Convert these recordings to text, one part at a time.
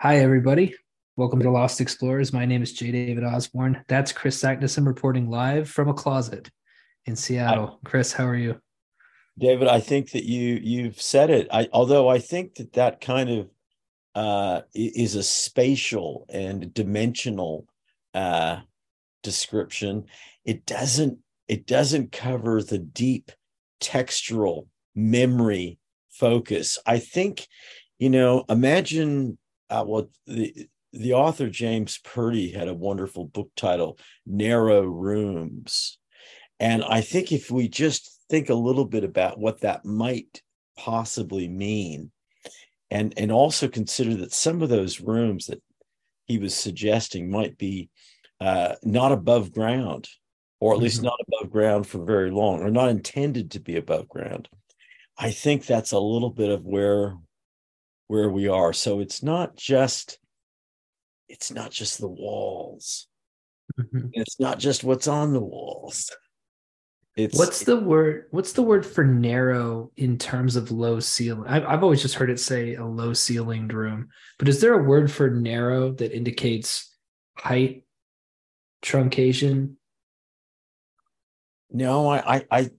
Hi, everybody. Welcome to Lost Explorers. My name is J. David Osborne. That's Kris Saknussemm reporting live from a closet in Seattle. Kris, how are you? David, I think that you you've said it. I although I think that that kind of uh, is a spatial and dimensional uh, description. It doesn't it doesn't cover the deep textural memory focus. I think, you know, imagine uh, well, the the author James Purdy had a wonderful book title, Narrow Rooms, and I think if we just think a little bit about what that might possibly mean, and and also consider that some of those rooms that he was suggesting might be uh, not above ground, or at least mm-hmm. not above ground for very long, or not intended to be above ground. I think that's a little bit of where where we are. So it's not just it's not just the walls. Mm-hmm. It's not just what's on the walls. It's what's the word what's the word for narrow in terms of low ceiling? I've, I've always just heard it say a low ceilinged room, but is there a word for narrow that indicates height truncation? No, I I, I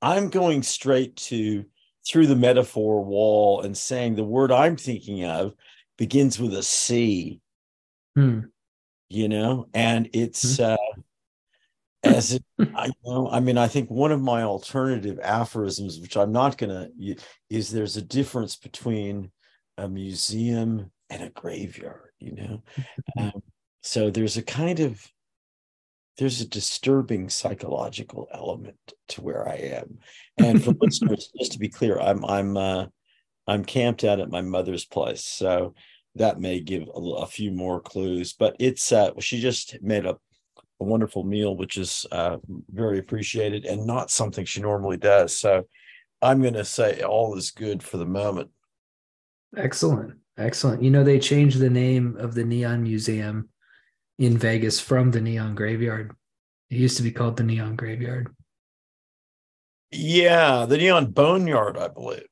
I'm going straight to through the metaphor wall and saying the word I'm thinking of begins with a C. Hmm. You know, and it's hmm. uh as it, I know, I mean, I think one of my alternative aphorisms, which I'm not gonna is there's a difference between a museum and a graveyard, you know. Um, so there's a kind of there's a disturbing psychological element to where I am. And for listeners, just to be clear, I'm I'm uh, I'm camped out at my mother's place, so that may give a, a few more clues. But it's uh, she just made a, a wonderful meal, which is uh, very appreciated and not something she normally does. So I'm going to say all is good for the moment. Excellent, excellent. You know, they changed the name of the Neon Museum in Vegas from the Neon Graveyard. It used to be called the Neon Graveyard. Yeah, the Neon Boneyard, I believe.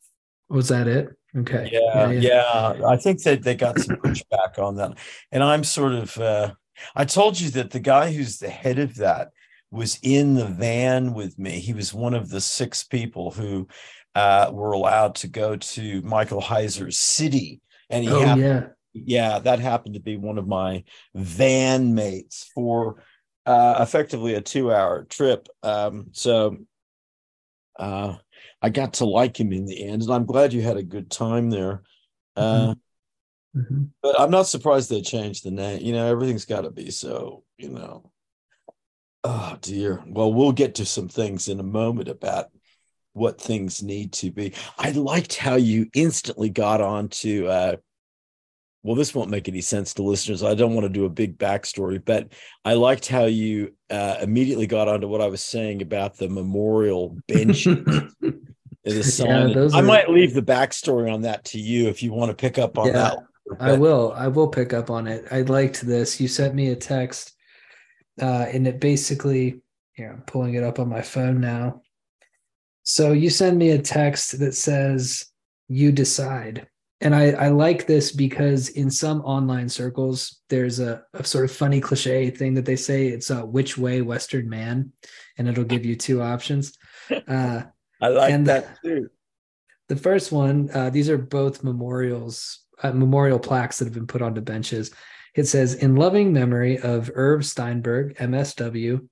Was that it? Okay. Yeah, yeah, yeah. I think that they got some pushback on that. And I'm sort of uh I told you that the guy who's the head of that was in the van with me. He was one of the six people who uh, were allowed to go to Michael Heizer's city. And he oh, happened, yeah yeah, that happened to be one of my van mates for uh, effectively a two hour trip. Um, so uh, I got to like him in the end, and I'm glad you had a good time there. Uh, mm-hmm. mm-hmm. But I'm not surprised they changed the name. You know, everything's got to be so, you know. Oh, dear. Well, we'll get to some things in a moment about what things need to be. I liked how you instantly got on to uh, well, this won't make any sense to listeners. I don't want to do a big backstory, but I liked how you uh, immediately got onto what I was saying about the memorial bench. yeah, those I are... might leave the backstory on that to you if you want to pick up on yeah, that. But... I will. I will pick up on it. I liked this. You sent me a text, uh, and it basically, here, I'm pulling it up on my phone now. So you send me a text that says, You decide and I, I like this because in some online circles there's a, a, sort of funny cliche thing that they say it's a which way western man? And it'll give you two options. Uh, i like and that too. the first one uh, these are both memorials uh, memorial plaques that have been put onto benches. It says in loving memory of irv steinberg msw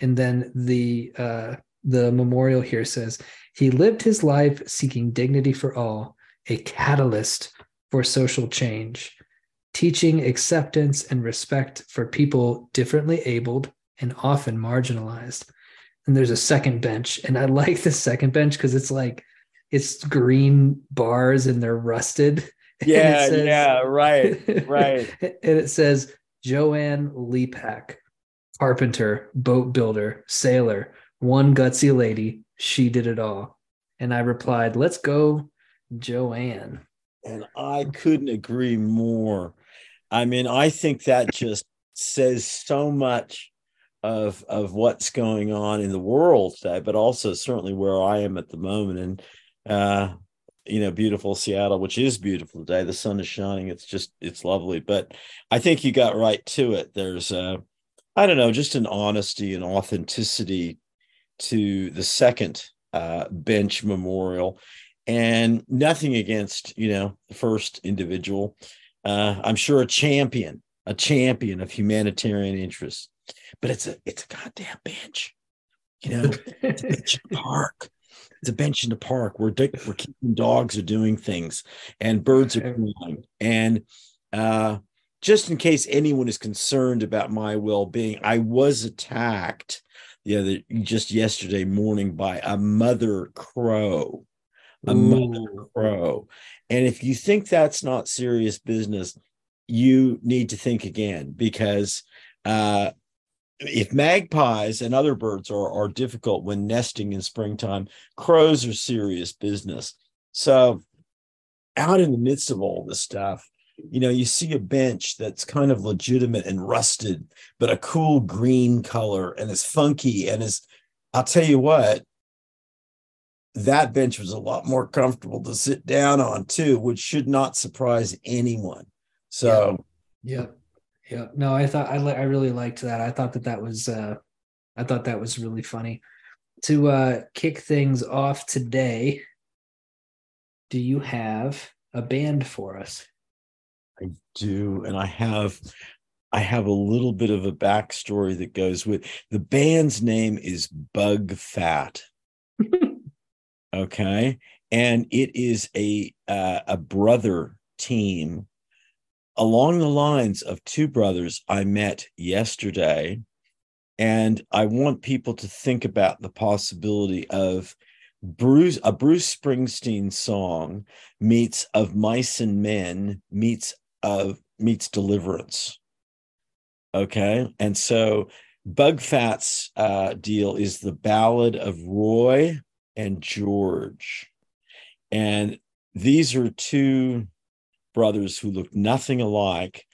and then the uh, the memorial here says he lived his life seeking dignity for all a catalyst for social change, teaching acceptance and respect for people differently abled and often marginalized. And there's a second bench, and I like the second bench because it's like it's green bars and they're rusted. Yeah, says, yeah, right, right. and it says Joanne Lepak, carpenter, boat builder, sailor, one gutsy lady. She did it all. And I replied, let's go Joanne. And I couldn't agree more. I mean, I think that just says so much of of what's going on in the world today, but also certainly where I am at the moment. And uh, you know beautiful Seattle, which is beautiful today. The sun is shining. It's just it's lovely. But I think you got right to it. There's uh I don't know, just an honesty and authenticity to the second uh, bench memorial, and nothing against you know the first individual. Uh, I'm sure a champion, a champion of humanitarian interests, but it's a it's a goddamn bench. You know, it's a bench in the park. It's a bench in the park where we're keeping dogs are doing things and birds are flying. And uh, just in case anyone is concerned about my well-being, I was attacked the other just yesterday morning by a mother crow. A Ooh. mother crow. And if you think that's not serious business, you need to think again because uh, if magpies and other birds are, are difficult when nesting in springtime, crows are serious business. So, out in the midst of all this stuff, you know, you see a bench that's kind of legitimate and rusted, but a cool green color and it's funky and is, I'll tell you what, that bench was a lot more comfortable to sit down on too, which should not surprise anyone. So, yeah, yeah, yeah. no, I thought I li- I really liked that. I thought that that was, uh, I thought that was really funny. To uh, kick things off today, do you have a band for us? I do, and I have I have a little bit of a backstory that goes with the band's name is Bug Fat. Okay, and it is a uh, a brother team along the lines of two brothers I met yesterday, and I want people to think about the possibility of Bruce a Bruce Springsteen song meets of mice and men meets of meets deliverance. Okay. And so Bug Fat's uh, deal is the ballad of Roy and George. And these are two brothers who look nothing alike,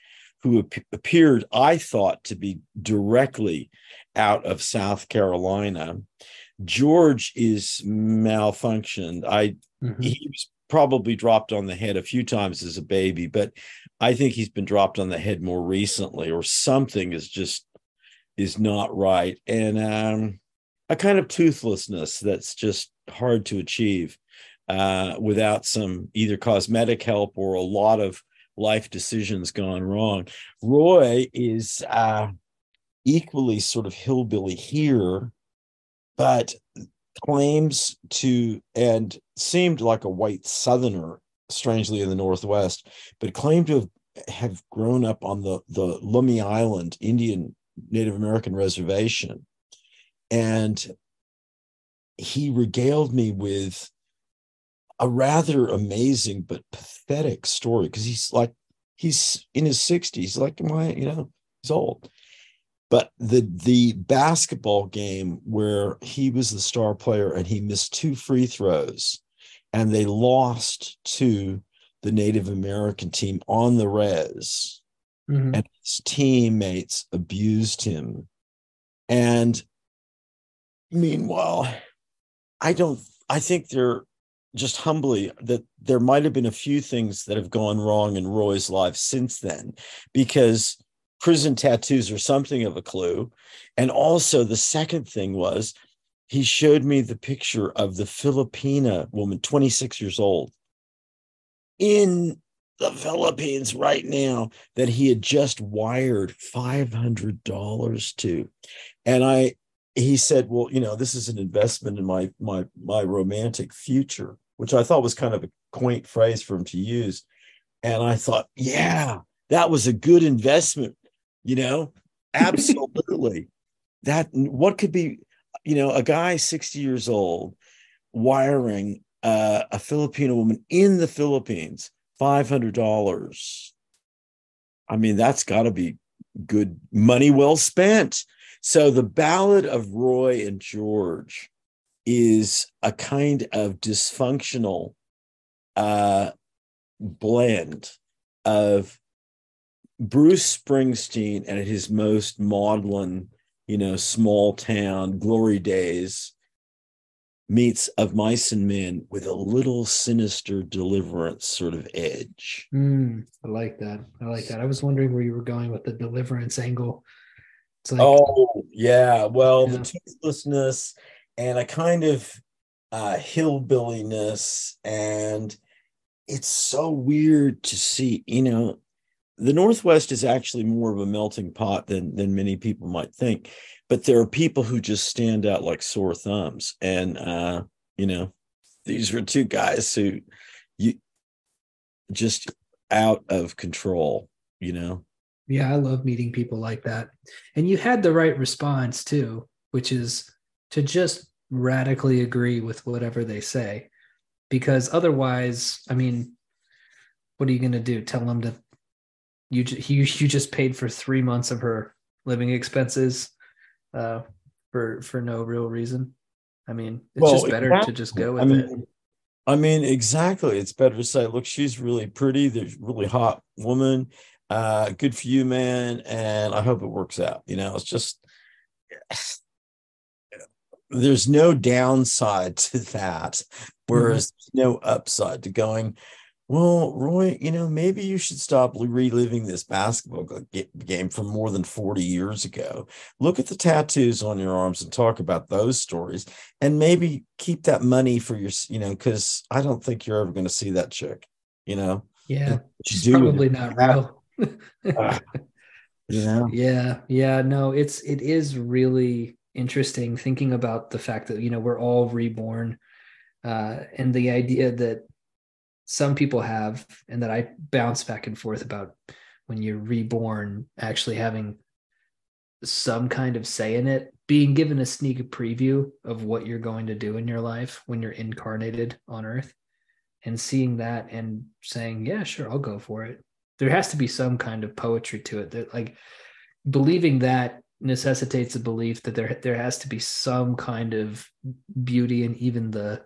who ap- appeared, I thought, to be directly out of South Carolina. George is malfunctioned. I mm-hmm. he was probably dropped on the head a few times as a baby, but I think he's been dropped on the head more recently, or something is just is not right, and um, a kind of toothlessness that's just hard to achieve uh, without some either cosmetic help or a lot of life decisions gone wrong. Roy is uh, equally sort of hillbilly here, but claims to and seemed like a white southerner strangely in the northwest but claimed to have, have grown up on the the lummi island indian native american reservation and he regaled me with a rather amazing but pathetic story because he's like he's in his 60s like my you know he's old. But the the basketball game where he was the star player and he missed two free throws and they lost to the Native American team on the res mm-hmm. and his teammates abused him. And meanwhile I don't I think they're just humbly that there might have been a few things that have gone wrong in Roy's life since then because prison tattoos are something of a clue. And also, the second thing was he showed me the picture of the Filipina woman, 26 years old, in the Philippines right now that he had just wired $500 to. And I, he said, well, you know, this is an investment in my, my, my romantic future, which I thought was kind of a quaint phrase for him to use. And I thought, yeah, that was a good investment you know absolutely. That what could be you know a guy 60 years old wiring uh, a filipino woman in the philippines $500 i mean that's got to be good money well spent so the ballad of roy and george is a kind of dysfunctional uh, blend of Bruce Springsteen at his most maudlin, you know, small town glory days meets of mice and men with a little sinister deliverance sort of edge. Mm, I like that. I like that. I was wondering where you were going with the deliverance angle. Like, oh yeah, well, yeah. the toothlessness and a kind of uh, hillbilliness, and it's so weird to see. You know, the Northwest is actually more of a melting pot than than many people might think but there are people who just stand out like sore thumbs and uh you know these were two guys who you just out of control you know yeah i love meeting people like that and you had the right response too which is to just radically agree with whatever they say because otherwise i mean what are you going to do tell them that you, you you just paid for three months of her living expenses uh, for for no real reason. I mean, it's well, just better exactly. to just go with I mean, it. I mean, exactly. It's better to say, look, she's really pretty. There's really hot woman. Uh, good for you, man. And I hope it works out. You know, it's just there's no downside to that, whereas mm-hmm. no upside to going, well, Roy, you know, maybe you should stop reliving this basketball game from more than 40 years ago. Look at the tattoos on your arms and talk about those stories and maybe keep that money for your, you know, because I don't think you're ever going to see that chick, you know? Yeah. She's probably not real. uh, yeah. Yeah. Yeah. No, it's, it is really interesting thinking about the fact that, you know, we're all reborn uh, and the idea that some people have and that I bounce back and forth about when you're reborn actually having some kind of say in it being given a sneak preview of what you're going to do in your life when you're incarnated on earth and seeing that and saying yeah sure I'll go for it there has to be some kind of poetry to it that like believing that necessitates a belief that there there has to be some kind of beauty in even the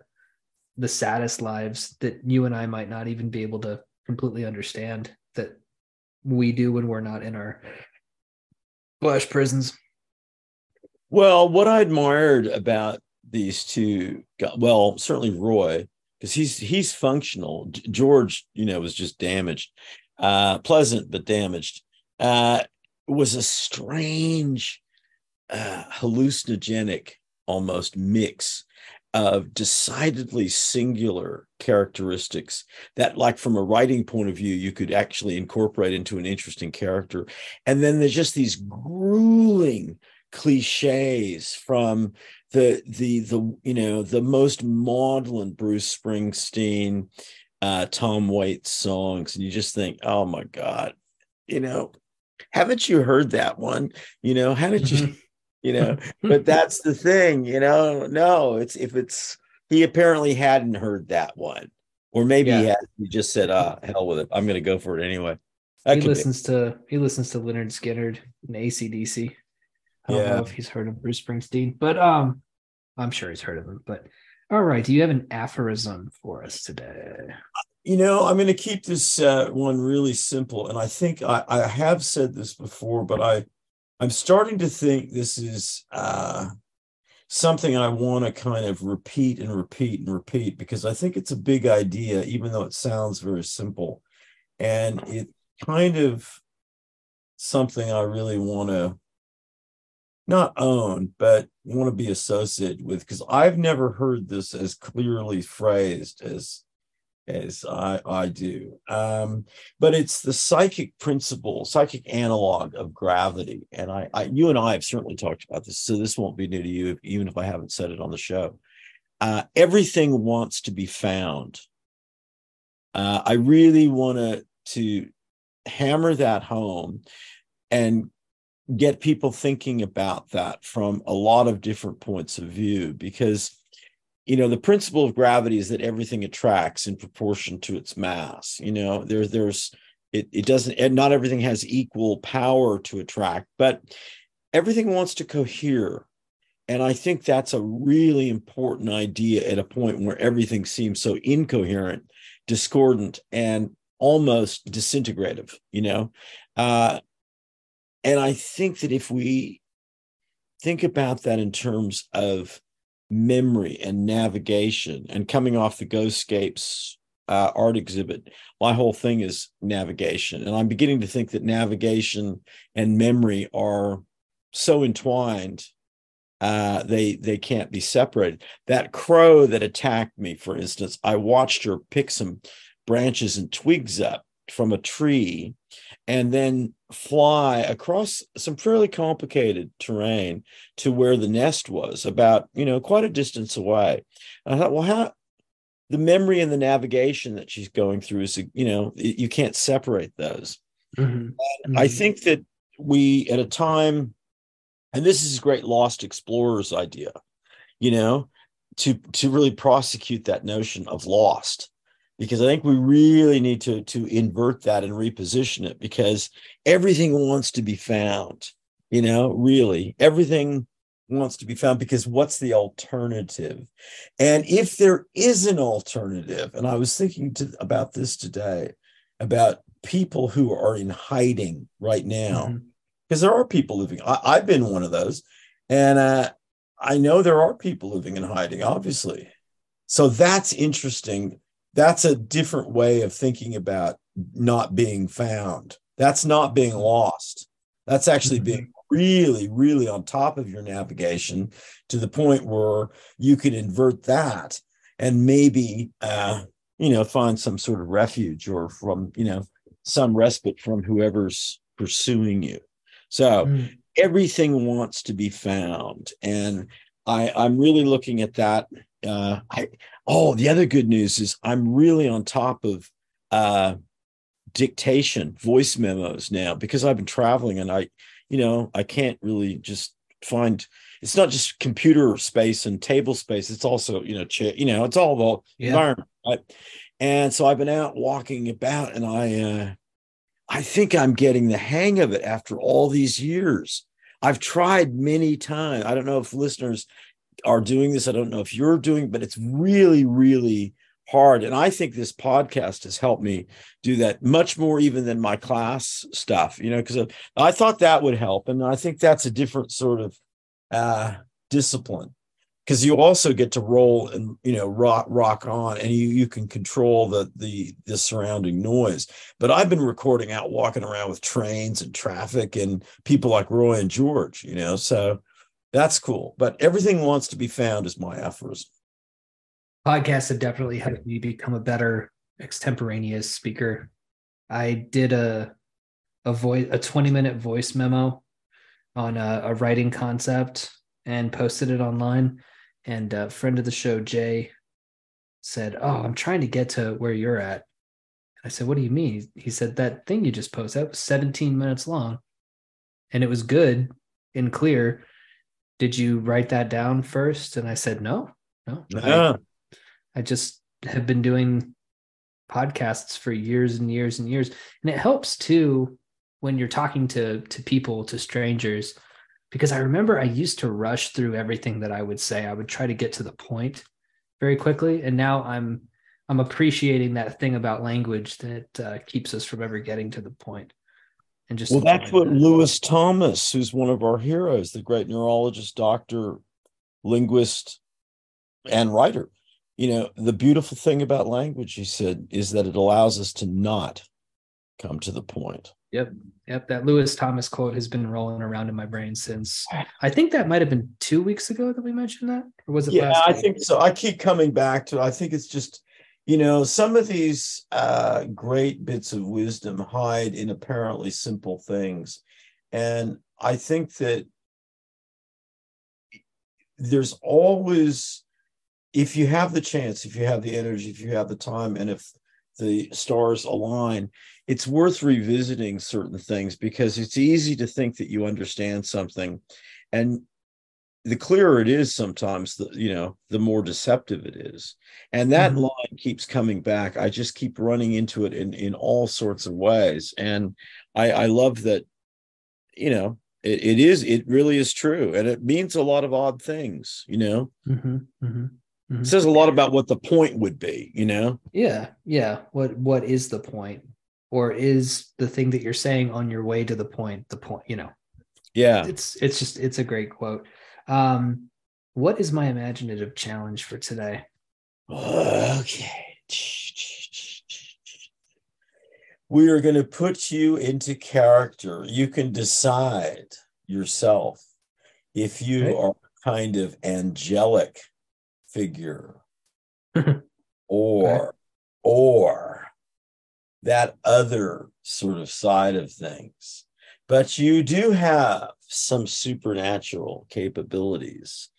the saddest lives that you and I might not even be able to completely understand that we do when we're not in our flesh prisons. Well, what I admired about these two, well, certainly Roy, because he's he's functional. George, you know, was just damaged, uh, pleasant but damaged. Uh, was a strange, uh, hallucinogenic almost mix of decidedly singular characteristics that like from a writing point of view you could actually incorporate into an interesting character and then there's just these grueling cliches from the the the you know the most maudlin bruce springsteen uh tom waits songs and you just think oh my god you know? Haven't you heard that one? You know how did you you know? But that's the thing you know? No it's if it's he apparently hadn't heard that one. Or maybe yeah. he had he just said uh hell with it. I'm gonna go for it anyway. That he listens be. to he listens to Lynyrd Skynyrd and acdc i don't yeah. know if he's heard of bruce springsteen but um i'm sure he's heard of him but all right do you have an aphorism for us today you know i'm going to keep this uh, one really simple and i think I, I have said this before but i I'm starting to think this is uh, something I want to kind of repeat and repeat and repeat because I think it's a big idea, even though it sounds very simple. And it kind of something I really want to not own, but want to be associated with because I've never heard this as clearly phrased as as I, I do. Um, but it's the psychic principle, psychic analog of gravity. And I, I, you and I have certainly talked about this, so this won't be new to you, even if I haven't said it on the show. Uh, everything wants to be found. Uh, I really want to to hammer that home and get people thinking about that from a lot of different points of view because you know the principle of gravity is that everything attracts in proportion to its mass you know there there's it, it doesn't and not everything has equal power to attract but everything wants to cohere. And i think that's a really important idea at a point where everything seems so incoherent discordant and almost disintegrative you know? Uh, and i think that if we think about that in terms of memory and navigation and coming off the Ghostscapes uh, art exhibit, my whole thing is navigation. And I'm beginning to think that navigation and memory are so entwined uh, they they can't be separated. That crow that attacked me, for instance, I watched her pick some branches and twigs up from a tree and then fly across some fairly complicated terrain to where the nest was about you know quite a distance away and i thought well how the memory and the navigation that she's going through is you know you can't separate those mm-hmm. Mm-hmm. i think that we at a time and this is a great lost explorers idea you know to to really prosecute that notion of lost because i think we really need to to invert that and reposition it because everything wants to be found you know really everything wants to be found because what's the alternative and if there is an alternative and i was thinking to, about this today about people who are in hiding right now mm-hmm because there are people living. I, have been one of those, and uh, I know there are people living in hiding. Obviously, so that's interesting. That's a different way of thinking about not being found. That's not being lost. That's actually mm-hmm. being really, really on top of your navigation to the point where you can invert that and maybe, uh, you know, find some sort of refuge or from, you know, some respite from whoever's pursuing you. So mm. everything wants to be found. And I, I'm really looking at that. Uh, I, oh, the other good news is I'm really on top of uh, dictation, voice memos now because I've been traveling and I, you know, I can't really just find it's not just computer space and table space it's also you know chair you know it's all the yeah. environment right? and so i've been out walking about and i uh I think I'm getting the hang of it after all these years. I've tried many times. I don't know if listeners are doing this. I don't know if you're doing, but it's really, really hard. And I think this podcast has helped me do that much more even than my class stuff, you know, because I thought that would help. And I think that's a different sort of uh, discipline because you also get to roll and you know rock rock on and you you can control the the the surrounding noise but i've been recording out walking around with trains and traffic and people like roy and george you know so that's cool but everything wants to be found is my aphorism podcasts have definitely helped me become a better extemporaneous speaker i did a a voice a 20 minute voice memo on a, a writing concept and posted it online and a friend of the show, Jay, said, Oh, I'm trying to get to where you're at. I said, What do you mean? He said, That thing you just posted, that was 17 minutes long and it was good and clear. Did you write that down first? And I said, No, no. I, I just have been doing podcasts for years and years and years. And it helps too when you're talking to to people, to strangers because I remember I used to rush through everything that I would say. I would try to get to the point very quickly, and now I'm I'm appreciating that thing about language that uh, keeps us from ever getting to the point. And just well, that's what that. Lewis Thomas, who's one of our heroes, the great neurologist, doctor, linguist, and writer. You know, the beautiful thing about language, he said, is that it allows us to not come to the point. Yep. Yep. That Lewis Thomas quote has been rolling around in my brain since I think that might have been two weeks ago that we mentioned that. Or was it yeah, I think so. I keep coming back to. I think it's just, you know, some of these uh, great bits of wisdom hide in apparently simple things. And I think that there's always, if you have the chance, if you have the energy, if you have the time, and if the stars align, it's worth revisiting certain things because it's easy to think that you understand something and the clearer it is sometimes the you know the more deceptive it is and that mm-hmm. line keeps coming back i just keep running into it in in all sorts of ways and i i love that you know it, it is it really is true and it means a lot of odd things you know mm-hmm. Mm-hmm. Mm-hmm. It says a lot about what the point would be, you know? Yeah. Yeah. What what is the point? Or is the thing that you're saying on your way to the point the point, you know? Yeah. It's it's just it's a great quote. Um what is my imaginative challenge for today? Okay. We are going to put you into character. You can decide yourself if you okay. are kind of angelic figure or okay. or that other sort of side of things but you do have some supernatural capabilities.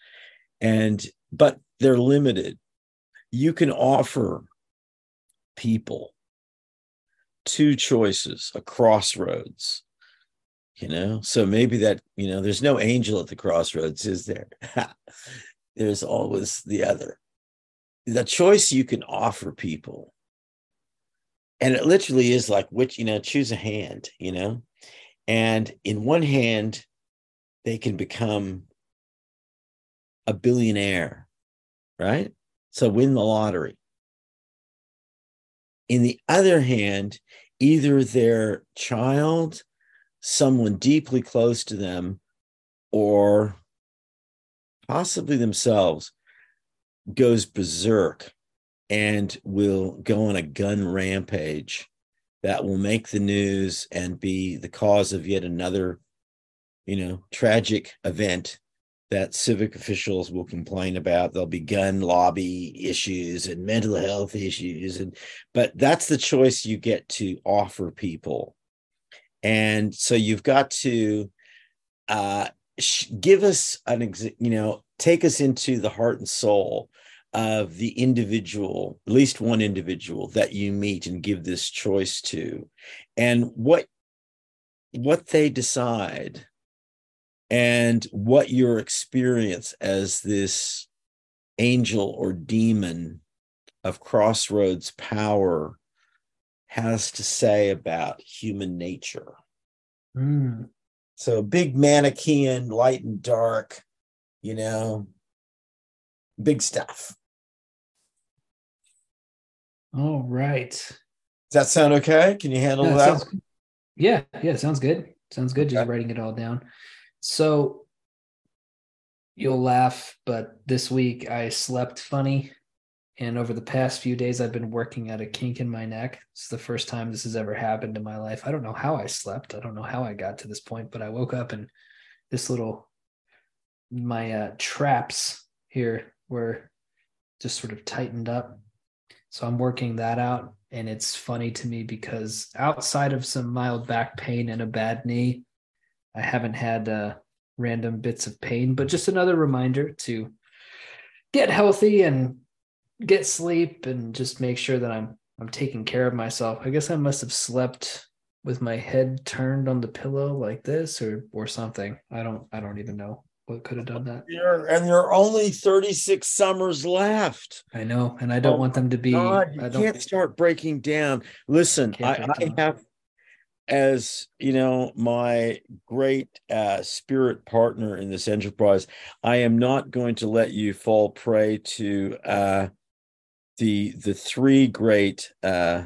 And but they're limited. You can offer people two choices a crossroads you know? So maybe that you know there's no angel at the crossroads is there? There's always the other. The choice you can offer people and it literally is like which you know choose a hand you know and in one hand they can become a billionaire right? So win the lottery. In the other hand either their child someone deeply close to them or possibly themselves goes berserk and will go on a gun rampage that will make the news and be the cause of yet another you know tragic event that civic officials will complain about. There'll be gun lobby issues and mental health issues and but that's the choice you get to offer people. And so you've got to uh, give us an you know take us into the heart and soul of the individual at least one individual that you meet and give this choice to and what what they decide and what your experience as this angel or demon of crossroads power has to say about human nature. Mm. So big Manichean, light and dark, you know, big stuff. All right. Does that sound okay? Can you handle yeah, that? Sounds, yeah, yeah, sounds good. Sounds good. Okay. Just writing it all down. So you'll laugh, but this week I slept funny and over the past few days, I've been working at a kink in my neck. It's the first time this has ever happened in my life. I don't know how I slept. I don't know how I got to this point, but I woke up and this little, my uh, traps here were just sort of tightened up. So I'm working that out. And it's funny to me because outside of some mild back pain and a bad knee, I haven't had uh, random bits of pain, but just another reminder to get healthy and get sleep and just make sure that I'm I'm taking care of myself. I guess I must have slept with my head turned on the pillow like this or or something. I don't I don't even know what could have done that. You're, and there are only 36 summers left. I know, and I don't oh want them to be. God, you can't start breaking down. Listen, I, I have, as you know, my great uh, spirit partner in this enterprise. I am not going to let you fall prey to uh, the the three great uh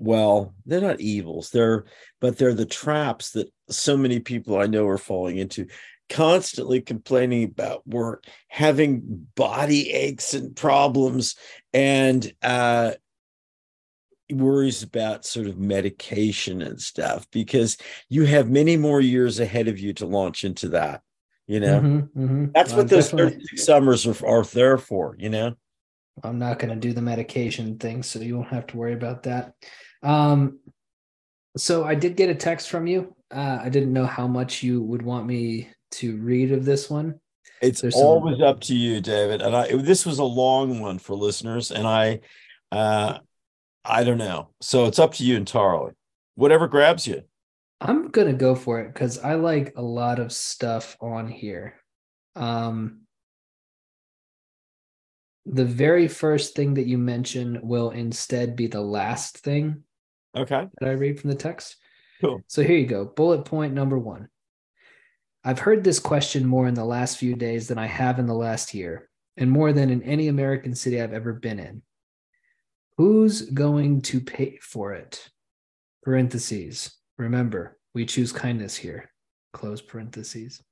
well they're not evils. They're but they're the traps that so many people i know are falling into. Constantly complaining about work having body aches and problems and uh worries about sort of medication and stuff because you have many more years ahead of you to launch into that you know? Mm-hmm, mm-hmm. that's what those 36 summers are, are there for you know? I'm not going to do the medication thing so you won't have to worry about that um so i did get a text from you. Uh, i didn't know how much you would want me to read of this one. It's There's always some... up to you david. And i this was a long one for listeners and i uh i don't know. So it's up to you entirely. Whatever grabs you. I'm gonna go for it because I like a lot of stuff on here. Um, the very first thing that you mention will instead be the last thing. Okay. That I read from the text. Cool. So here you go. Bullet point number one. I've heard this question more in the last few days than I have in the last year, and more than in any American city I've ever been in. Who's going to pay for it? Parentheses. Remember, we choose kindness here. Close parentheses.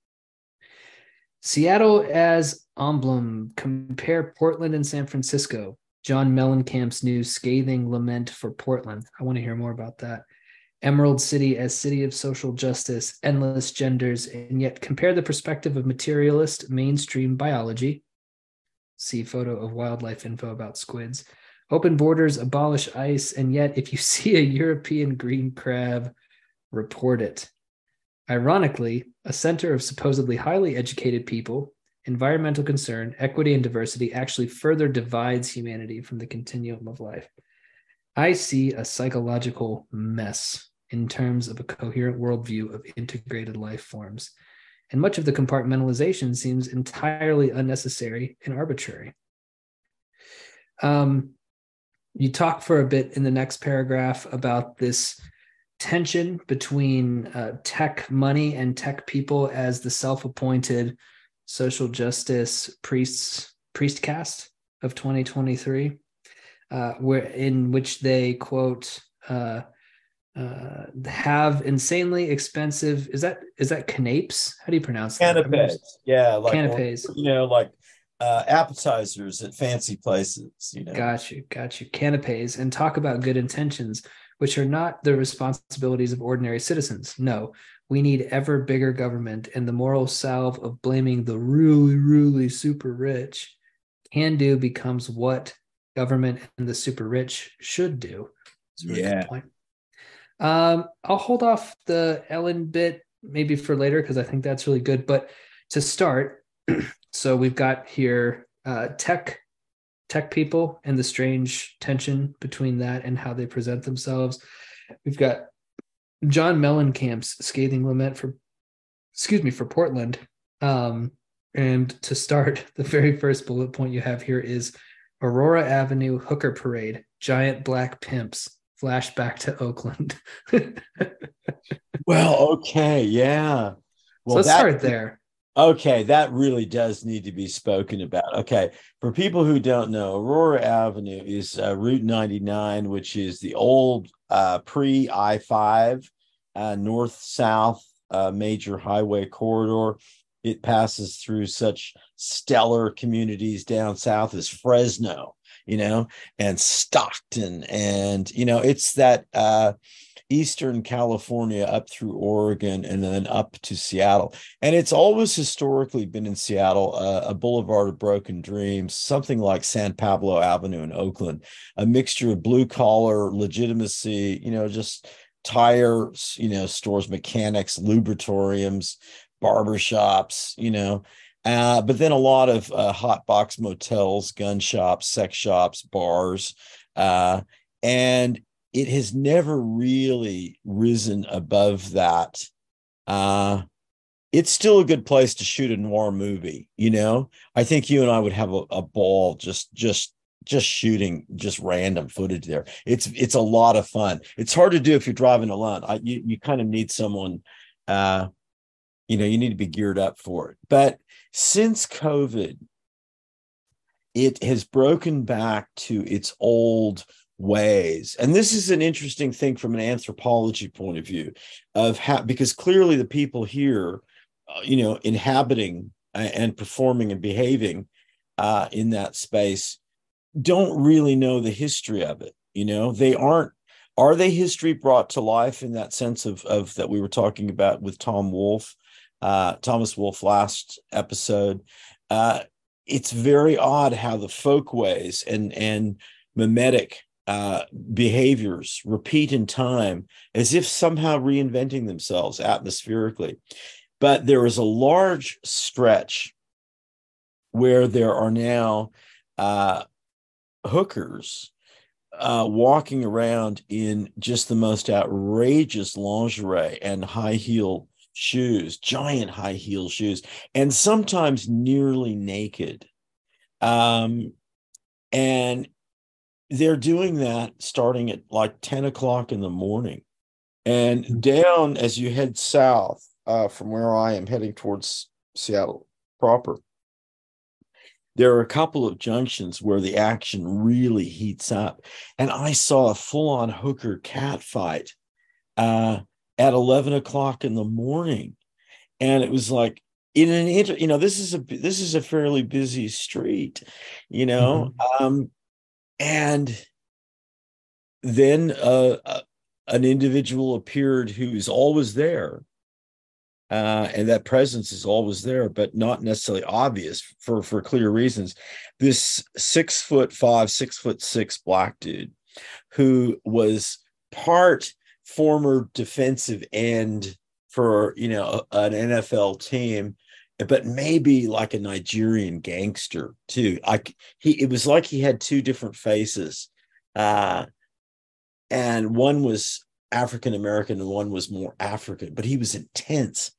Seattle as emblem. Compare Portland and San Francisco. John Mellencamp's new scathing lament for Portland. I want to hear more about that. Emerald City as city of social justice, endless genders, and yet compare the perspective of materialist mainstream biology. See photo of wildlife info about squids. Open borders, abolish ICE, and yet if you see a European green crab, report it. Ironically, a center of supposedly highly educated people, environmental concern, equity, and diversity actually further divides humanity from the continuum of life. I see a psychological mess in terms of a coherent worldview of integrated life forms. And much of the compartmentalization seems entirely unnecessary and arbitrary. Um, you talk for a bit in the next paragraph about this tension between uh, tech money and tech people as the self-appointed social justice priests priest cast of 2023 uh, where in which they quote uh, uh, have insanely expensive. Is that is that canapes? How do you pronounce that? Canapes. Yeah, like canapes. You know, like uh, appetizers at fancy places. You know, got you, got you. Canapes, and talk about good intentions, which are not the responsibilities of ordinary citizens. No, we need ever bigger government, and the moral salve of blaming the really, really super rich can do becomes what government and the super rich should do. Really yeah. Um, I'll hold off the Ellen bit maybe for later because I think that's really good. But to start, so we've got here uh, tech tech people and the strange tension between that and how they present themselves. We've got John Mellencamp's scathing lament for excuse me for Portland. Um, and to start, the very first bullet point you have here is Aurora Avenue hooker parade, giant black pimps, flashback to Oakland. well, okay, yeah. Well, so let's that, start there. Okay, that really does need to be spoken about. Okay, for people who don't know, Aurora Avenue is uh, Route 99, which is the old uh, pre I 5 uh, north south uh, major highway corridor it passes through such stellar communities down south as Fresno, you know, and Stockton. And, you know, it's that uh, Eastern California up through Oregon and then up to Seattle. And it's always historically been in Seattle, uh, a boulevard of broken dreams, something like San Pablo Avenue in Oakland, a mixture of blue collar legitimacy, you know, just tires, you know, stores, mechanics, lubritoriums, barbershops, you know, uh, but then a lot of uh, hot box motels, gun shops, sex shops, bars. Uh, and it has never really risen above that. Uh, it's still a good place to shoot a noir movie, you know. I think you and I would have a, a ball just just just shooting just random footage there. It's it's a lot of fun. It's hard to do if you're driving alone. I, you you kind of need someone uh, you know you need to be geared up for it but since covid it has broken back to its old ways and this is an interesting thing from an anthropology point of view of how because clearly the people here uh, you know inhabiting and performing and behaving uh, in that space don't really know the history of it you know they aren't are they history brought to life in that sense of of that we were talking about with tom wolfe uh, Thomas Wolfe last episode. Uh, it's very odd how the folkways and and mimetic uh, behaviors repeat in time as if somehow reinventing themselves atmospherically. But there is a large stretch where there are now uh, hookers uh, walking around in just the most outrageous lingerie and high heel shoes, giant high heel shoes, and sometimes nearly naked. Um, and they're doing that starting at like 10 o'clock in the morning. And hmm. down as you head south uh, from where I am heading towards Seattle proper, there are a couple of junctions where the action really heats up. And I saw a full on hooker cat fight uh, at 11 o'clock in the morning. And it was like, in an inter, you know, this is a this is a fairly busy street, you know, mm-hmm. um, and then uh, uh, an individual appeared who's always there, uh, and that presence is always there, but not necessarily obvious for for clear reasons. This six foot five, six foot six black dude, who was part former defensive end for you know an NFL team but maybe like a Nigerian gangster too. I he it was like he had two different faces. Uh and one was African American and one was more African, but he was intense.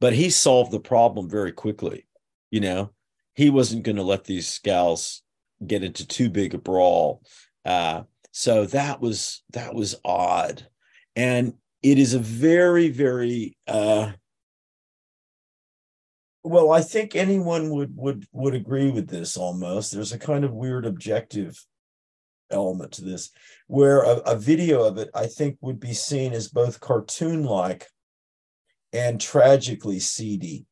But he solved the problem very quickly, you know. He wasn't going to let these gals get into too big a brawl. Uh so that was that was odd. And it is a very very uh well, I think anyone would would would agree with this almost. There's a kind of weird objective element to this, where a, a video of it, I think, would be seen as both cartoon-like and tragically seedy.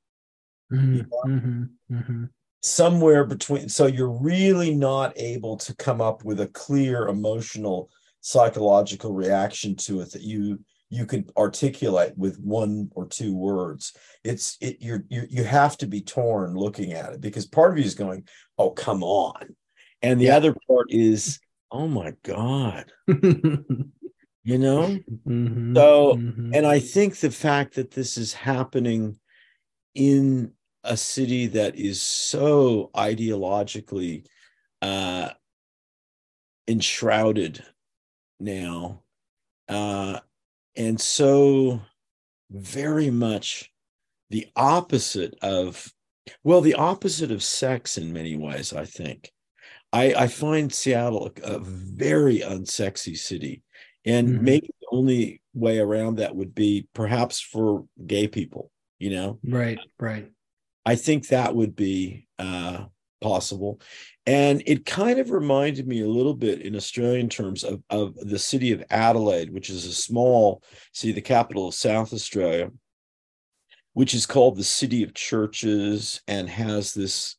Mm-hmm, you know? mm-hmm, mm-hmm. Somewhere between, so you're really not able to come up with a clear emotional psychological reaction to it that you you could articulate with one or two words. It's it you're, you you have to be torn looking at it because part of you is going oh come on. And the yeah. other part is oh my god. You know? Mm-hmm, so mm-hmm. and i think the fact that this is happening in a city that is so ideologically uh enshrouded now uh and so very much the opposite of well the opposite of sex in many ways i think. I i find seattle a, a very unsexy city. And mm-hmm. maybe the only way around that would be perhaps for gay people you know? Right right. I think that would be uh possible and it kind of reminded me a little bit in Australian terms of, of the city of Adelaide, which is a small city, the capital of South Australia, which is called the City of Churches and has this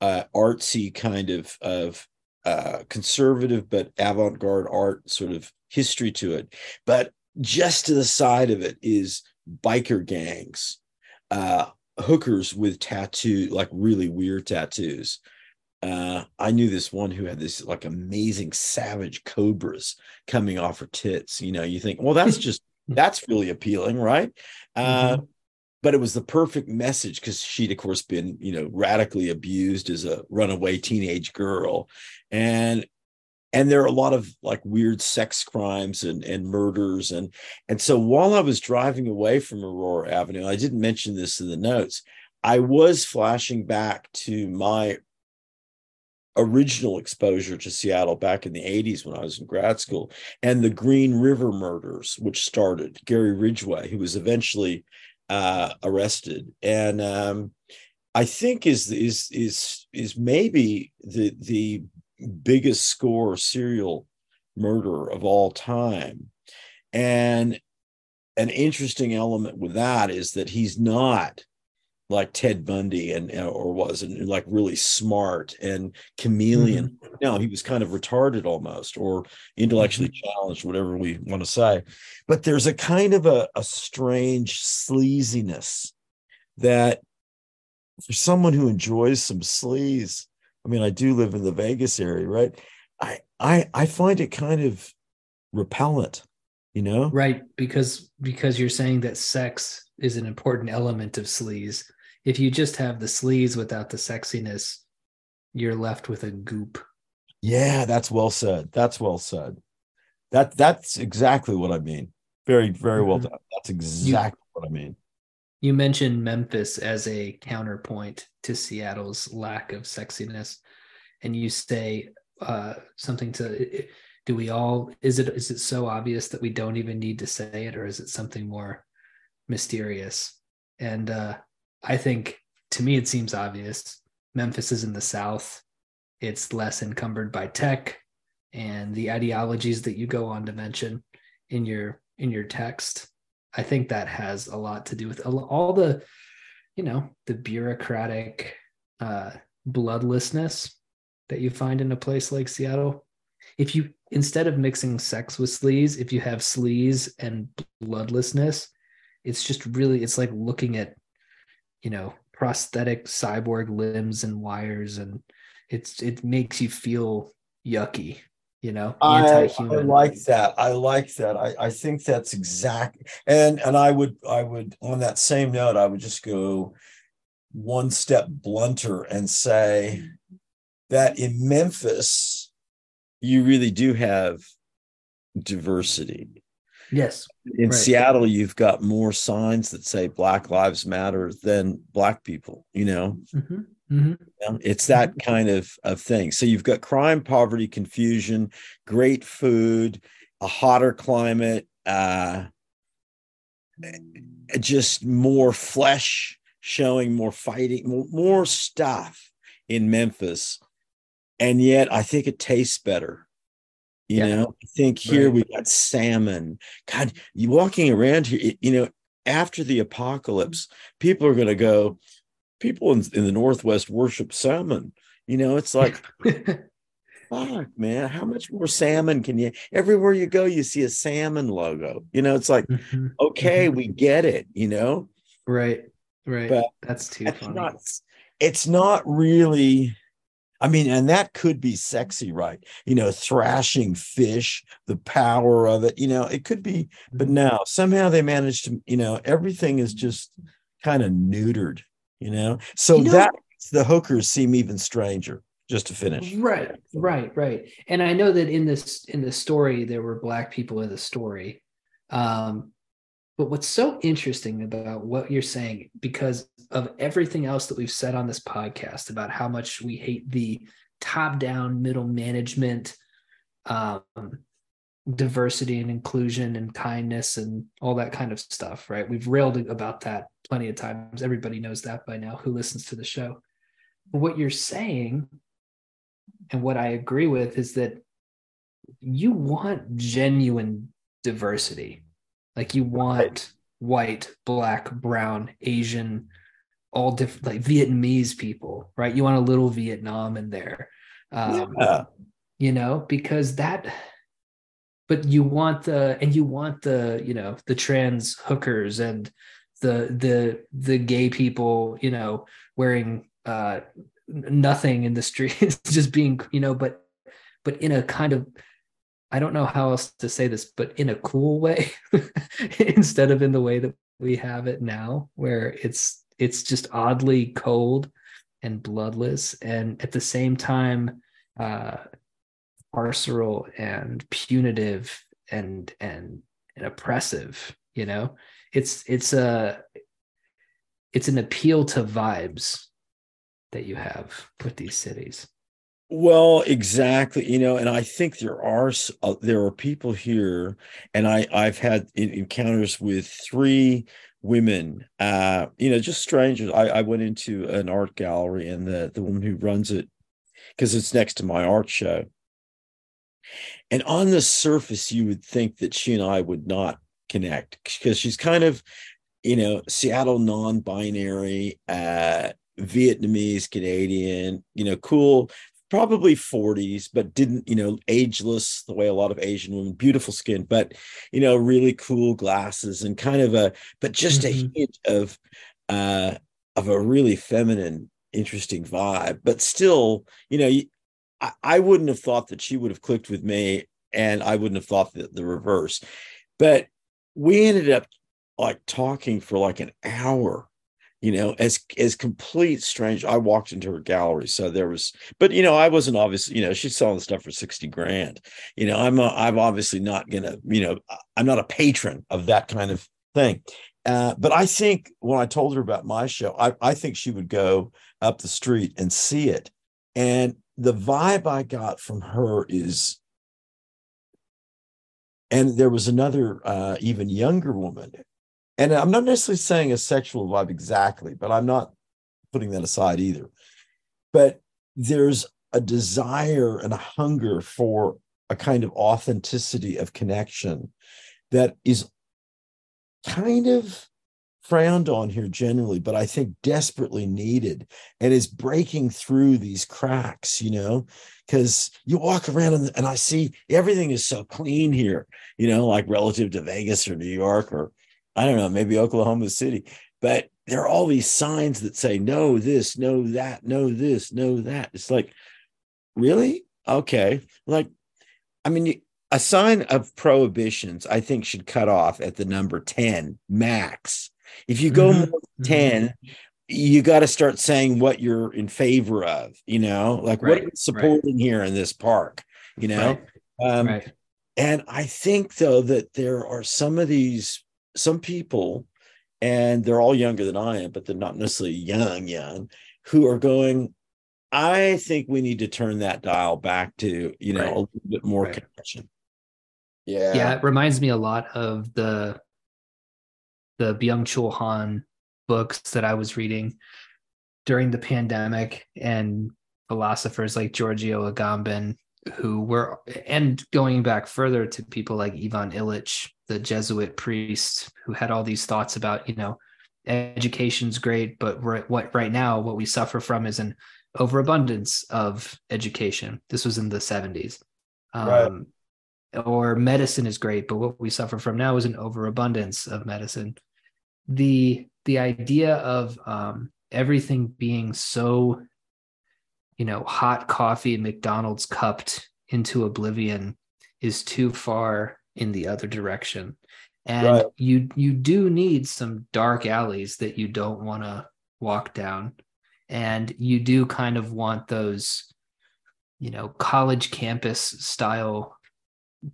uh, artsy kind of, of uh, conservative but avant garde art sort of history to it. But just to the side of it is biker gangs, uh, hookers with tattoo, like really weird tattoos uh, I knew this one who had this like amazing savage cobras coming off her tits. You know, you think, well, that's just that's really appealing, right? Uh, mm-hmm. But it was the perfect message because she'd, of course, been you know radically abused as a runaway teenage girl, and and there are a lot of like weird sex crimes and and murders and and so while I was driving away from Aurora Avenue, I didn't mention this in the notes. I was flashing back to my original exposure to Seattle back in the 80s when I was in grad school, and the Green River murders, which started Gary Ridgway, who was eventually uh, arrested, and um, I think is is is is maybe the the biggest score serial murder of all time, and an interesting element with that is that he's not like Ted Bundy and or was and like really smart and chameleon. Mm-hmm. No, he was kind of retarded almost or intellectually mm-hmm. challenged, whatever we want to say. But there's a kind of a, a strange sleaziness that for someone who enjoys some sleaze, I mean, I do live in the Vegas area, right? I I I find it kind of repellent, you know? Right, because because you're saying that sex is an important element of sleaze if you just have the sleaze without the sexiness, you're left with a goop. Yeah, that's well said. That's well said. That that's exactly what I mean. Very, very well mm-hmm. done. That's exactly you, what I mean. You mentioned Memphis as a counterpoint to Seattle's lack of sexiness, and you say uh, something to. Do we all? Is it is it so obvious that we don't even need to say it, or is it something more mysterious? And uh, I think to me it seems obvious. Memphis is in the South. It's less encumbered by tech and the ideologies that you go on to mention in your in your text. I think that has a lot to do with all the you know the bureaucratic uh, bloodlessness that you find in a place like Seattle. If you instead of mixing sex with sleaze, if you have sleaze and bloodlessness, it's just really it's like looking at you know prosthetic cyborg limbs and wires and it's it makes you feel yucky you know I, I, like that. I like that. I, I think that's exact and and i would i would on that same note i would just go one step blunter and say that in memphis you really do have diversity. Yes in right. seattle you've got more signs that say black lives matter than black people you know? Mm-hmm. Mm-hmm. It's that mm-hmm. kind of, of thing. So you've got crime, poverty, confusion, great food, a hotter climate, uh, just more flesh showing, more fighting, more, more stuff in Memphis. And yet I think it tastes better. You yeah. know, I think here right. we got salmon. God, you walking around here, you know, after the apocalypse, people are going to go, people in, in the Northwest worship salmon. You know, it's like, fuck, man, how much more salmon can you? Everywhere you go, you see a salmon logo. You know, it's like, mm-hmm. okay, mm-hmm. we get it. You know, right, right. But that's too funny. Not, it's not really. I mean, and that could be sexy, right? You know, thrashing fish, the power of it, you know, it could be, but mm-hmm. now somehow they managed to, you know, everything is just kind of neutered you know? So you know, that the hookers seem even stranger just to finish. Right right right. And i know that in this in the story there were black people in the story. Um but what's so interesting about what you're saying because of everything else that we've said on this podcast about how much we hate the top down middle management um diversity and inclusion and kindness and all that kind of stuff, right? We've railed about that plenty of times. Everybody knows that by now who listens to the show. But what you're saying, and what I agree with, is that you want genuine diversity. Like you want white, black, brown, Asian, all different, like Vietnamese people, right? You want a little Vietnam in there. Um, yeah. You know, because that but you want the and you want the you know the trans hookers and the the the gay people you know wearing uh nothing in the streets just being you know but but in a kind of i don't know how else to say this but in a cool way instead of in the way that we have it now where it's it's just oddly cold and bloodless and at the same time uh carceral and punitive and and and oppressive you know? It's it's a it's an appeal to vibes that you have with these cities. Well exactly you know and i think there are uh, there are people here and i i've had encounters with three women uh you know just strangers. I i went into an art gallery and the the woman who runs it because it's next to my art show and on the surface, you would think that she and I would not connect because she's kind of, you know, Seattle non binary, uh, Vietnamese, Canadian, you know, cool, probably 40s, but didn't, you know, ageless the way a lot of Asian women, beautiful skin, but, you know, really cool glasses and kind of a, but just mm-hmm. a hint of, uh, of a really feminine, interesting vibe, but still, you know, I, wouldn't have thought that she would have clicked with me, and I wouldn't have thought the, the reverse. But we ended up like talking for like an hour you know as as complete strange i walked into her gallery so there was but you know i wasn't obviously you know she's selling stuff for 60 grand. You know i'm a, i'm obviously not gonna you know i'm not a patron of that kind of thing. Uh, but i think when i told her about my show I, I think she would go up the street and see it. And the vibe I got from her is, and there was another uh, even younger woman, and I'm not necessarily saying a sexual vibe exactly, but I'm not putting that aside either. But there's a desire and a hunger for a kind of authenticity of connection that is kind of frowned on here generally, but I think desperately needed and is breaking through these cracks, you know, because you walk around and, and I see everything is so clean here, you know, like relative to Vegas or New York or I don't know, maybe Oklahoma City. But there are all these signs that say no this, no that, no this, no that. It's like, really? Okay. Like, I mean, a sign of prohibitions, I think, should cut off at the number 10 max. If you go mm-hmm. more than 10, mm-hmm. you got to start saying what you're in favor of, you know, like right. what are you supporting right. here in this park, you know? Right. Um. And I think, though, that there are some of these, some people, and they're all younger than I am, but they're not necessarily young, young, who are going, I think we need to turn that dial back to, you know, a little bit more connection. Yeah. Yeah. It reminds me a lot of the the Byung Chul Han books that I was reading during the pandemic and philosophers like Giorgio Agamben who were and going back further to people like Ivan Illich, the Jesuit priest who had all these thoughts about, you know, education's great, but what right now what we suffer from is an overabundance of education. This was in the 70s. Um, right or medicine is great, but what we suffer from now is an overabundance of medicine. The the idea of um, everything being so, you know, hot coffee McDonald's cupped into oblivion is too far in the other direction. And right. you you do need some dark alleys that you don't want to walk down. And you do kind of want those, you know, college campus style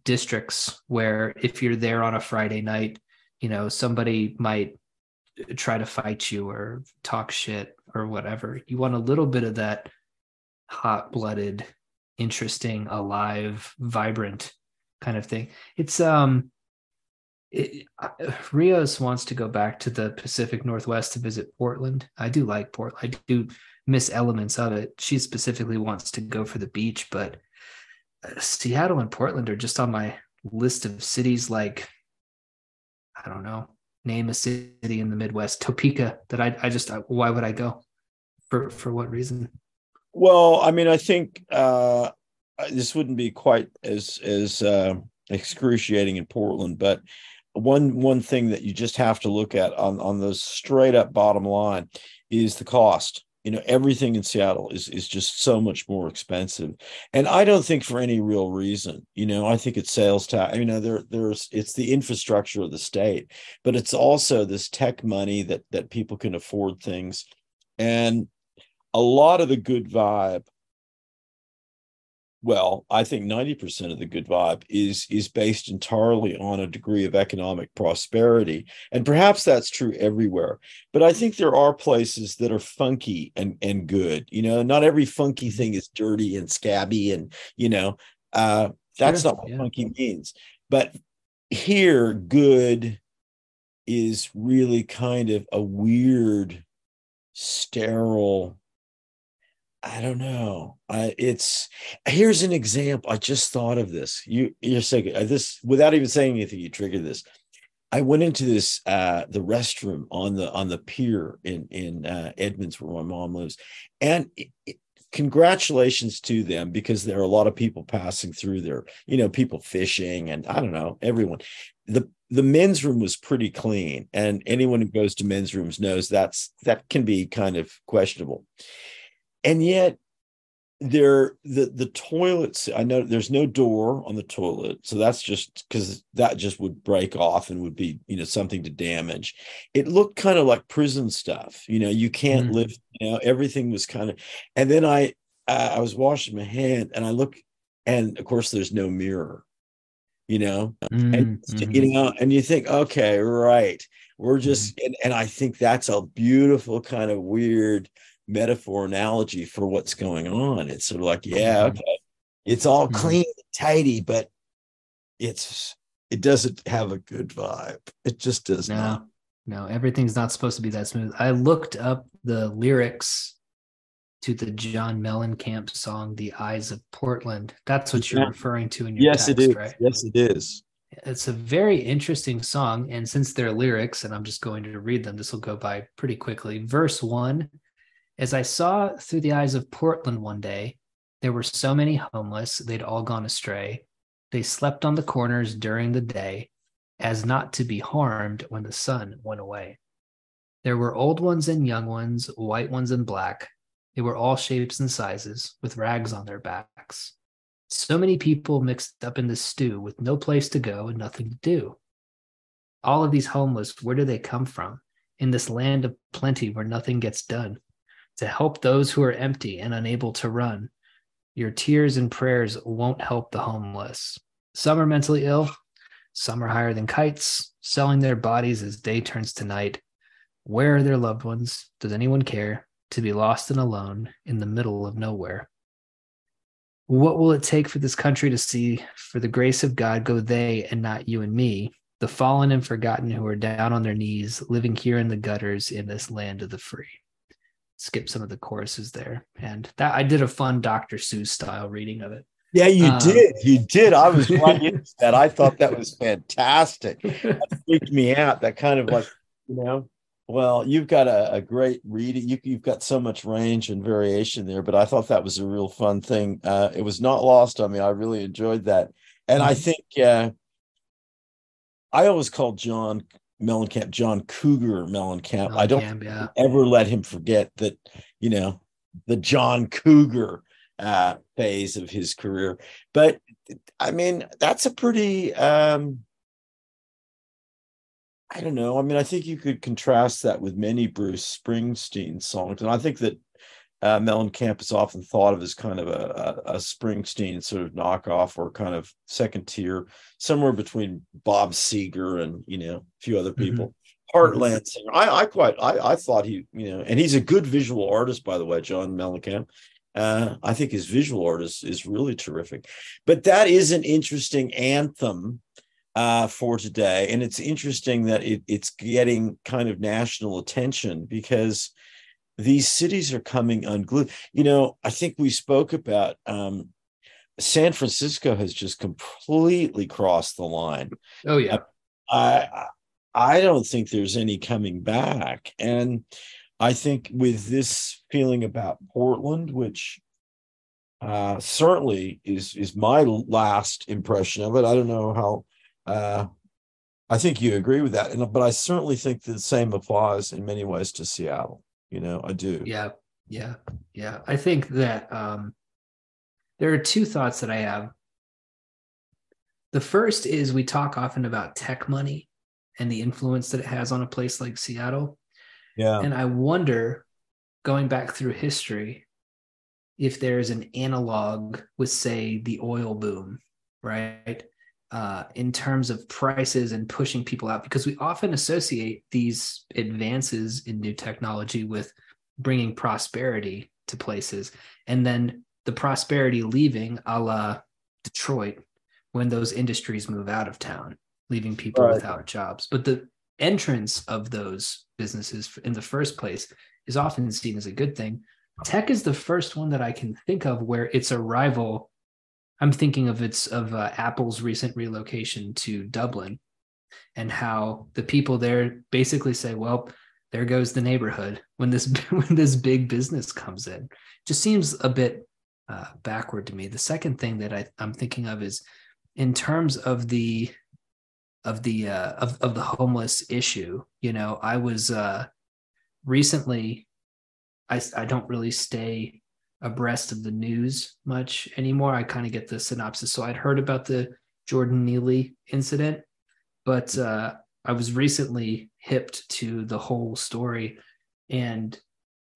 districts where if you're there on a Friday night, you know, somebody might try to fight you or talk shit or whatever. You want a little bit of that hot blooded, interesting, alive, vibrant kind of thing. It's um it, Rios wants to go back to the Pacific Northwest to visit Portland. I do like Portland. I do miss elements of it. She specifically wants to go for the beach, but Seattle and Portland are just on my list of cities like I don't know, name a city in the Midwest, Topeka that I I just why would I go? For for what reason? Well, I mean, I think uh this wouldn't be quite as as uh, excruciating in Portland, but one one thing that you just have to look at on on the straight up bottom line is the cost you know everything in seattle is is just so much more expensive. And i don't think for any real reason you know i think it's sales tax you know there there's it's the infrastructure of the state but it's also this tech money that that people can afford things. And a lot of the good vibe well, I think 90% of the good vibe is is based entirely on a degree of economic prosperity. And perhaps that's true everywhere. But I think there are places that are funky and and good. You know, not every funky mm-hmm. thing is dirty and scabby and, you know, uh that's sure, not what yeah. funky means. But here good is really kind of a weird sterile I don't know. I, it's here's an example. I just thought of this. You you're saying uh, this without even saying anything. You triggered this. I went into this uh the restroom on the on the pier in in uh, Edmonds where my mom lives, and it, it, congratulations to them because there are a lot of people passing through there. You know, people fishing and I don't know everyone. the The men's room was pretty clean, and anyone who goes to men's rooms knows that's that can be kind of questionable and yet there the the toilets i know there's no door on the toilet so that's just because that just would break off and would be you know something to damage it looked kind of like prison stuff you know you can't mm. live you know everything was kind of and then i uh, i was washing my hand and i look and of course there's no mirror you know mm. and mm-hmm. you know and you think okay right we're just mm. and, and i think that's a beautiful kind of weird metaphor analogy for what's going on. It's sort of like, yeah, mm-hmm. okay, it's all mm-hmm. clean and tidy, but it's it doesn't have a good vibe. It just does no, not. No, everything's not supposed to be that smooth. I looked up the lyrics to the John Mellencamp song "The Eyes of Portland." That's what you're yeah. referring to in your yes, text, it is. right? Yes, it is. It's a very interesting song. And since they're lyrics, and I'm just going to read them, this will go by pretty quickly. Verse one As I saw through the eyes of Portland one day, there were so many homeless, they'd all gone astray. They slept on the corners during the day, as not to be harmed when the sun went away. There were old ones and young ones, white ones and black. They were all shapes and sizes, with rags on their backs. So many people mixed up in the stew with no place to go and nothing to do. All of these homeless, where do they come from? In this land of plenty where nothing gets done. To help those who are empty and unable to run. Your tears and prayers won't help the homeless. Some are mentally ill, some are higher than kites, selling their bodies as day turns to night. Where are their loved ones? Does anyone care to be lost and alone in the middle of nowhere? What will it take for this country to see, for the grace of God, go they and not you and me, the fallen and forgotten who are down on their knees, living here in the gutters in this land of the free? Skip some of the choruses there. And that I did a fun Dr. Seuss style reading of it. Yeah, you um, did. You did. I was right into that. I thought that was fantastic. That freaked me out. That kind of like, you know, well, you've got a, a great reading. You, have got so much range and variation there, but I thought that was a real fun thing. Uh, it was not lost on me. I really enjoyed that. And I mm-hmm. think uh, I always called John Mellencamp John Cougar Mellencamp. Mellencamp I don't yeah. ever let him forget that, you know, the John Cougar uh, phase of his career. But I mean, that's a pretty um, I don't know. I mean, I think you could contrast that with many Bruce Springsteen songs, and I think that uh, Mellencamp is often thought of as kind of a, a, a, Springsteen sort of knockoff or kind of second tier, somewhere between Bob Seger and you know a few other mm-hmm. people. Mm-hmm. Heartland singer. I, I quite I, I thought he you know, and he's a good visual artist by the way, John Mellencamp. Uh, I think his visual art is is really terrific. But that is an interesting anthem uh, for today. And it's interesting that it, it's getting kind of national attention because these cities are coming unglued. You know, I think we spoke about um, San Francisco has just completely crossed the line. Oh yeah. I I don't think there's any coming back. And I think with this feeling about Portland, which uh, certainly is is my last impression of it. I don't know how uh, I think you agree with that, and but I certainly think the same applies in many ways to Seattle. You know, I do. Yeah, yeah, yeah. I think that um, there are two thoughts that I have. The first is we talk often about tech money and the influence that it has on a place like Seattle. Yeah. And I wonder, going back through history, if there's an analog with, say, the oil boom, right? Uh, in terms of prices and pushing people out because we often associate these advances in new technology with bringing prosperity to places and then the prosperity leaving a la detroit when those industries move out of town leaving people right. without jobs but the entrance of those businesses in the first place is often seen as a good thing tech is the first one that i can think of where its arrival I'm thinking of its of uh, Apple's recent relocation to Dublin, and how the people there basically say, "Well, there goes the neighborhood when this when this big business comes in." Just seems a bit uh, backward to me. The second thing that I, I'm thinking of is in terms of the of the uh, of of the homeless issue. You know, I was uh, recently. I I don't really stay abreast of the news much anymore. I kind of get the synopsis. So I'd heard about the Jordan Neely incident, but uh, I was recently hipped to the whole story. And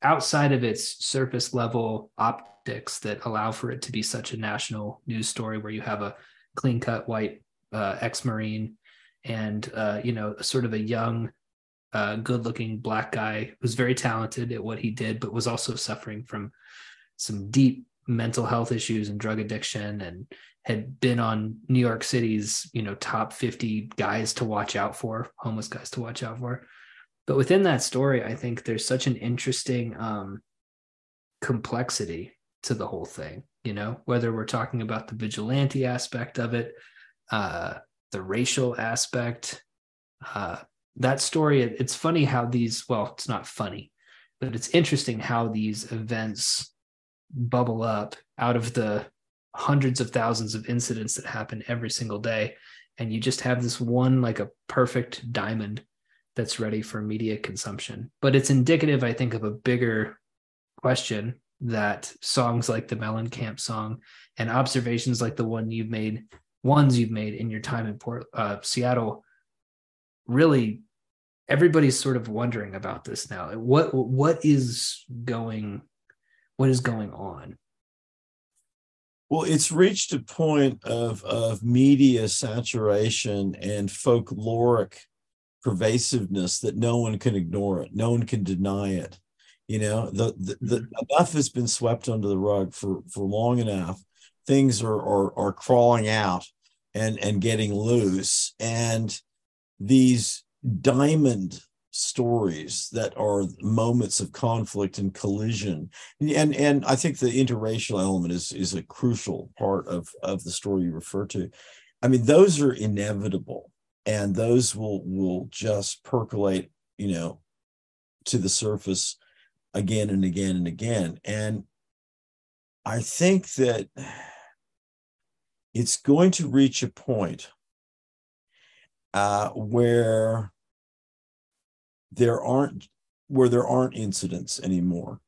outside of its surface level optics that allow for it to be such a national news story where you have a clean cut white uh, ex Marine and, uh, you know, sort of a young, uh, good looking black guy who's very talented at what he did, but was also suffering from some deep mental health issues and drug addiction and had been on New York City's, you know, top 50 guys to watch out for, homeless guys to watch out for. But within that story, I think there's such an interesting um, complexity to the whole thing, you know, whether we're talking about the vigilante aspect of it, uh, the racial aspect. Uh, that story, it, it's funny how these, well, it's not funny, but it's interesting how these events bubble up out of the hundreds of thousands of incidents that happen every single day. And you just have this one, like a perfect diamond that's ready for media consumption. But it's indicative, I think, of a bigger question that songs like the Mellencamp song and observations like the one you've made, ones you've made in your time in Port uh, Seattle, really everybody's sort of wondering about this now. What what is going what is going on? Well, it's reached a point of of media saturation and folkloric pervasiveness that no one can ignore it. No one can deny it. You know, the, the, the mm-hmm. enough has been swept under the rug for for long enough. Things are are, are crawling out and and getting loose, and these diamond stories that are moments of conflict and collision. And and i think the interracial element is is a crucial part of of the story you refer to. I mean those are inevitable and those will will just percolate you know to the surface again and again and again. And i think that it's going to reach a point uh, where there aren't where there aren't incidents anymore,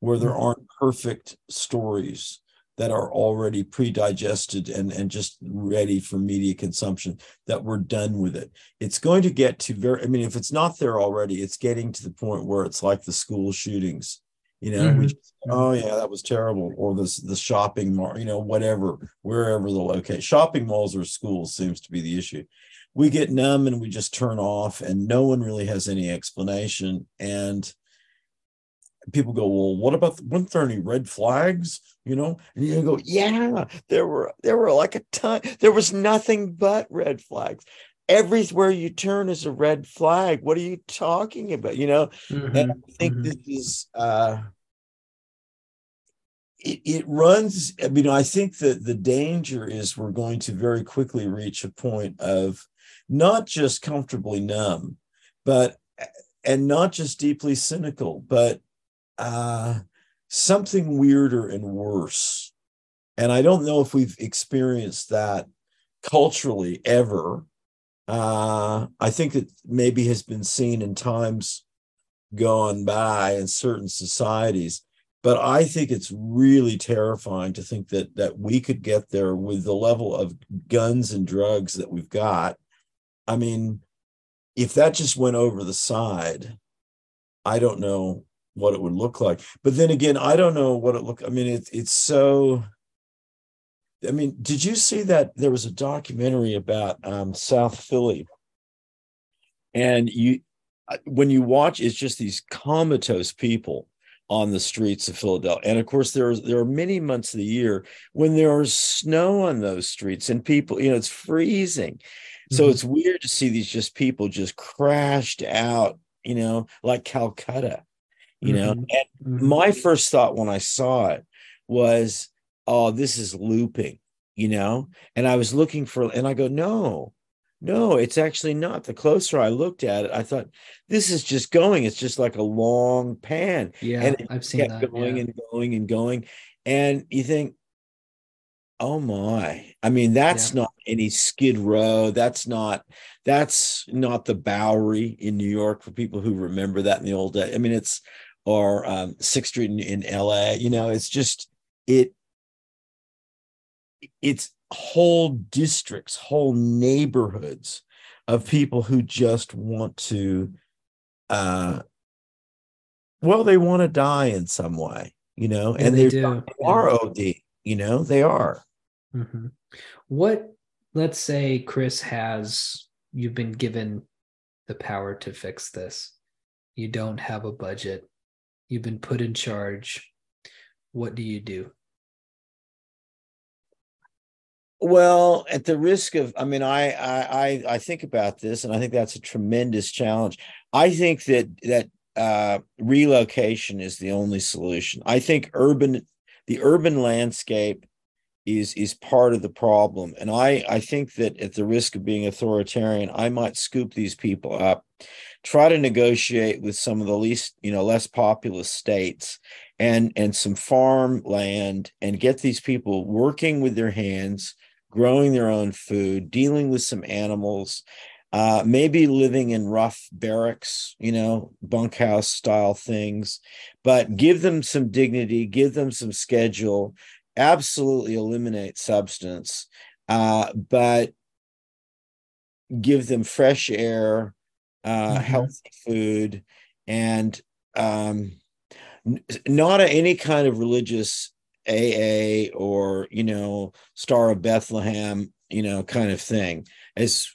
where there mm-hmm. aren't perfect stories that are already pre-digested and, and just ready for media consumption that we're done with it it's going to get to very i mean if it's not there already it's getting to the point where it's like the school shootings you know mm-hmm. just, oh yeah that was terrible or the, the shopping mall you know whatever wherever the location shopping malls or schools seems to be the issue we get numb and we just turn off and no one really has any explanation. And people go well what about the, weren't there any red flags? You know and you go yeah there were there were like a ton there was nothing but red flags. Everywhere you turn is a red flag. What are you talking about? You know? Mm-hmm, and i think mm-hmm. this is uh it, it runs i mean i think that the danger is we're going to very quickly reach a point of not just comfortably numb, but and not just deeply cynical, but uh, something weirder and worse. And I don't know if we've experienced that culturally ever. Uh, I think it maybe has been seen in times gone by in certain societies but i think it's really terrifying to think that that we could get there with the level of guns and drugs that we've got I mean, if that just went over the side, I don't know what it would look like. But then again, I don't know what it look. I mean, it, it's so. I mean, did you see that there was a documentary about um, South Philly, and you, uh, when you watch, it's just these comatose people on the streets of Philadelphia. And of course, there there are many months of the year when there is snow on those streets and people, you know, it's freezing. So mm-hmm. it's weird to see these just people just crashed out, you know, like Calcutta, you mm-hmm. know. And mm-hmm. my first thought when I saw it was, oh, this is looping, you know. And I was looking for, and I go, no, no, it's actually not. The closer I looked at it, I thought this is just going. It's just like a long pan. Yeah, and I've seen that. Going yeah. and going and going, and you think, Oh my. I mean, that's yeah. not any Skid Row. That's not that's not the Bowery in New York for people who remember that in the old day. I mean, it's or um, Sixth Street in, in LA. You know, it's just it it's whole districts, whole neighborhoods of people who just want to uh well, they want to die in some way, you know, and, and they, do. they are OD, you know, they are. Mm-hmm. What, let's say, Kris has, you've been given the power to fix this. You don't have a budget. You've been put in charge. What do you do? Well, at the risk of, I mean, I I I think about this, and I think that's a tremendous challenge. I think that that uh, relocation is the only solution. I think urban, the urban landscape is is part of the problem. And i i think that at the risk of being authoritarian i might scoop these people up try to negotiate with some of the least you know less populous states and and some farm land and get these people working with their hands growing their own food dealing with some animals uh, maybe living in rough barracks, you know, bunkhouse style things, but give them some dignity, give them some schedule, absolutely eliminate substance, uh, but give them fresh air, uh, mm-hmm. healthy food, and um, n- not any kind of religious AA or you know Star of Bethlehem, you know, kind of thing. As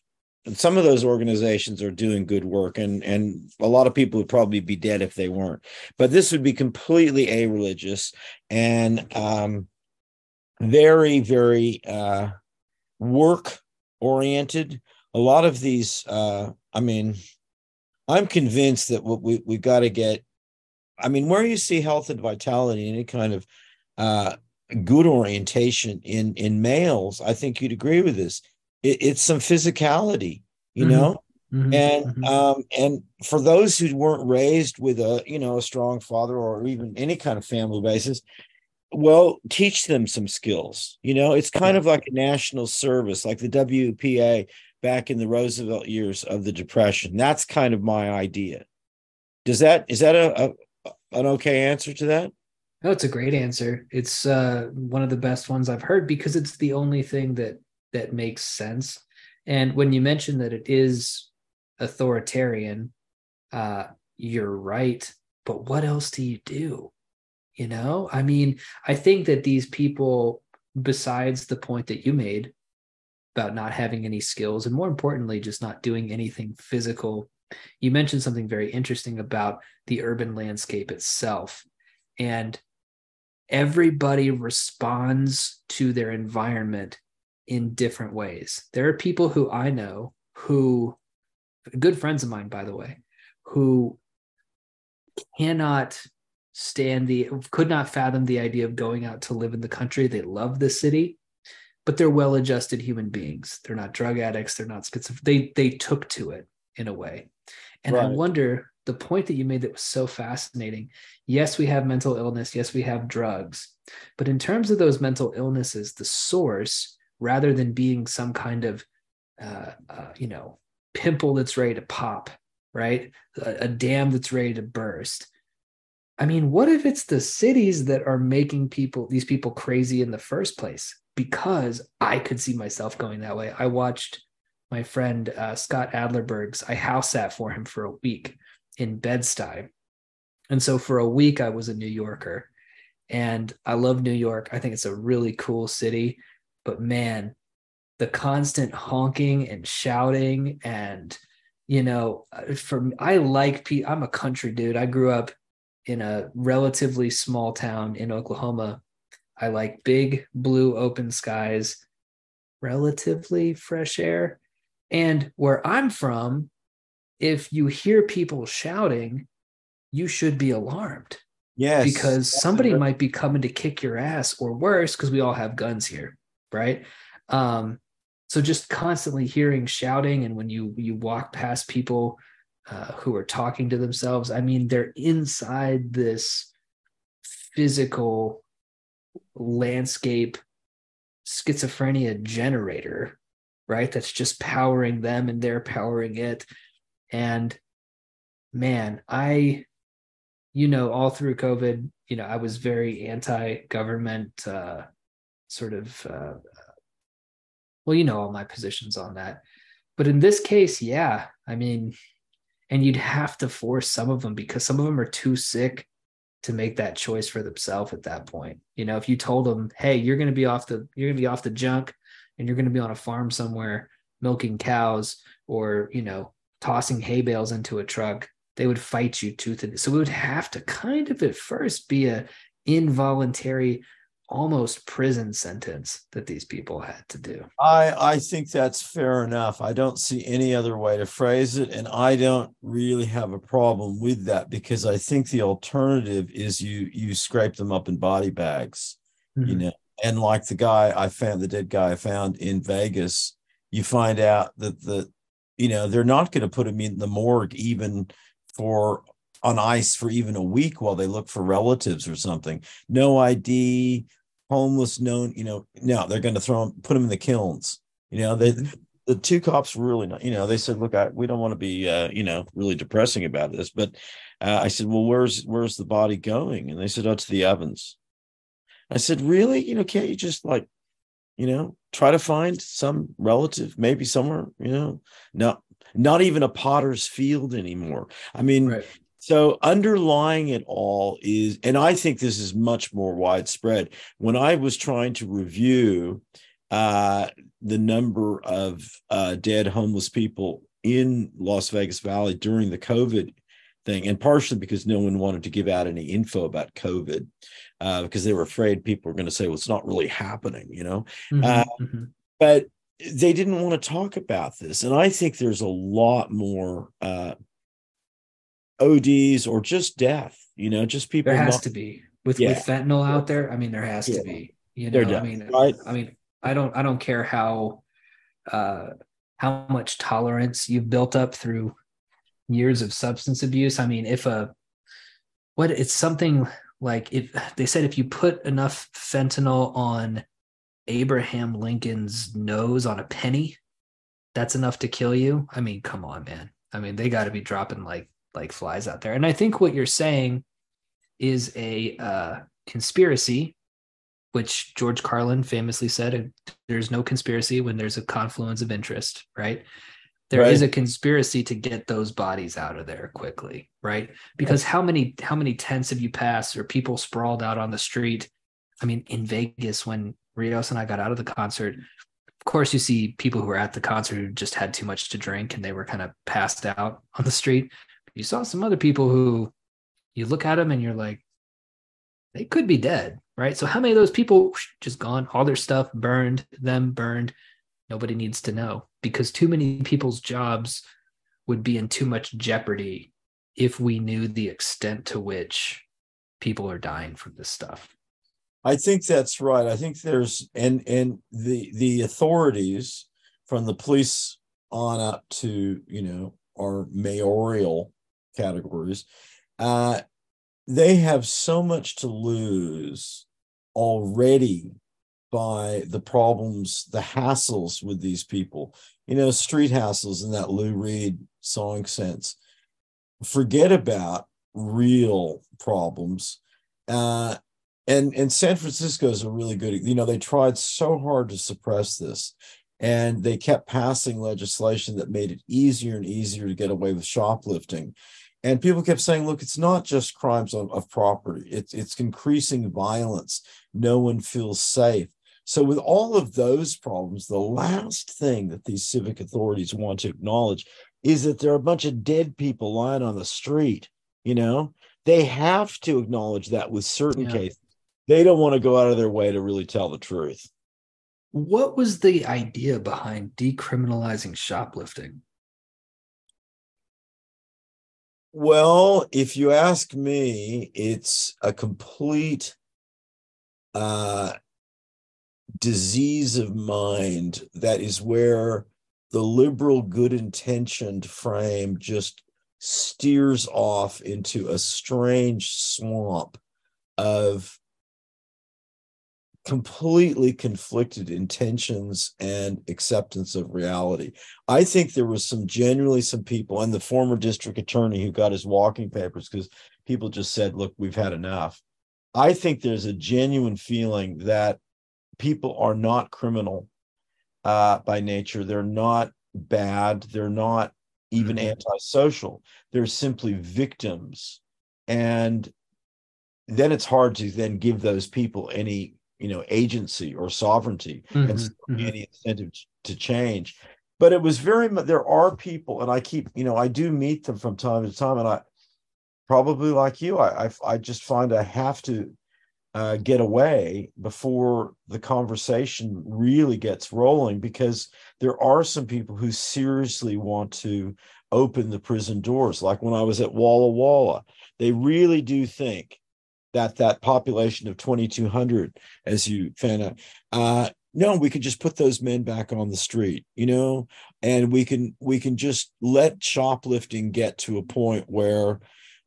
some of those organizations are doing good work and and a lot of people would probably be dead if they weren't but this would be completely a-religious and um, very very uh, work oriented a lot of these uh, i mean i'm convinced that what we, we've got to get i mean where you see health and vitality any kind of uh, good orientation in in males i think you'd agree with this it, it's some physicality you mm-hmm. know mm-hmm. and mm-hmm. um and for those who weren't raised with a you know a strong father or even any kind of family basis well teach them some skills you know it's kind of like a national service like the WPA back in the Roosevelt years of the depression that's kind of my idea does that is that a, a an okay answer to that no it's a great answer it's uh one of the best ones i've heard because it's the only thing that that makes sense. And when you mention that it is authoritarian, uh, you're right. But what else do you do? You know, I mean, I think that these people, besides the point that you made about not having any skills, and more importantly, just not doing anything physical, you mentioned something very interesting about the urban landscape itself. And everybody responds to their environment in different ways. There are people who I know who, good friends of mine, by the way, who cannot stand the, could not fathom the idea of going out to live in the country. They love the city, but they're well adjusted human beings. They're not drug addicts. They're not schizophrenic. They, they took to it in a way. And right. I wonder the point that you made that was so fascinating. Yes, we have mental illness. Yes, we have drugs. But in terms of those mental illnesses, the source rather than being some kind of uh, uh, you know pimple that's ready to pop right a, a dam that's ready to burst i mean what if it's the cities that are making people these people crazy in the first place? Because i could see myself going that way. I watched my friend uh, scott adlerberg's i house sat for him for a week in bed-stuy. And so for a week i was a new yorker. And i love new york. I think it's a really cool city. But man, the constant honking and shouting and you know, uh, for I like I'm a country dude. I grew up in a relatively small town in Oklahoma. I like big blue open skies, relatively fresh air. And where I'm from, if you hear people shouting, you should be alarmed. Yes. Because somebody might be coming to kick your ass or worse, because we all have guns here right um so just constantly hearing shouting and when you you walk past people uh, who are talking to themselves. I mean they're inside this physical landscape schizophrenia generator right? That's just powering them and they're powering it. And man i you know all through covid you know i was very anti-government uh sort of uh, well you know all my positions on that. But in this case yeah i mean and you'd have to force some of them because some of them are too sick to make that choice for themselves at that point. You know if you told them hey you're going to be off the you're going to be off the junk and you're going to be on a farm somewhere milking cows or you know tossing hay bales into a truck they would fight you tooth and so it would have to kind of at first be a involuntary almost prison sentence that these people had to do. I I think that's fair enough. I don't see any other way to phrase it and I don't really have a problem with that because I think the alternative is you you scrape them up in body bags. Mm-hmm. You know, and like the guy I found, the dead guy I found in Vegas, you find out that the, you know, they're not going to put him in the morgue even for on ice for even a week while they look for relatives or something. No ID, homeless, known, you know, no, they're going to throw them, put them in the kilns. You know, they, mm-hmm. the two cops were really not, you know, they said, look, I, we don't want to be, uh, you know, really depressing about this, but uh, I said, well, where's, where's the body going? And they said, oh, to the ovens. I said, really? You know, can't you just like, you know, try to find some relative, maybe somewhere, you know, no, not even a potter's field anymore. I mean, right. So underlying it all is, and I think this is much more widespread. When I was trying to review uh, the number of uh, dead homeless people in Las Vegas Valley during the COVID thing, and partially because no one wanted to give out any info about COVID uh, because they were afraid people were going to say, well, it's not really happening, you know? Mm-hmm, uh, mm-hmm. But they didn't want to talk about this. And I think there's a lot more uh, ODs or just death, you know, just people. There has not, to be with, yeah. with fentanyl out there. I mean, there has yeah. to be, you know, I mean, right? I mean, I don't, I don't care how, uh, how much tolerance you've built up through years of substance abuse. I mean, if a, what it's something like if they said if you put enough fentanyl on Abraham Lincoln's nose on a penny, that's enough to kill you. I mean, come on, man. I mean, they got to be dropping like like flies out there. And I think what you're saying is a uh, conspiracy, which George Carlin famously said, "There's no conspiracy when there's a confluence of interest." Right? There right. is a conspiracy to get those bodies out of there quickly, right? Because how many how many tents have you passed or people sprawled out on the street? I mean, in Vegas when Rios and I got out of the concert, of course you see people who were at the concert who just had too much to drink and they were kind of passed out on the street. You saw some other people who you look at them and you're like, they could be dead, right? So how many of those people just gone, all their stuff burned, them burned, Nobody needs to know because too many people's jobs would be in too much jeopardy if we knew the extent to which people are dying from this stuff. I think that's right. I think there's and and the the authorities from the police on up to you know our mayoral categories, uh, they have so much to lose already by the problems, the hassles with these people. You know, street hassles in that Lou Reed song sense. Forget about real problems. Uh, and and San Francisco is a really good. You know, they tried so hard to suppress this, and they kept passing legislation that made it easier and easier to get away with shoplifting. And people kept saying, look, it's not just crimes of, of property, it's, it's increasing violence. No one feels safe. So, with all of those problems, the last thing that these civic authorities want to acknowledge is that there are a bunch of dead people lying on the street. You know, they have to acknowledge that with certain yeah. cases. They don't want to go out of their way to really tell the truth. What was the idea behind decriminalizing shoplifting? Well, if you ask me, it's a complete uh, disease of mind that is where the liberal good intentioned frame just steers off into a strange swamp of completely conflicted intentions and acceptance of reality. I think there was some genuinely some people and the former district attorney who got his walking papers because people just said, look, we've had enough. I think there's a genuine feeling that people are not criminal uh, by nature. They're not bad. They're not even mm-hmm. antisocial. They're simply victims. And then it's hard to then give those people any you know agency or sovereignty mm-hmm. and mm-hmm. any incentive to change but it was very much there are people and i keep you know i do meet them from time to time and i probably like you i i, I just find i have to uh, get away before the conversation really gets rolling because there are some people who seriously want to open the prison doors. Like when I was at Walla Walla, they really do think that that population of 2200 as you found out uh no we can just put those men back on the street you know and we can we can just let shoplifting get to a point where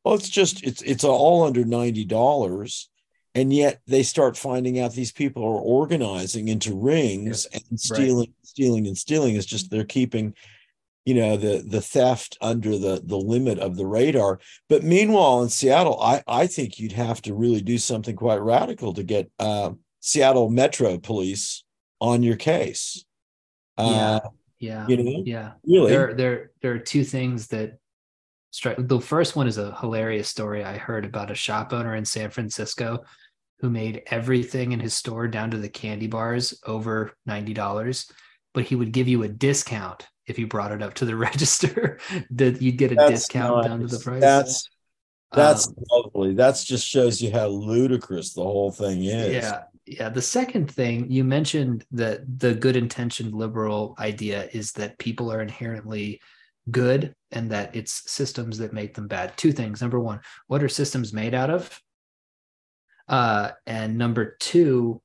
well it's just it's it's all under $90 and yet they start finding out these people are organizing into rings yeah. and stealing right. stealing and stealing is just they're keeping you know the the theft under the the limit of the radar. But meanwhile in seattle i i think you'd have to really do something quite radical to get uh, seattle metro police on your case. Uh, yeah yeah you know yeah. really. There there there are two things that strike the first one is a hilarious story i heard about a shop owner in san francisco who made everything in his store down to the candy bars over $90 but he would give you a discount if you brought it up to the register that you'd get a that's discount nice. down to the price. That's that's um, lovely. That just shows you how ludicrous the whole thing is. Yeah. Yeah. The second thing you mentioned that the good intentioned liberal idea is that people are inherently good and that it's systems that make them bad. Two things. Number one, what are systems made out of? Uh, and number two,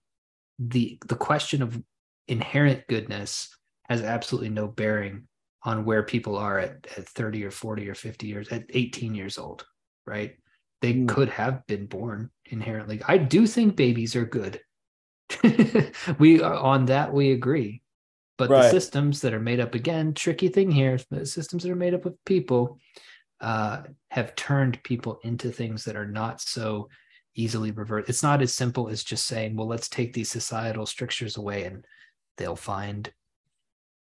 the the question of inherent goodness has absolutely no bearing on where people are at, at 30 or 40 or 50 years at 18 years old right they mm. could have been born inherently i do think babies are good we uh, on that we agree but right. the systems that are made up again tricky thing here the systems that are made up of people uh, have turned people into things that are not so easily reversed it's not as simple as just saying well let's take these societal strictures away and they'll find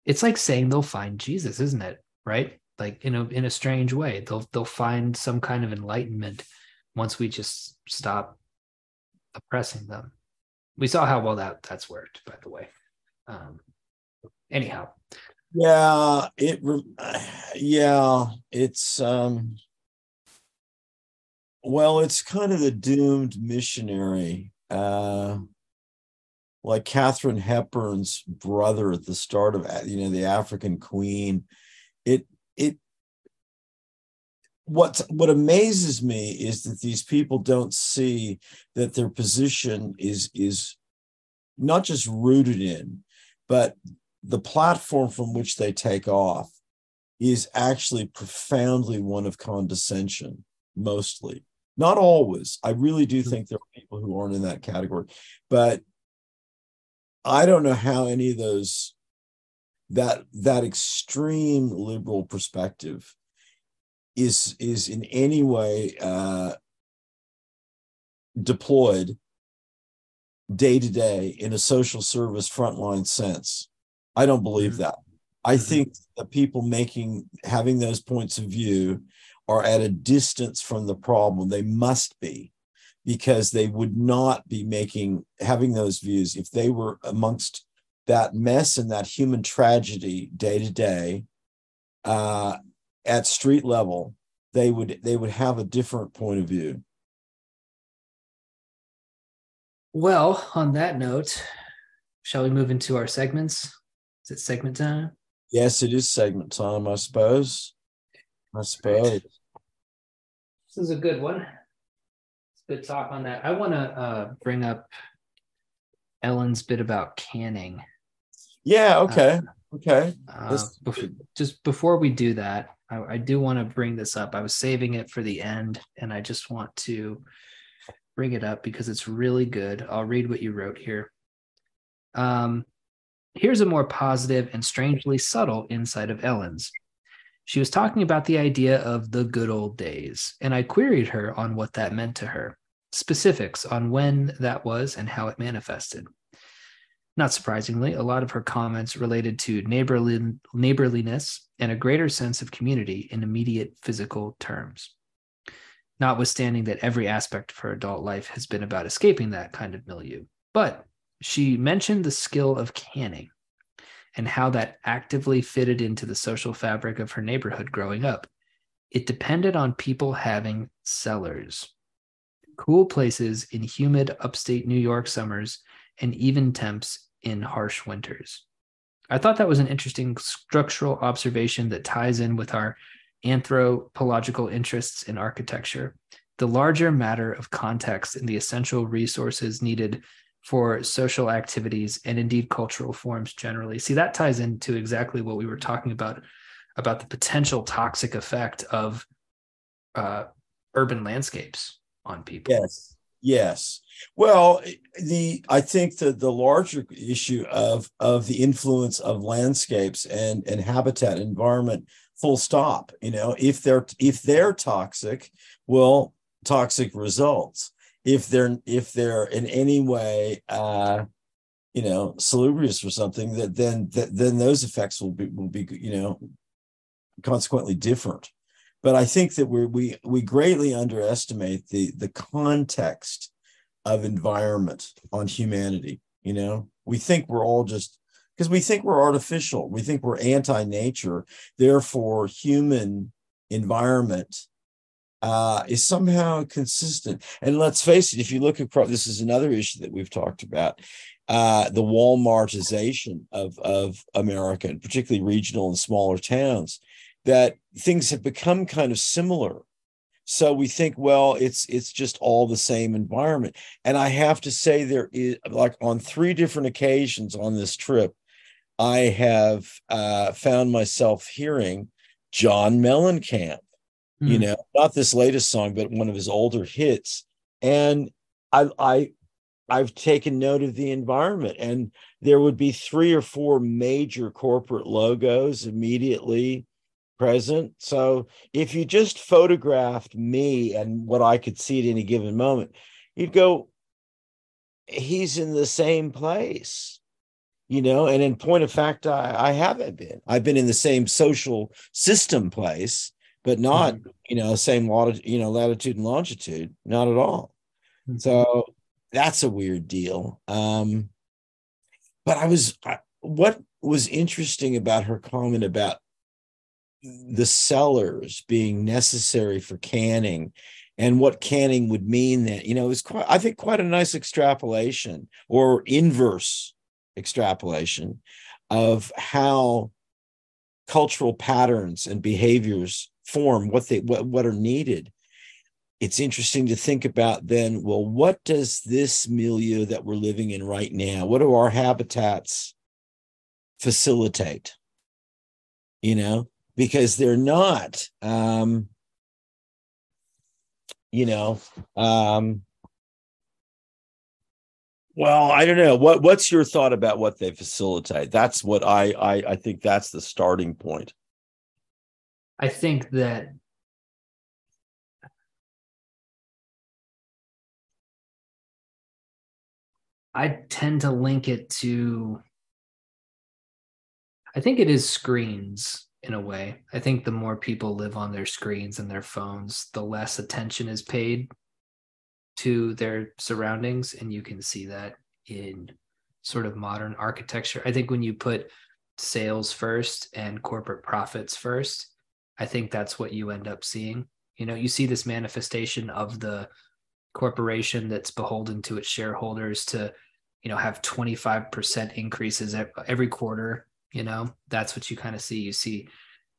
it's like saying they'll find Jesus, isn't it? Right? Like in a in a strange way, they'll they'll find some kind of enlightenment once we just stop oppressing them. We saw how well that that's worked, by the way. Um, anyhow, yeah, it yeah, it's um well, it's kind of the doomed missionary. Uh like Katharine Hepburn's brother at the start of you know the African Queen. It it what what amazes me is that these people don't see that their position is is not just rooted in, but the platform from which they take off is actually profoundly one of condescension, mostly. Not always. I really do think there are people who aren't in that category, but I don't know how any of those that that extreme liberal perspective is is in any way uh, deployed day to day in a social service frontline sense. I don't believe mm-hmm. that. I mm-hmm. think the people making having those points of view are at a distance from the problem. They must be because they would not be making having those views if they were amongst that mess and that human tragedy day to day uh, at street level they would they would have a different point of view. Well on that note shall we move into our segments? Is it segment time? Yes it is segment time i suppose. I suppose. This is a good one good talk on that. I want to uh, bring up Ellen's bit about canning. Yeah. Okay. Uh, okay. Uh, before, just before we do that, I, I do want to bring this up. I was saving it for the end, and I just want to bring it up because it's really good. I'll read what you wrote here. Um, here's a more positive and strangely subtle insight of Ellen's. She was talking about the idea of the good old days, and I queried her on what that meant to her, specifics on when that was and how it manifested. Not surprisingly, a lot of her comments related to neighborly, neighborliness and a greater sense of community in immediate physical terms. Notwithstanding that every aspect of her adult life has been about escaping that kind of milieu. But she mentioned the skill of canning and how that actively fitted into the social fabric of her neighborhood growing up. It depended on people having cellars, cool places in humid upstate New York summers, and even temps in harsh winters. I thought that was an interesting structural observation that ties in with our anthropological interests in architecture the larger matter of context and the essential resources needed for social activities and indeed cultural forms generally. See, that ties into exactly what we were talking about about the potential toxic effect of uh, urban landscapes on people. Yes. Yes. Well, the I think that the larger issue of of the influence of landscapes and and habitat environment full stop, you know, if they're if they're toxic, well, toxic results. If they're if they're in any way uh you know salubrious or something that then that, then those effects will be will be you know consequently different but I think that we we we greatly underestimate the the context of environment on humanity. You know, we think we're all just because we think we're artificial. We think we're anti-nature. Therefore, human environment uh, is somehow consistent. And let's face it, if you look across, this is another issue that we've talked about. Uh, the Walmartization of, of America, and particularly regional and smaller towns that things have become kind of similar so we think well it's it's just all the same environment and i have to say there is like on three different occasions on this trip i have uh, found myself hearing john mellencamp mm. you hmm. know not this latest song but one of his older hits and i i i've taken note of the environment and there would be three or four major corporate logos immediately present. So if you just photographed me and what I could see at any given moment, you'd go, he's in the same place. You know, and in point of fact, I, I haven't been. I've been in the same social system place, but not, mm-hmm. you know, same latitude, you know, latitude and longitude, not at all. Mm-hmm. So that's a weird deal. Um, but I was, I, what was interesting about her comment about the cellars being necessary for canning and what canning would mean that you know it was quite i think quite a nice extrapolation or inverse extrapolation of how cultural patterns and behaviors form what they what, what are needed. It's interesting to think about then well what does this milieu that we're living in right now what do our habitats facilitate? You know because they're not um, you know um, well i don't know. What what's your thought about what they facilitate? That's what I, I i think that's the starting point i think that i tend to link it to i think it is screens in a way. I think the more people live on their screens and their phones, the less attention is paid to their surroundings. And you can see that in sort of modern architecture. I think when you put sales first and corporate profits first, I think that's what you end up seeing. You know, you see this manifestation of the corporation that's beholden to its shareholders to, you know, have 25% increases every quarter you know? That's what you kind of see. You see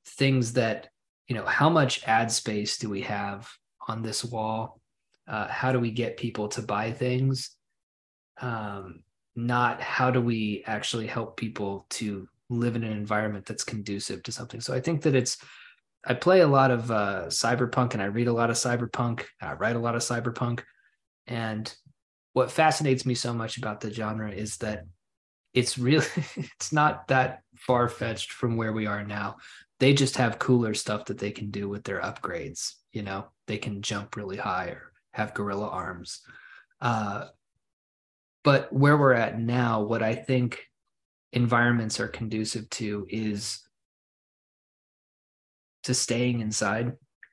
things that you know how much ad space do we have on this wall? Uh, how do we get people to buy things? Um, not how do we actually help people to live in an environment that's conducive to something. So i think that it's i play a lot of uh, cyberpunk and i read a lot of cyberpunk i write a lot of cyberpunk and what fascinates me so much about the genre is that it's really it's not that far fetched from where we are now. They just have cooler stuff that they can do with their upgrades. You know, they can jump really high or have gorilla arms. Uh, but where we're at now, what I think environments are conducive to is to staying inside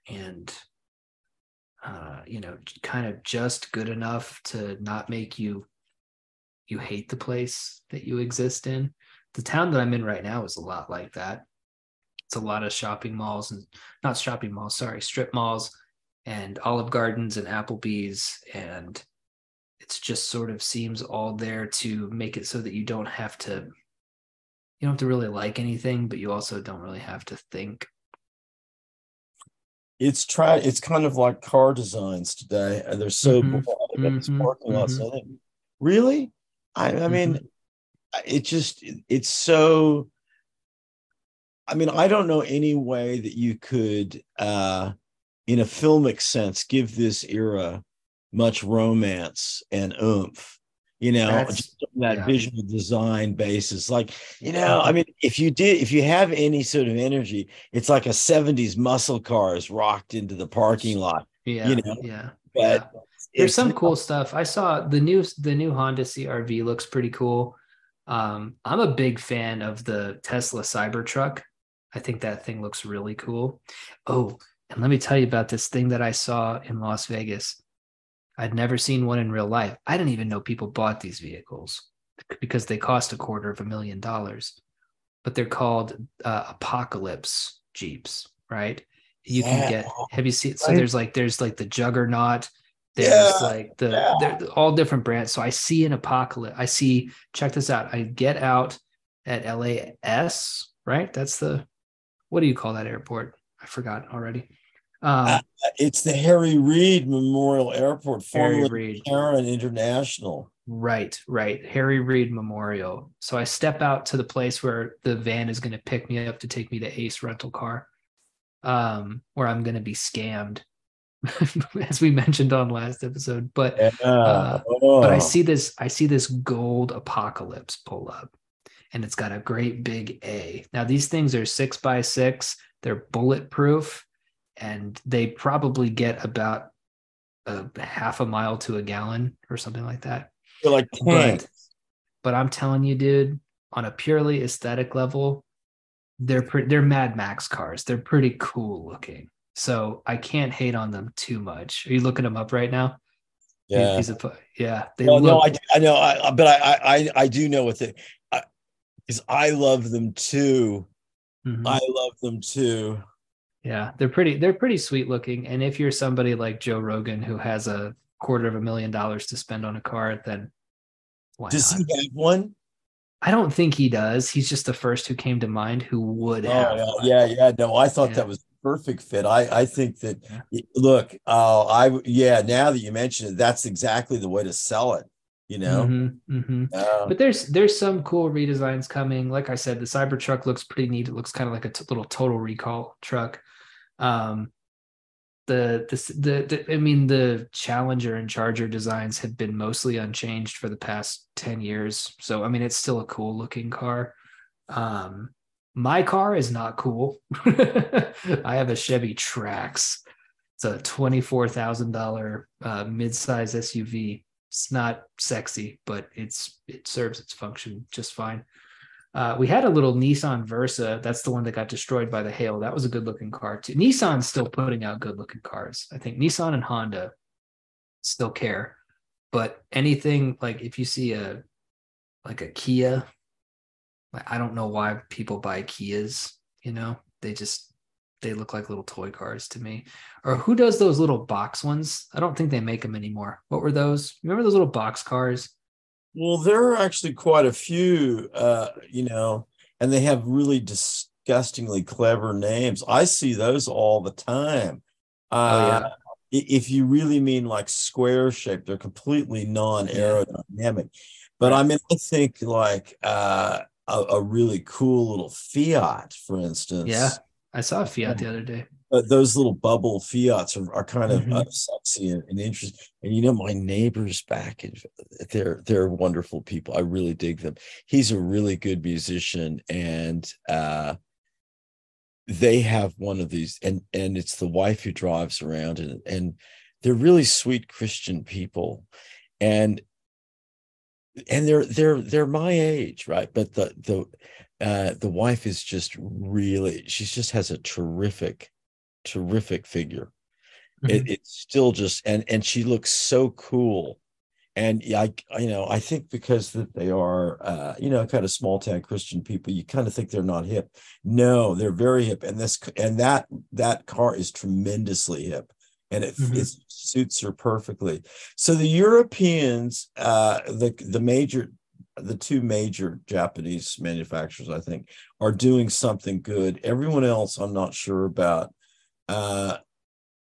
and uh, you know kind of just good enough to not make you you hate the place that you exist in. The town that I'm in right now is a lot like that. It's a lot of shopping malls and not shopping malls, sorry, strip malls and Olive Gardens and Applebee's. And it's just sort of seems all there to make it so that you don't have to, you don't have to really like anything, but you also don't really have to think. It's try it's kind of like car designs today and they're so Mhm, about these mhm, parking lots mhm. I think, really i i mean Mm-hmm. it just it's so i mean i don't know any way that you could uh in a filmic sense give this era much romance and oomph you know That's- just on that yeah. visual design basis. Like you know i mean if you did if you have any sort of energy it's like a 70s muscle cars rocked into the parking lot yeah you know, yeah but yeah. there's some cool stuff. I saw the new the new honda crv looks pretty cool. Um i'm a big fan of the tesla cybertruck. I think that thing looks really cool. Oh and let me tell you about this thing that i saw in las vegas i'd never seen one in real life. I didn't even know people bought these vehicles because they cost a quarter of a million dollars. But they're called uh, apocalypse jeeps right? You can get have you seen so there's like there's like the juggernaut there's Yeah, like the yeah. they're all different brands. So i see an apocalypse i see check this out i get out at las right? That's the what do you call that airport? I forgot already um Uh, it's the harry reid memorial airport formerly Reid. McCarran international Right, right. Harry Reid Memorial. So I step out to the place where the van is going to pick me up to take me to Ace Rental Car, um, where I'm going to be scammed, as we mentioned on last episode. But yeah. Uh, oh. but I see this, I see this gold apocalypse pull up, and it's got a great big A. Now these things are six by six. They're bulletproof, and they probably get about a half a mile to a gallon or something like that They're like tanks. but but I'm telling you, dude, on a purely aesthetic level, they're pre- they're Mad Max cars. They're pretty cool looking. So I can't hate on them too much. Are you looking them up right now? yeah These are- yeah. They no, look, I, do- I know, I, I- but I, I, I do know what they, because I, love them too. Mhm. I love them too. Yeah, they're pretty. They're pretty sweet looking. And if you're somebody like Joe Rogan who has a quarter of a million dollars to spend on a car, then why Does not? he have one? I don't think he does. He's just the first who came to mind who would Oh, have. yeah, one. yeah, yeah. No, I thought Yeah. that was perfect fit. I, I think that. Yeah. Look, uh, I, yeah. Now that you mention it, that's exactly the way to sell it. You know. Mhm, mhm. Um, But there's there's some cool redesigns coming. Like I said, the Cybertruck looks pretty neat. It looks kind of like a t- little Total Recall truck. Um, the this the, the I mean the Challenger and Charger designs have been mostly unchanged for the past ten years. So I mean it's still a cool looking car. Um, my car is not cool. I have a Chevy Trax. It's a twenty four thousand dollar uh, midsize SUV it's not sexy, but it's it serves its function just fine. Uh, we had a little Nissan Versa. That's the one that got destroyed by the hail. That was a good looking car too. Nissan's still putting out good looking cars. I think Nissan and Honda still care, but anything like if you see a like a Kia, I don't know why people buy Kias. You know, they just they look like little toy cars to me. Or who does those little box ones? I don't think they make them anymore. What were those? Remember those little box cars? Well, there are actually quite a few, uh, you know, and they have really disgustingly clever names. I see those all the time. Oh, yeah. Uh, If you really mean like square shaped, they're completely non aerodynamic. But I mean, I think like uh, a, a really cool little Fiat, for instance. Yeah. I saw a Fiat the other day. Uh, those little bubble Fiats are, are kind of Mhm. uh, sexy and, and interesting. And you know, my neighbors back, they're they're wonderful people. I really dig them. He's a really good musician, and uh, they have one of these, and and it's the wife who drives around, and and they're really sweet Christian people, and and they're they're they're my age, right? But the the uh, the wife is just really she just has a terrific terrific figure. It, it's still just and and she looks so cool. And yeah, I you know I think because that they are uh you know kind of small town Christian people you kind of think they're not hip. No they're very hip. And this and that that car is tremendously hip. And it, Mhm. it suits her perfectly. So the Europeans uh the the major the two major Japanese manufacturers I think are doing something good. Everyone else I'm not sure about uh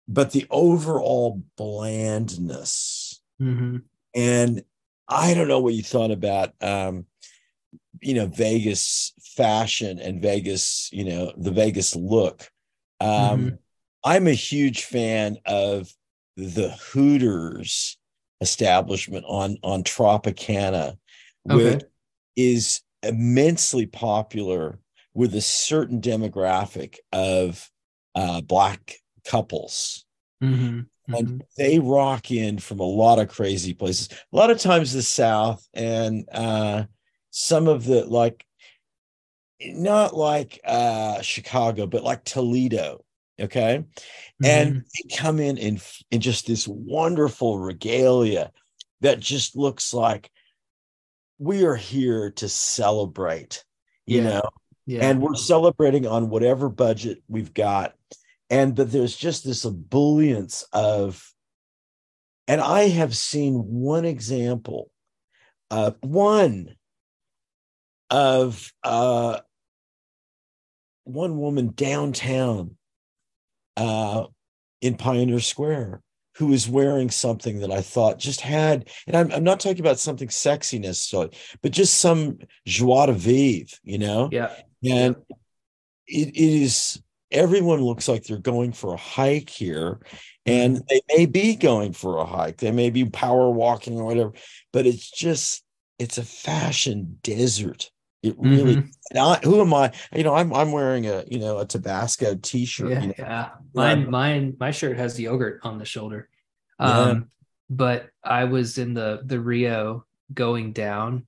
but the overall blandness. Mm-hmm. And I don't know what you thought about, um, you know, Vegas fashion and Vegas, you know, the Vegas look. Um, mm-hmm. I'm a huge fan of the Hooters establishment on on Tropicana, okay. which is immensely popular with a certain demographic of uh, black couples. Mm-hmm. And mm-hmm. they rock in from a lot of crazy places. A lot of times the South and uh, some of the like, not like uh, Chicago, but like Toledo. Okay. Mm-hmm. And they come in, in in just this wonderful regalia that just looks like we are here to celebrate, you yeah. know, yeah. and we're celebrating on whatever budget we've got and but there's just this ebullience of and i have seen one example uh one of uh one woman downtown uh in pioneer square who was wearing something that I thought just had, and I'm, I'm not talking about something sexy necessarily, but just some joie de vivre, you know? Yeah. And it, it is everyone looks like they're going for a hike here and mm-hmm. they may be going for a hike they may be power walking or whatever but it's just it's a fashion desert it really mm-hmm. I, who am i you know i'm i'm wearing a you know a tabasco t-shirt yeah, you know? yeah. mine mine my shirt has the yogurt on the shoulder um yeah. but i was in the the rio going down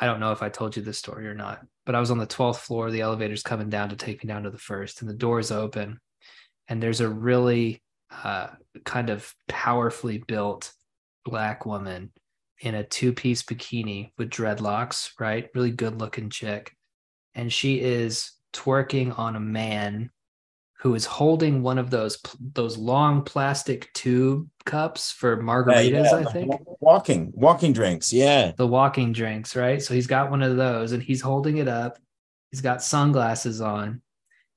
I don't know if I told you this story or not, but I was on the 12th floor. The elevator's coming down to take me down to the first, and the door's open. And there's a really uh, kind of powerfully built black woman in a two piece bikini with dreadlocks, right? Really good looking chick. And she is twerking on a man who is holding one of those those long plastic tube cups for margaritas yeah, yeah. i think. walking walking drinks yeah. The walking drinks right? So he's got one of those and he's holding it up. He's got sunglasses on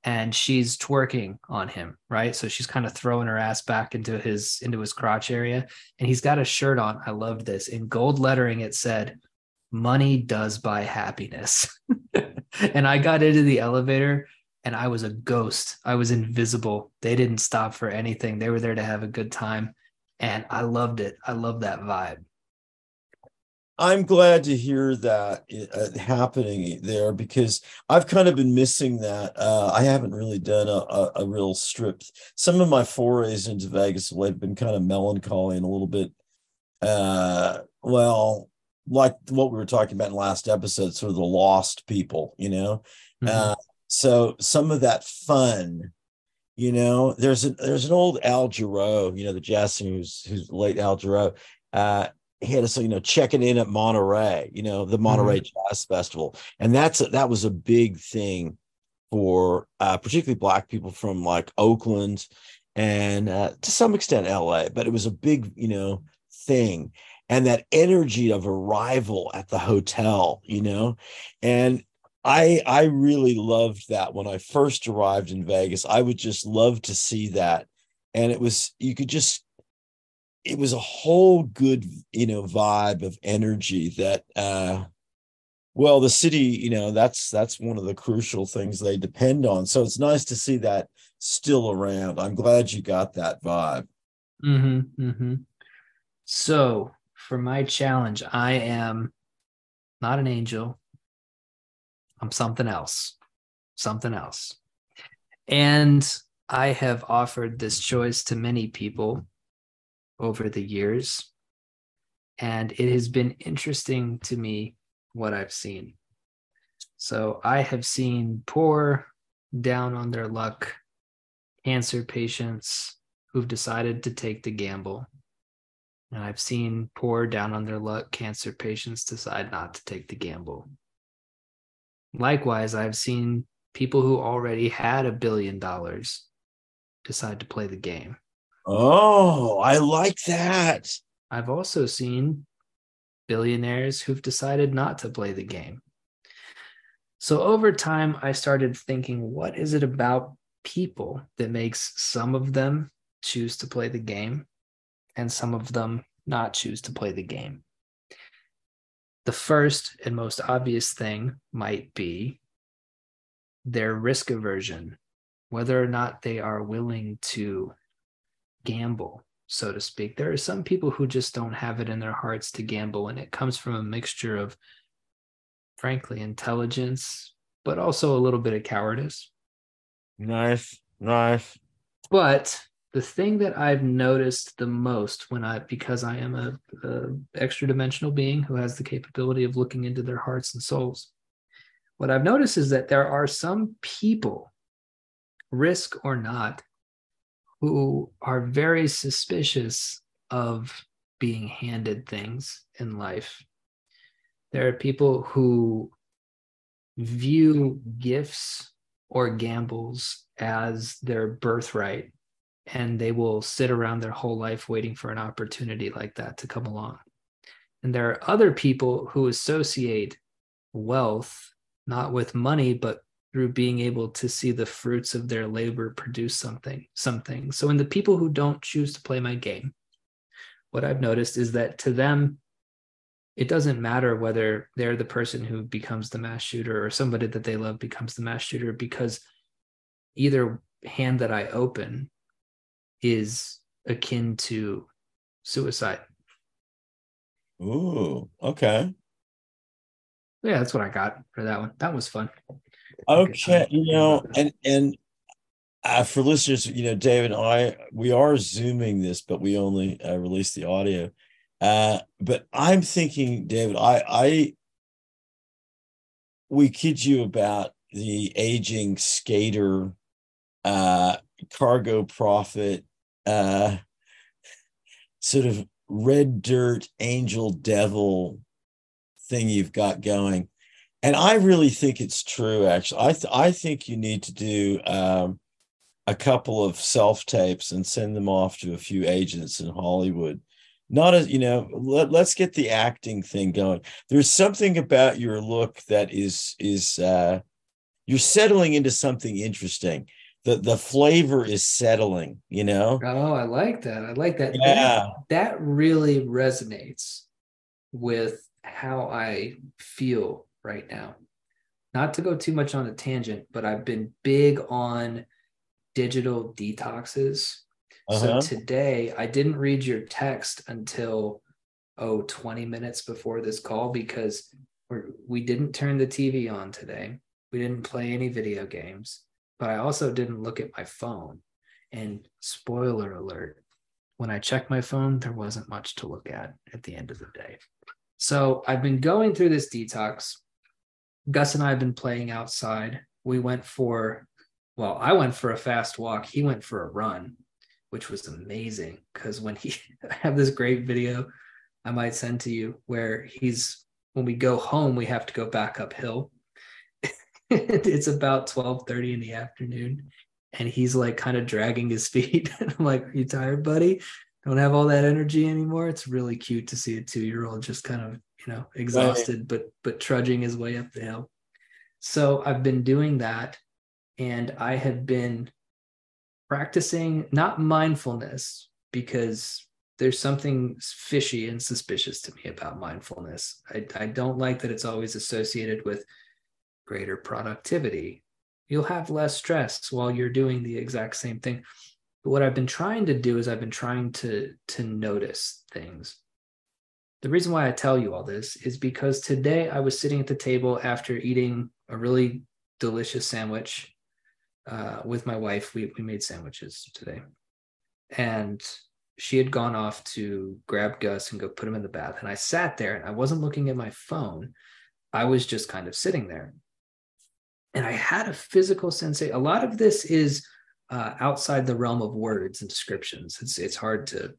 and she's twerking on him right? So she's kind of throwing her ass back into his into his crotch area. And he's got a shirt on. I loved this. In gold lettering it said money does buy happiness. And i got into the elevator and I was a ghost. I was invisible. They didn't stop for anything. They were there to have a good time. And I loved it. I love that vibe. I'm glad to hear that uh, happening there because I've kind of been missing that. Uh, I haven't really done a, a, a, real strip. Some of my forays into Vegas have been kind of melancholy and a little bit, uh, well, like what we were talking about in last episode, sort of the lost people, you know. Mm-hmm. Uh, so some of that fun, you know, there's a there's an old Al Jarreau, you know, the jazz singer who's who's late Al Jarreau. Uh, he had us, you know, checking in at Monterey, you know, the Monterey mm-hmm. Jazz Festival, and that's a, that was a big thing for uh, particularly Black people from like Oakland and uh, to some extent LA, but it was a big, you know, thing. And that energy of arrival at the hotel, you know, and I I really loved that when I first arrived in Vegas. I would just love to see that. And it was you could just it was a whole good, you know, vibe of energy that uh well, the city, you know, that's that's one of the crucial things they depend on. So it's nice to see that still around. I'm glad you got that vibe. Mm-hmm, mm-hmm. So for my challenge, I am not an angel. I'm something else, something else. And I have offered this choice to many people over the years. And it has been interesting to me what I've seen. So I have seen poor, down on their luck cancer patients who've decided to take the gamble. And I've seen poor, down on their luck cancer patients decide not to take the gamble. Likewise, I've seen people who already had a billion dollars decide to play the game. Oh, I like that. I've also seen billionaires who've decided not to play the game. So over time, I started thinking, what is it about people that makes some of them choose to play the game and some of them not choose to play the game. The first and most obvious thing might be their risk aversion, whether or not they are willing to gamble, so to speak. There are some people who just don't have it in their hearts to gamble, and it comes from a mixture of, frankly, intelligence, but also a little bit of cowardice. Nice, nice. But the thing that I've noticed the most when I, because I am a, a extra dimensional being who has the capability of looking into their hearts and souls, what I've noticed is that there are some people, risk or not, who are very suspicious of being handed things in life. There are people who view gifts or gambles as their birthright, and they will sit around their whole life waiting for an opportunity like that to come along. And there are other people who associate wealth not with money, but through being able to see the fruits of their labor produce something, something. So in the people who don't choose to play my game, what I've noticed is that to them, it doesn't matter whether they're the person who becomes the mass shooter or somebody that they love becomes the mass shooter because either hand that I open is akin to suicide. Ooh, okay yeah, that's what I got for that one. That was fun. Okay, you know, and and uh, for listeners, you know, David and I, we are zooming this, but we only uh, release the audio. Uh, but I'm thinking, David, I I we kid you about the aging skater, uh, cargo prophet, uh, sort of red dirt angel devil thing you've got going. And I really think it's true, actually. I, th- I think you need to do um, a couple of self tapes and send them off to a few agents in Hollywood. Not as, you know, let, let's get the acting thing going. There's something about your look that is, is, uh, you're settling into something interesting. The, the flavor is settling, you know? Oh, I like that. I like that. Yeah. That, that really resonates with how I feel right now. Not to go too much on a tangent, but I've been big on digital detoxes. Uh-huh. So today I didn't read your text until oh 20 minutes before this call because we're, we didn't turn the TV on today. We didn't play any video games, but I also didn't look at my phone. And spoiler alert, when I checked my phone, there wasn't much to look at at the end of the day. So I've been going through this detox. Gus and I have been playing outside. We went for, well, I went for a fast walk. He went for a run, which was amazing because when he I have this great video I might send to you where he's when we go home, we have to go back uphill. it's about 12 30 in the afternoon. And he's like kind of dragging his feet. and I'm like, Are you tired, buddy? don't have all that energy anymore. It's really cute to see a two year old just kind of, you know, exhausted, right. but but trudging his way up the hill. So I've been doing that and I have been practicing not mindfulness because there's something fishy and suspicious to me about mindfulness. I, I don't like that it's always associated with greater productivity. You'll have less stress while you're doing the exact same thing. But what I've been trying to do is I've been trying to to notice things. The reason why I tell you all this is because today I was sitting at the table after eating a really delicious sandwich uh, with my wife. We we made sandwiches today, and she had gone off to grab Gus and go put him in the bath. And I sat there and I wasn't looking at my phone. I was just kind of sitting there. And I had a physical sensation. A lot of this is uh, outside the realm of words and descriptions. It's it's hard to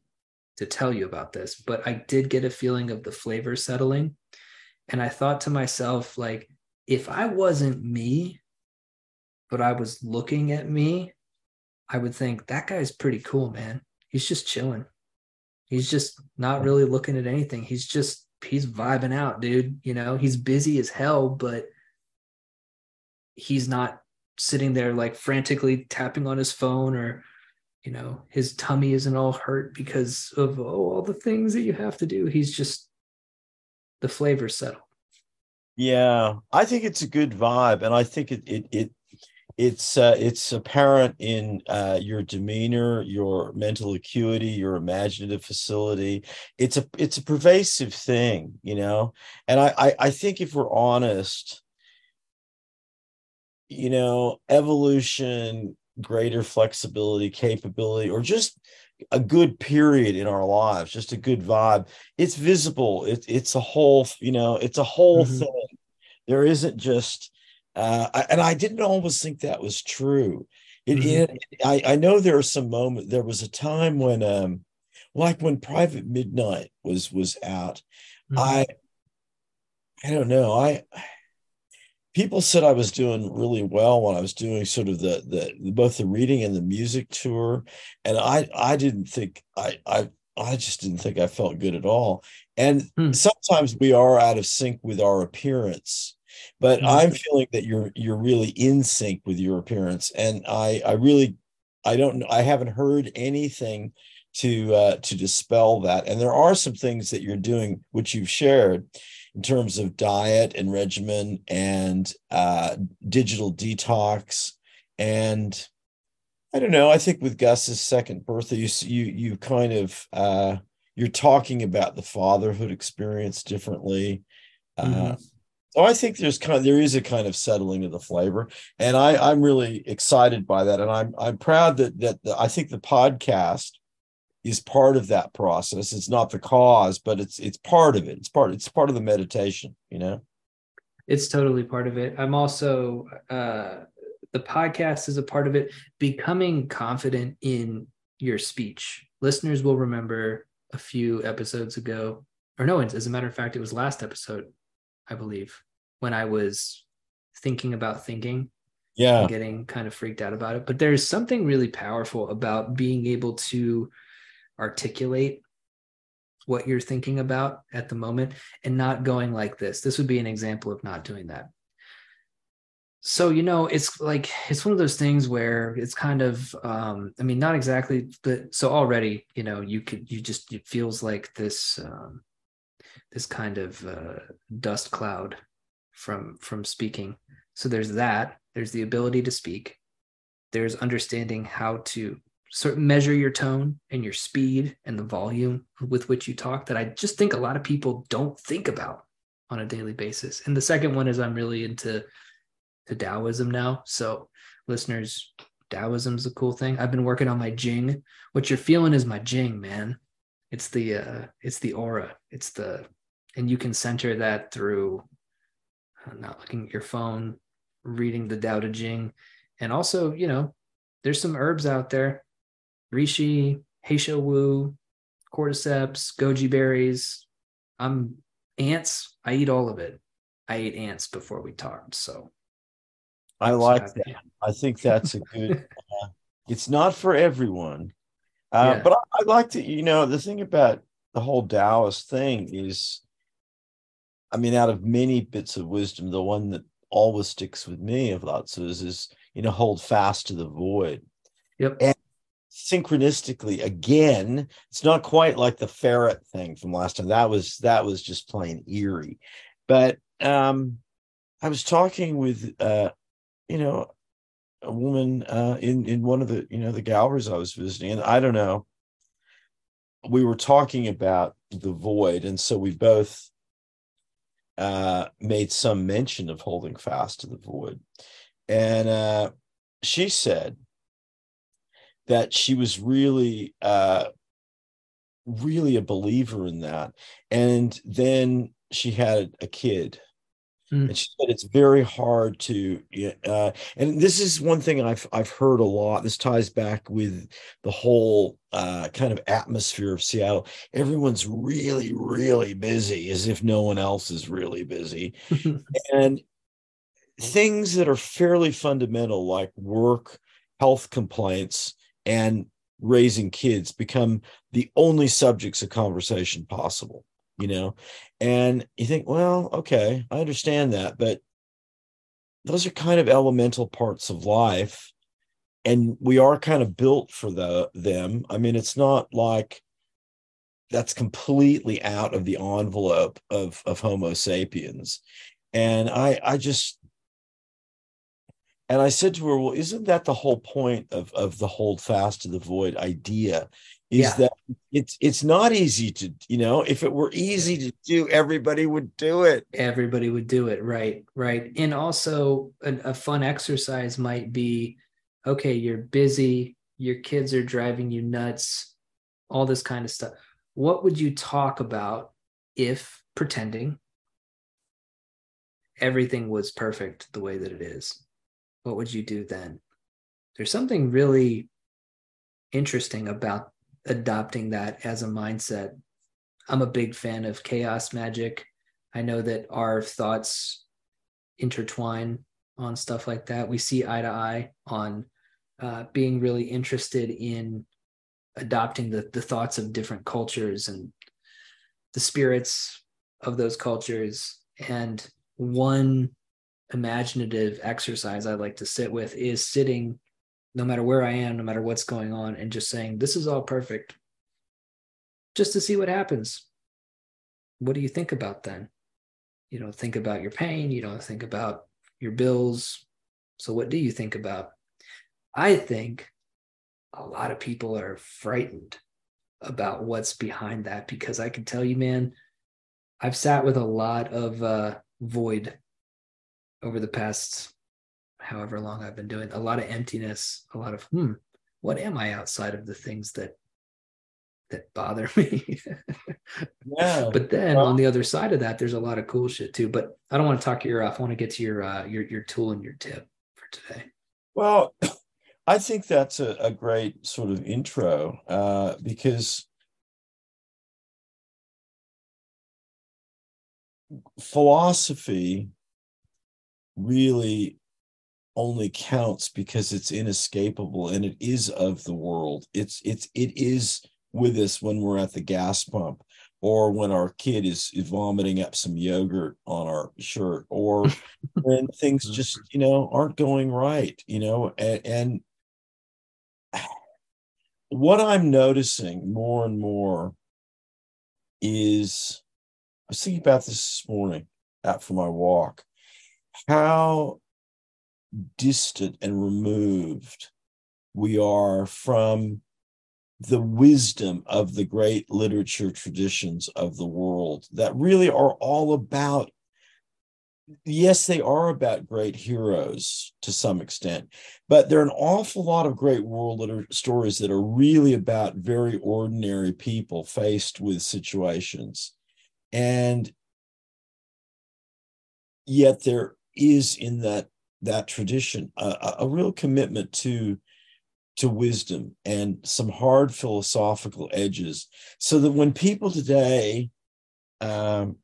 to tell you about this, but I did get a feeling of the flavor settling, and I thought to myself like, if I wasn't me, but I was looking at me, I would think that guy's pretty cool, man. He's just chilling. He's just not really looking at anything. He's just he's vibing out, dude. You know, he's busy as hell, but he's not sitting there like frantically tapping on his phone or you know his tummy isn't all hurt because of oh, all the things that you have to do he's just the flavor settle yeah i think it's a good vibe and i think it it, it it's uh, it's apparent in uh, your demeanor, your mental acuity, your imaginative facility. It's a it's a pervasive thing, you know. And I I, I think if we're honest, you know, evolution, greater flexibility, capability, or just a good period in our lives, just a good vibe. It's visible. It's it's a whole, you know, it's a whole mm-hmm. thing. There isn't just uh, and I didn't always think that was true. It, mm-hmm. it, I, I know there are some moments. There was a time when, um, like when Private Midnight was was out, mm-hmm. I, I don't know. I people said I was doing really well when I was doing sort of the the both the reading and the music tour, and I I didn't think I I I just didn't think I felt good at all. And hmm. sometimes we are out of sync with our appearance but mm-hmm. i'm feeling that you're you're really in sync with your appearance and i i really i don't know i haven't heard anything to uh to dispel that and there are some things that you're doing which you've shared in terms of diet and regimen and uh digital detox. And i don't know i think with gus's second birthday you you you kind of uh you're talking about the fatherhood experience differently. Uh, mm-hmm. uh, so I think there's kind of, there is a kind of settling of the flavor, and I I'm really excited by that, and I'm I'm proud that that the, I think the podcast is part of that process. It's not the cause, but it's it's part of it. It's part it's part of the meditation. You know, it's totally part of it. I'm also uh, the podcast is a part of it. Becoming confident in your speech. Listeners will remember a few episodes ago, or no, as a matter of fact, it was last episode I believe, when I was thinking about thinking. Yeah. Getting kind of freaked out about it. But there's something really powerful about being able to articulate what you're thinking about at the moment and not going like this. This would be an example of not doing that. So, you know, it's like it's one of those things where it's kind of um I mean not exactly but so already, you know, you could you just it feels like this um this kind of uh, dust cloud from from speaking so there's that there's the ability to speak there's understanding how to sort of measure your tone and your speed and the volume with which you talk that i just think a lot of people don't think about on a daily basis. And the second one is i'm really into to taoism now. So listeners taoism's a cool thing. I've been working on my jing. What you're feeling is my jing man. It's the uh it's the aura. It's the and you can center that through uh, not looking at your phone, reading the Tao Te Ching, and also, you know, there's some herbs out there, reishi, he shou wu, cordyceps, goji berries. I'm ants. I eat all of it. I ate ants before we talked, so I like so that. I think that's a good. uh, it's not for everyone, uh, yeah. but I, I like to. You know, the thing about the whole Taoist thing is I mean, out of many bits of wisdom, the one that always sticks with me of Lao Tzu's is, you know, hold fast to the void. Yep. And synchronistically, again, it's not quite like the ferret thing from last time. That was that was just plain eerie. But um I was talking with uh, you know, a woman uh in in one of the, you know, the galleries I was visiting, and I don't know. We were talking about the void, and so we both uh, made some mention of holding fast to the void. And uh, she said that she was really, uh, really a believer in that. And then she had a kid Mm. And she said it's very hard to, uh, and this is one thing I've I've heard a lot. This ties back with the whole uh, kind of atmosphere of Seattle. Everyone's really, really busy, as if no one else is really busy, and things that are fairly fundamental, like work, health complaints, and raising kids, become the only subjects of conversation possible you know? And you think well okay i understand that but those are kind of elemental parts of life and we are kind of built for the them. I mean it's not like that's completely out of the envelope of of homo sapiens. And i i just and i said to her well isn't that the whole point of of the hold fast to the void idea? Is yeah. that it's it's not easy to you know if it were easy to do everybody would do it. Everybody would do it right right. And also a, a fun exercise might be okay you're busy your kids are driving you nuts all this kind of stuff. What would you talk about if pretending everything was perfect the way that it is what would you do then there's something really interesting about adopting that as a mindset. I'm a big fan of chaos magic. I know that our thoughts intertwine on stuff like that. We see eye to eye on uh, being really interested in adopting the, the thoughts of different cultures and the spirits of those cultures. And one imaginative exercise I like to sit with is sitting no matter where I am, no matter what's going on, and just saying, This is all perfect, just to see what happens. What do you think about then? You don't think about your pain, you don't think about your bills. So, what do you think about? I think a lot of people are frightened about what's behind that because I can tell you, man, I've sat with a lot of uh, void over the past however long I've been doing, a lot of emptiness, a lot of hmm, what am I outside of the things that that bother me? yeah. But then well, on the other side of that, there's a lot of cool shit too. But I don't want to talk your ear off. I want to get to your uh, your your tool and your tip for today. Well, I think that's a, a great sort of intro uh, because philosophy really only counts because it's inescapable and it is of the world. It's it's it is with us when we're at the gas pump or when our kid is, is vomiting up some yogurt on our shirt or when things mm-hmm. just you know aren't going right you know and, and what i'm noticing more and more is i was thinking about this this morning out for my walk how distant and removed we are from the wisdom of the great literature traditions of the world that really are all about yes they are about great heroes to some extent but there are an awful lot of great world literature stories that are really about very ordinary people faced with situations. And yet there is in that that tradition a, a real commitment to to wisdom and some hard philosophical edges so that when people today um,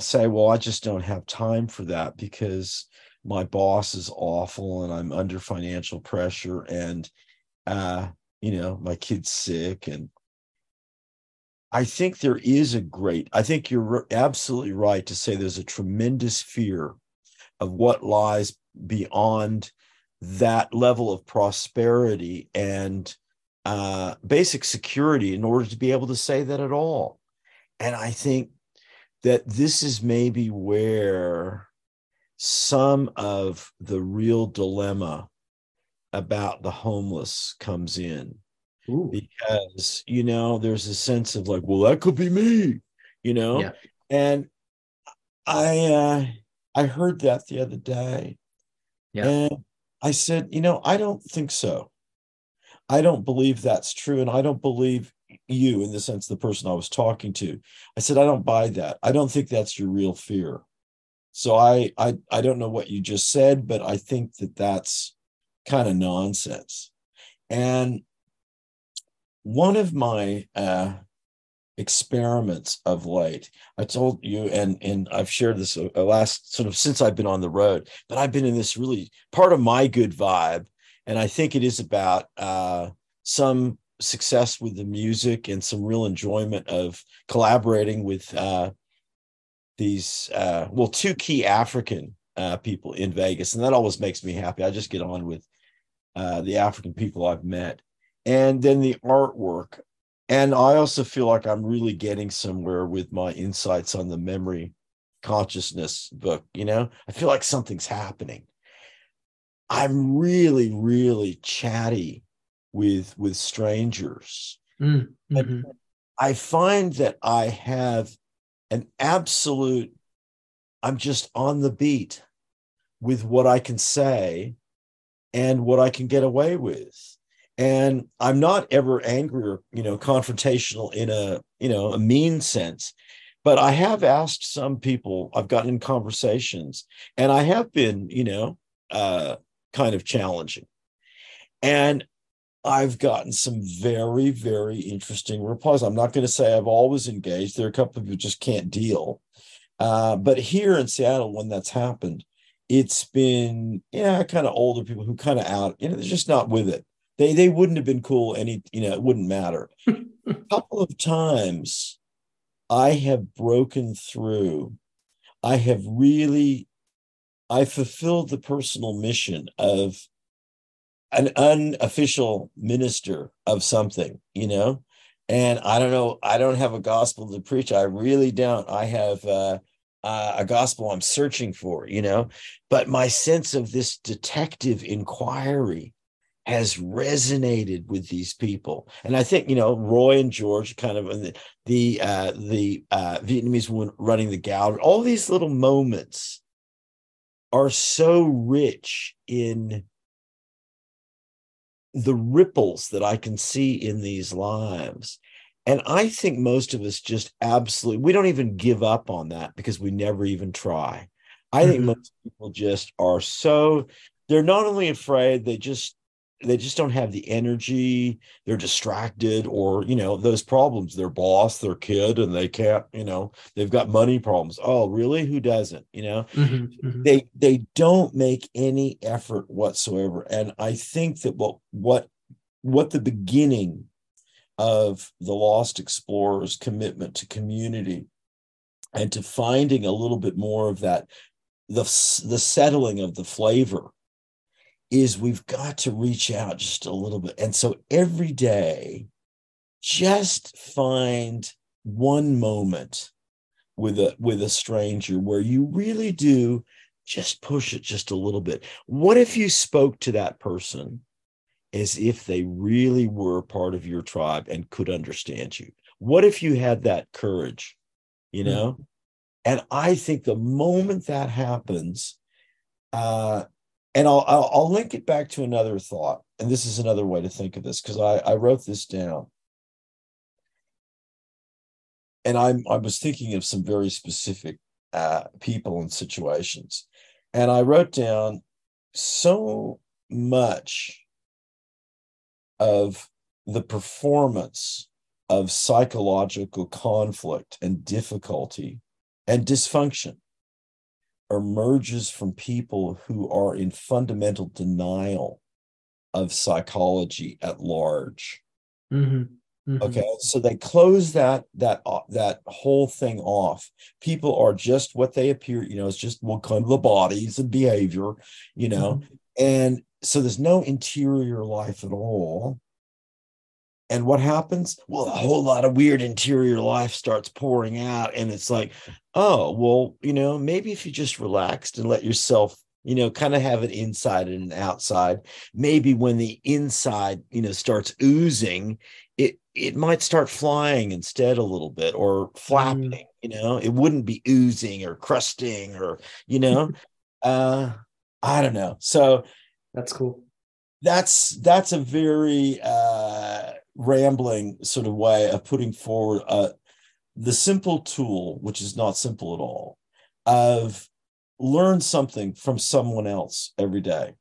say well i just don't have time for that because my boss is awful and i'm under financial pressure and uh, you know my kid's sick and i think there is a great i think you're absolutely right to say there's a tremendous fear of what lies beyond that level of prosperity and uh, basic security in order to be able to say that at all. And I think that this is maybe where some of the real dilemma about the homeless comes in. Ooh. Because, you know, there's a sense of like, well, that could be me, you know? Yeah. And I uh I heard that the other day yeah. And I said, you know, I don't think so. I don't believe that's true. And I don't believe you, in the sense, the person I was talking to. I said, I don't buy that. I don't think that's your real fear. So I, I, I don't know what you just said, but I think that that's kind of nonsense. And one of my uh, experiments of late. I told you, and and I've shared this uh, last sort of since I've been on the road, but I've been in this really part of my good vibe, and I think it is about uh, some success with the music and some real enjoyment of collaborating with uh, these uh, well two key African uh, people in Vegas, and that always makes me happy. I just get on with uh, the African people I've met, and then the artwork. And I also feel like I'm really getting somewhere with my insights on the memory consciousness book. You know, I feel like something's happening. I'm really, really chatty with with strangers. Mm, mm-hmm. I find that I have an absolute, I'm just on the beat with what I can say and what I can get away with. And I'm not ever angry or, you know, confrontational in a, you know, a mean sense. But I have asked some people, I've gotten in conversations, and I have been, you know, uh, kind of challenging. And I've gotten some very, very interesting replies. I'm not going to say I've always engaged. There are a couple of who just can't deal. Uh, but here in Seattle, when that's happened, it's been yeah, kind of older people who kind of out, you know, they're just not with it. They they wouldn't have been cool any, you know, it wouldn't matter. a couple of times I have broken through. I have really I fulfilled the personal mission of an unofficial minister of something, you know. And I don't know, I don't have a gospel to preach. I really don't. I have uh, uh, a gospel I'm searching for, you know. But my sense of this detective inquiry has resonated with these people, and I think you know Roy and George, kind of the the uh, the uh, Vietnamese woman running the gallery. All these little moments are so rich in the ripples that I can see in these lives. And I think most of us just absolutely, we don't even give up on that because we never even try. I mm-hmm. think most people just are so, they're not only afraid, they just they just don't have the energy. They're distracted or you know those problems. Their boss their kid and they can't you know they've got money problems. Oh really? Who doesn't? You know? Mm-hmm, mm-hmm. they they don't make any effort whatsoever. And i think that what what what the beginning of the lost explorers commitment to community and to finding a little bit more of that the the settling of the flavor is we've got to reach out just a little bit. And so every day, just find one moment with a with a stranger where you really do just push it just a little bit. What if you spoke to that person as if they really were part of your tribe and could understand you? What if you had that courage, you hmm. know? Mm-hmm. And I think the moment that happens, uh, and I'll, I'll, I'll link it back to another thought, and this is another way to think of this because I I wrote this down, and I'm I was thinking of some very specific uh, people and situations, and I wrote down so much of the performance of psychological conflict and difficulty and dysfunction emerges from people who are in fundamental denial of psychology at large. Mm-hmm. Mm-hmm. Okay, so they close that that uh, that whole thing off. People are just what they appear. You know, it's just what kind of the bodies and behavior. You know, mm-hmm. and so there's no interior life at all. And what happens? Well, a whole lot of weird interior life starts pouring out. And it's like, oh, well, you know, maybe if you just relaxed and let yourself, you know, kind of have an inside and an outside, maybe when the inside, you know, starts oozing, it it might start flying instead a little bit or flapping, mm. you know, it wouldn't be oozing or crusting or, you know, uh, I don't know. So that's cool. That's that's a very uh rambling sort of way of putting forward uh, the simple tool, which is not simple at all, of learn something from someone else every day.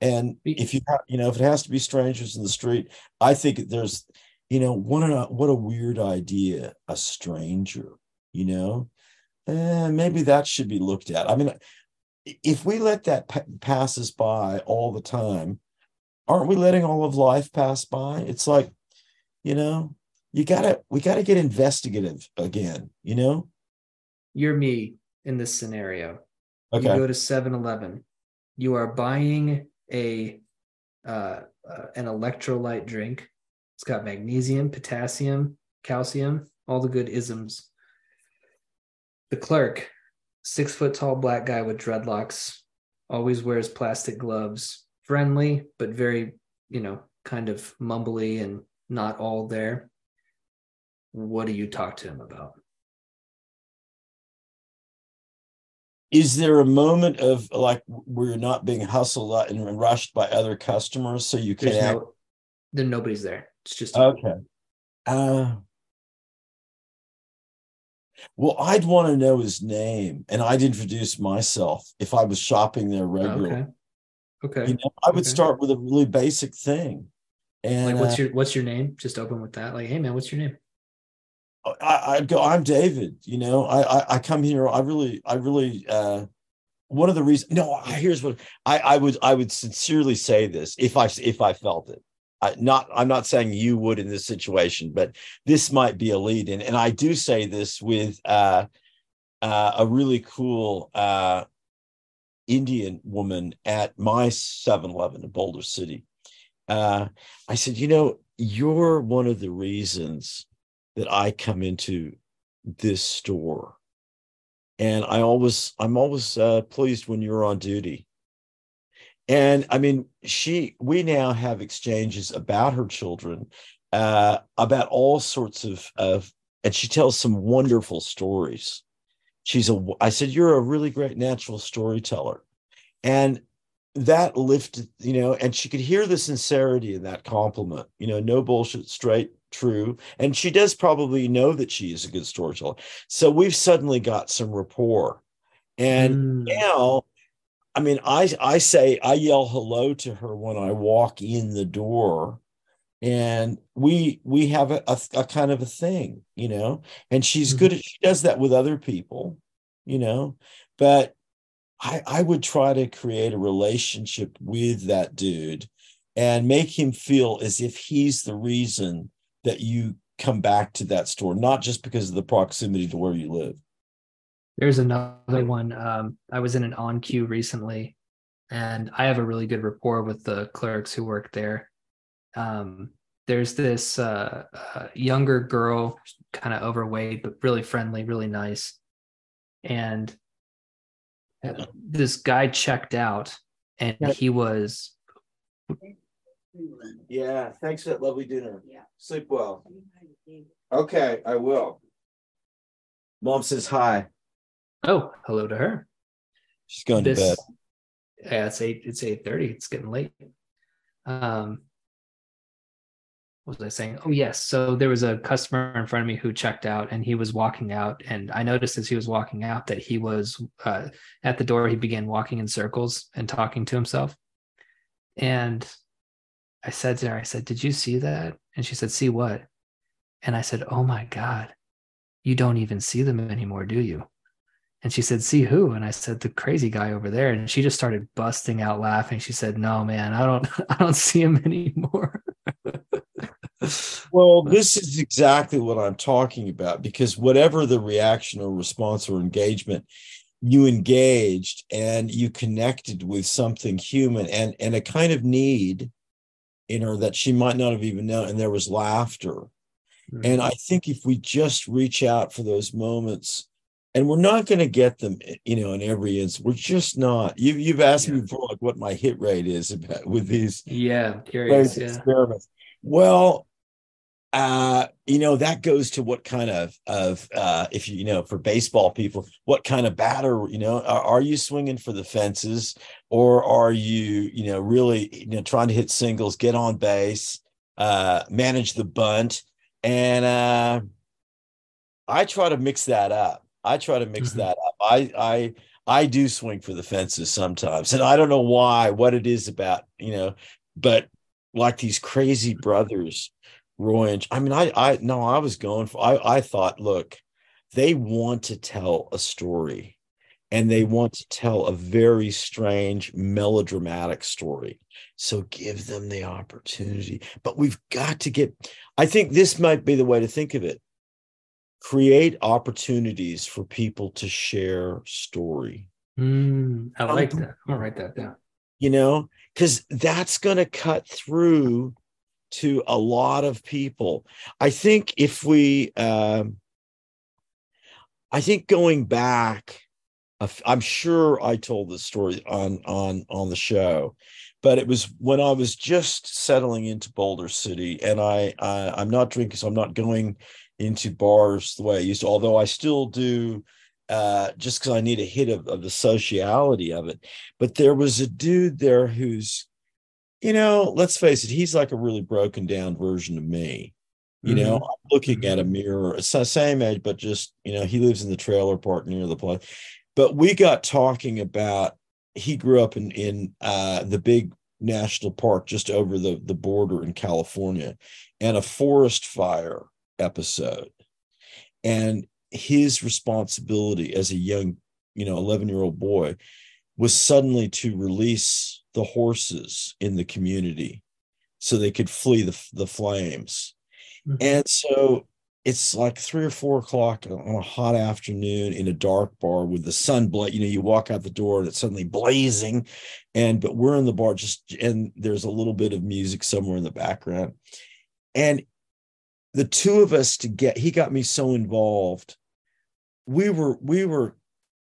And if you have, you know, if it has to be strangers in the street, I think there's, you know, what a what a weird idea, a stranger, you know, eh, maybe that should be looked at. I mean, if we let that pa- pass us by all the time, aren't we letting all of life pass by? It's like, you know, you gotta we gotta get investigative again, you know? You're me in this scenario. Okay. You go to 7-Eleven. You are buying a uh, uh, an electrolyte drink. It's got magnesium, potassium, calcium, all the good isms. The clerk, six foot tall black guy with dreadlocks, always wears plastic gloves, friendly, but very, you know, kind of mumbly and not all there. What do you talk to him about? Is there a moment of like where you're not being hustled and rushed by other customers so you can act? no, then nobody's there. It's just. Okay. Uh, well, I'd want to know his name and I'd introduce myself if I was shopping there regularly. okay. Okay. You know, I would Okay. start with a really basic thing. And like what's uh, your what's your name? Just open with that. Like, hey man, what's your name? I, I'd go, I'm David, you know, I, I, I come here. I really, I really, uh, one of the reasons, no, I- here's what I, I would, I would sincerely say this if I, if I felt it. I, not, I'm not saying you would in this situation, but this might be a lead in. And I do say this with, uh, uh, a really cool, uh, Indian woman at my 7 Eleven in Boulder City. Uh, I said, you know, you're one of the reasons that I come into this store. And I always, I'm always uh, pleased when you're on duty. And I mean, she, we now have exchanges about her children, uh, about all sorts of, of, and she tells some wonderful stories. She's a, I said, you're a really great natural storyteller. And that lifted, you know, and she could hear the sincerity in that compliment, you know, no bullshit, straight, true. And she does probably know that she is a good storyteller. So we've suddenly got some rapport. And Mm, now, I mean, I I say I yell hello to her when I walk in the door. And we we have a, a, a kind of a thing, you know, and she's good at she does that with other people, you know, but I, I would try to create a relationship with that dude and make him feel as if he's the reason that you come back to that store, not just because of the proximity to where you live. There's another one. Um, I was in an on queue recently, and I have a really good rapport with the clerks who work there. Um, there's this uh, uh, younger girl, kind of overweight, but really friendly, really nice. And uh, this guy checked out, and he was Yeah, thanks for that lovely dinner. Yeah. Sleep well. Okay, I will. Mom says hi. oh, hello to her. She's going to bed. yeah it's eight it's eight thirty. It's getting late. Um what was I saying? Oh yes. So there was a customer in front of me who checked out and he was walking out. And I noticed as he was walking out that he was uh, at the door, he began walking in circles and talking to himself. And I said to her, I said, Did you see that? And she said, See what? And I said, Oh my God, you don't even see them anymore, do you? And she said, "See who?" And I said, "The crazy guy over there." And she just started busting out laughing. She said, "No, man, I don't, I don't see him anymore." Well, this is exactly what I'm talking about because whatever the reaction or response or engagement, you engaged and you connected with something human and and a kind of need in her that she might not have even known, and there was laughter. Mm-hmm. And I think if we just reach out for those moments, and we're not going to get them, you know, in every instance, we're just not. You, you've asked me Yeah. before, like what my hit rate is about with these yeah, I'm curious. Yeah, experiments. Well, uh, you know, that goes to what kind of of uh, if you you know for baseball people, what kind of batter, you know, are, are you swinging for the fences or are you, you know, really you know trying to hit singles, get on base, uh, manage the bunt, and uh, I try to mix that up. I try to mix Mhm. that up. I I I do swing for the fences sometimes, and I don't know why, what it is about, you know, but like these crazy brothers, Roy and I mean, I I no, I was going for I I thought, look, they want to tell a story and they want to tell a very strange melodramatic story. So give them the opportunity. But we've got to get, I think this might be the way to think of it. Create opportunities for people to share story Mm, I like that. I'm gonna write that down. You know, because that's going to cut through to a lot of people. I think if we, um, I think going back, I'm sure I told this story on on on the show, but it was when I was just settling into Boulder City, and I, I I'm not drinking, so I'm not going into bars the way I used to. Although I still do uh, just because I need a hit of, of the sociality of it. But there was a dude there who's, you know, let's face it, he's like a really broken down version of me. You mm-hmm. know, I'm looking at a mm-hmm. mirror, it's the same age, but just, you know, he lives in the trailer park near the place. But we got talking about he grew up in in uh, the big national park just over the, the border in California and a forest fire episode. And his responsibility as a young, you know, 11 year old boy was suddenly to release the horses in the community so they could flee the, the flames. Mm-hmm. And so it's like three or four o'clock on a hot afternoon in a dark bar with the sun bla- you know you walk out the door and it's suddenly blazing and but we're in the bar just and there's a little bit of music somewhere in the background and the two of us to get he got me so involved we were we were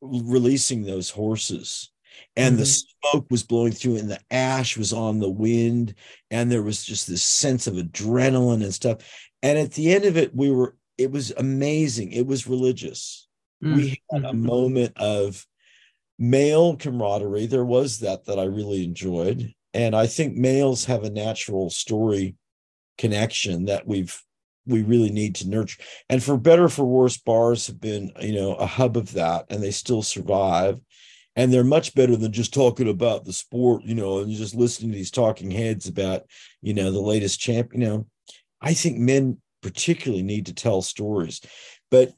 releasing those horses and mm-hmm. the smoke was blowing through and the ash was on the wind and there was just this sense of adrenaline and stuff and at the end of it we were it was amazing it was religious mm-hmm. we had a mm-hmm. moment of male camaraderie there was that that i really enjoyed and i think males have a natural story connection that we've we really need to nurture. And for better for worse, bars have been, you know, a hub of that, and they still survive. And they're much better than just talking about the sport, you know, and just listening to these talking heads about, you know, the latest champ. You know, I think men particularly need to tell stories. But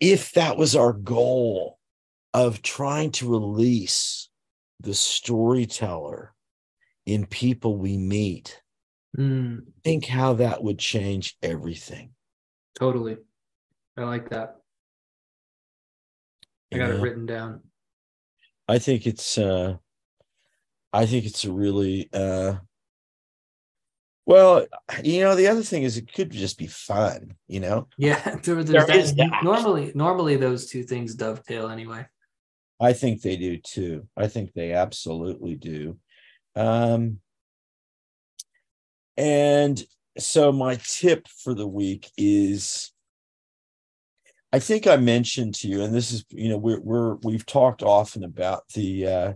if that was our goal of trying to release the storyteller in people we meet, Mm. Think how that would change everything. Totally. I like that. I got yeah. it written down. I think it's uh I think it's a really uh well, you know, the other thing is it could just be fun, you know. Yeah, there, there is that. normally normally those two things dovetail anyway. I think they do too. I think they absolutely do. Um and so my tip for the week is I think I mentioned to you, and this is, you know, we're we're we've talked often about the uh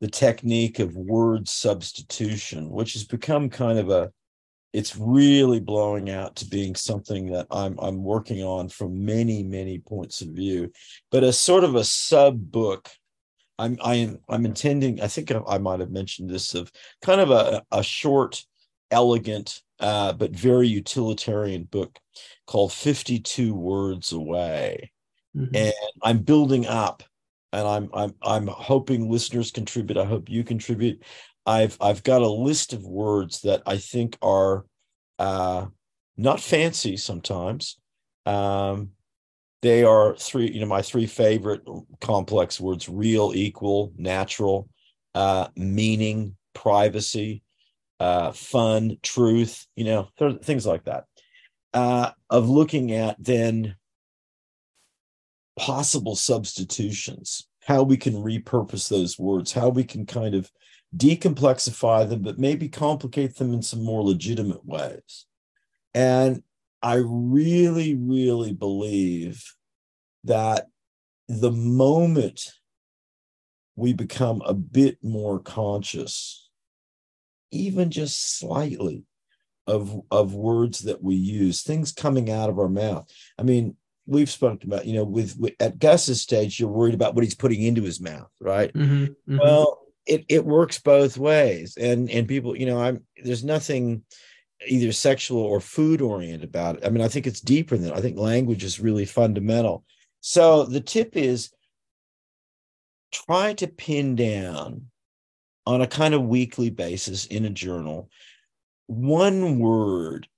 the technique of word substitution, which has become kind of a it's really blowing out to being something that I'm I'm working on from many, many points of view, but as sort of a sub book I'm I am I'm intending. I think I, I, might have mentioned this of kind of a, a short elegant uh, but very utilitarian book called 52 Words Away. Mm-hmm. And I'm building up and I'm I'm I'm hoping listeners contribute. I hope you contribute. I've I've got a list of words that I think are uh, not fancy sometimes. Um, they are three, you know, my three favorite complex words: real, equal, natural, uh, meaning, privacy, uh, fun, truth, you know, things like that. Uh, of looking at then possible substitutions, how we can repurpose those words, how we can kind of decomplexify them, but maybe complicate them in some more legitimate ways. And I really, really believe that the moment we become a bit more conscious even just slightly of of words that we use things coming out of our mouth. I mean we've spoken about you know with, with at gus's stage you're worried about what he's putting into his mouth right? Mm-hmm, mm-hmm. well it it works both ways. And and people you know i'm there's nothing either sexual or food oriented about it. I mean i think it's deeper than that. i think language is really fundamental. So the tip is try to pin down on a kind of weekly basis in a journal one word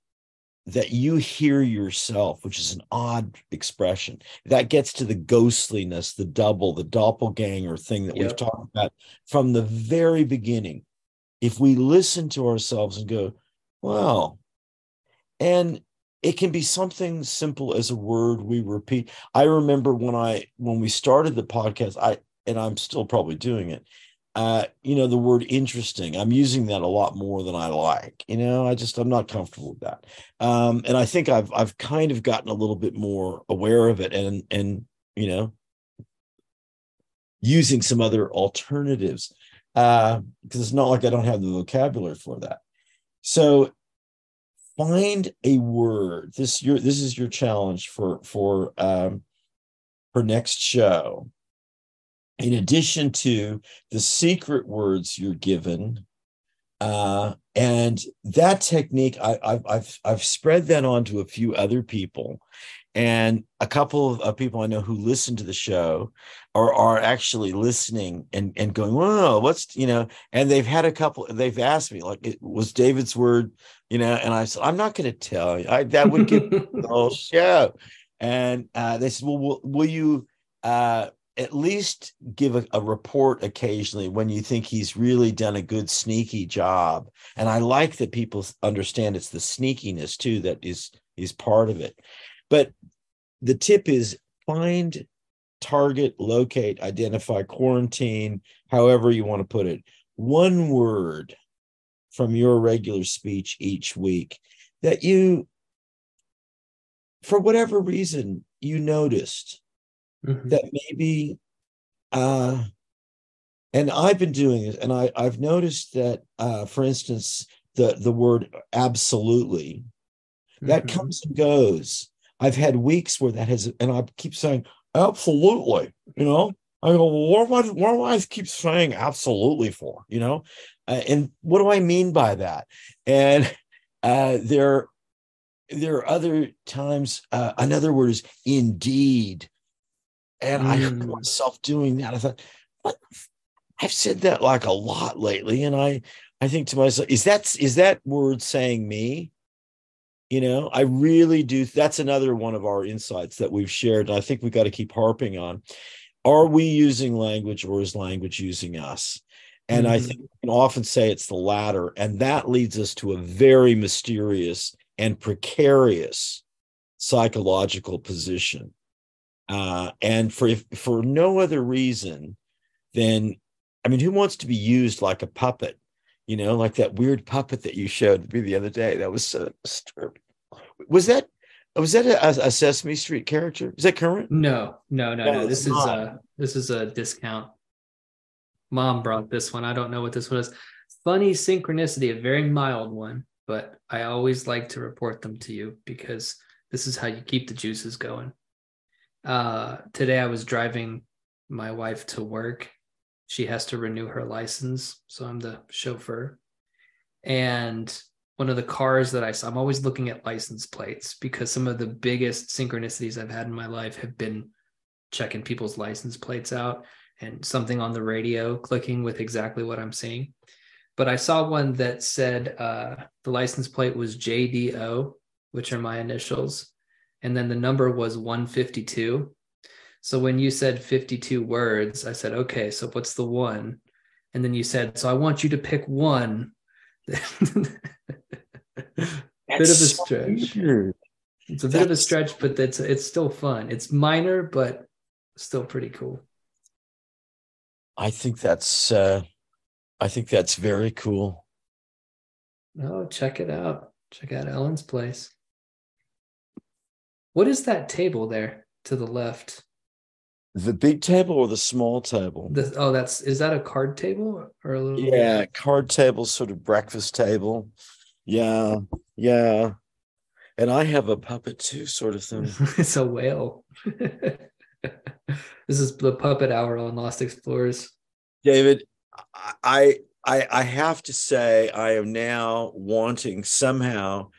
that you hear yourself, which is an odd expression. That gets to the ghostliness, the double, the doppelganger thing that yep. we've talked about from the very beginning. If we listen to ourselves and go, well, and it can be something simple as a word we repeat. I remember when I when we started the podcast, I and I'm still probably doing it uh, you know, the word interesting. I'm using that a lot more than I like. You know, I just I'm not comfortable with that. Um, and I think I've I've kind of gotten a little bit more aware of it and and you know using some other alternatives. Uh, because it's not like I don't have the vocabulary for that. So find a word. This your this is your challenge for for um for next show in addition to the secret words you're given uh, and that technique I, have I've I've spread that on to a few other people. And a couple of, of, people I know who listen to the show are are actually listening and and going whoa what's you know and they've had a couple they've asked me like it was David's word you know and I said I'm not going to tell you. I, that would get the whole show. And uh, they said well will, will you uh, at least give a, a, report occasionally when you think he's really done a good sneaky job. And i like that people understand it's the sneakiness too that is is part of it. But the tip is find target locate identify quarantine however you want to put it. One word from your regular speech each week that you for whatever reason you noticed mm-hmm. that maybe uh and I've been doing it, and I, I've noticed that, uh, for instance, the the word absolutely that mm-hmm. comes and goes. I've had weeks where that has, and I keep saying absolutely. You know, I go, well, what am I, what do I keep saying absolutely for? You know, uh, and what do I mean by that? And uh, there, there are other times. Uh, another word is indeed and mm. I heard myself doing that. I thought, what? I've said that like a lot lately. And I, I think to myself, is that, is that word saying me? You know, I really do. That's another one of our insights that we've shared. And I think we've got to keep harping on. Are we using language or is language using us? And mm-hmm. I think we can often say it's the latter. And that leads us to a very mysterious and precarious psychological position uh, and for if, for no other reason than I mean, who wants to be used like a puppet? You know, like that weird puppet that you showed me the other day. That was so disturbing. Was that was that a, a Sesame Street character? Is that current? No, no, no, no. no. This is a this is a discount. Mom brought this one. I don't know what this one is. Funny synchronicity, a very mild one, but I always like to report them to you because this is how you keep the juices going. Uh, today I was driving my wife to work. She has to renew her license, so I'm the chauffeur. And one of the cars that I saw, I'm always looking at license plates because some of the biggest synchronicities I've had in my life have been checking people's license plates out and something on the radio clicking with exactly what I'm seeing. But I saw one that said uh, the license plate was JDO, which are my initials and then the number was 152. So when you said 52 words, I said, okay, so what's the one? And then you said, so I want you to pick one. bit of a stretch. So it's a bit of a stretch, but that's it's still fun. It's minor, but still pretty cool. I think that's uh I think that's very cool. Oh, check it out. Check out Ellen's place. What is that table there to the left? The big table or the small table? The, oh, that's is that a card table or a little? Yeah, card table, sort of breakfast table. Yeah, yeah. And I have a puppet too, sort of thing. it's a whale. this is the puppet hour on Lost Explorers. David, I I I have to say I am now wanting somehow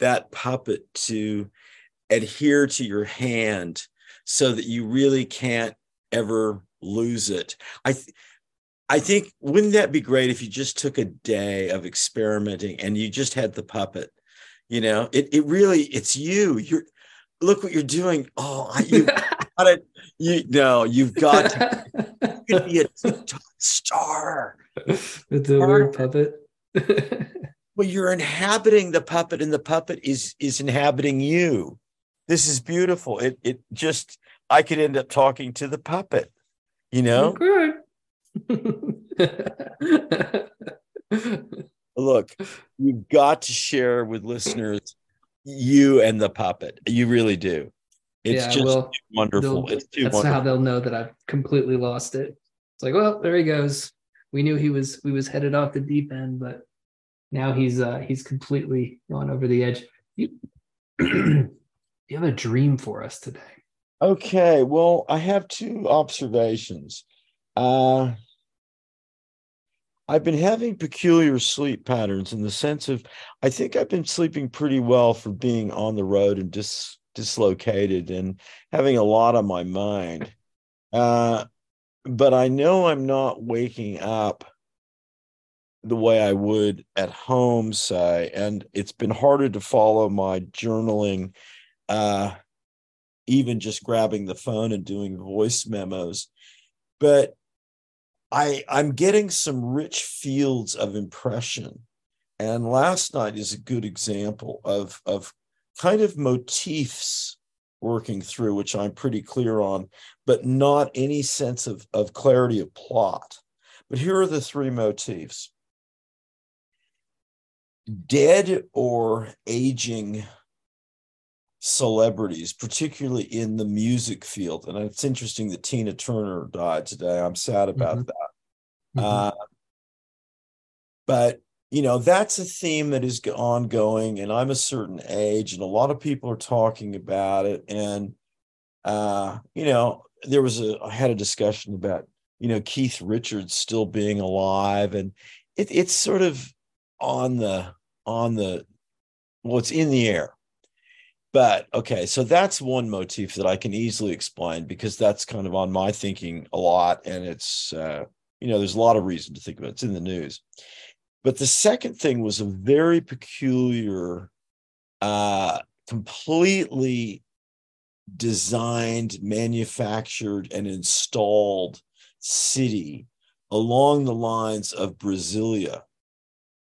that puppet to adhere to your hand so that you really can't ever lose it. I th- I think wouldn't that be great if you just took a day of experimenting and you just had the puppet, You know, it it really it's you. You're look what you're doing. Oh, I, you got it. You no, you've got to you be a TikTok star with the weird puppet. well, you're inhabiting the puppet, and the puppet is is inhabiting you. This is beautiful. It it just I could end up talking to the puppet. You know. Look, you've got to share with listeners you and the puppet. You really do. It's yeah, just well, wonderful. It's too that's wonderful. how they'll know that I've completely lost it. It's like, well, there he goes. We knew he was we was headed off the deep end, but now he's uh he's completely gone over the edge. You, you have a dream for us today. Okay, well, I have two observations. Uh I've been having peculiar sleep patterns in the sense of I think I've been sleeping pretty well for being on the road and dis, dislocated and having a lot on my mind. Uh, but I know I'm not waking up the way I would at home, say, and it's been harder to follow my journaling, uh, even just grabbing the phone and doing voice memos. But I I'm getting some rich fields of impression. And last night is a good example of, of kind of motifs working through, which I'm pretty clear on, but not any sense of, of clarity of plot. But here are the three motifs dead or aging celebrities, particularly in the music field. And it's interesting that Tina Turner died today. I'm sad about mm-hmm. that. Mm-hmm. Uh, but you know that's a theme that is ongoing, and I'm a certain age, and a lot of people are talking about it. And uh, you know, there was a I had a discussion about you know Keith Richards still being alive, and it, it's sort of on the on the well, it's in the air but okay so that's one motif that i can easily explain because that's kind of on my thinking a lot and it's uh, you know there's a lot of reason to think about it. it's in the news but the second thing was a very peculiar uh completely designed manufactured and installed city along the lines of brasilia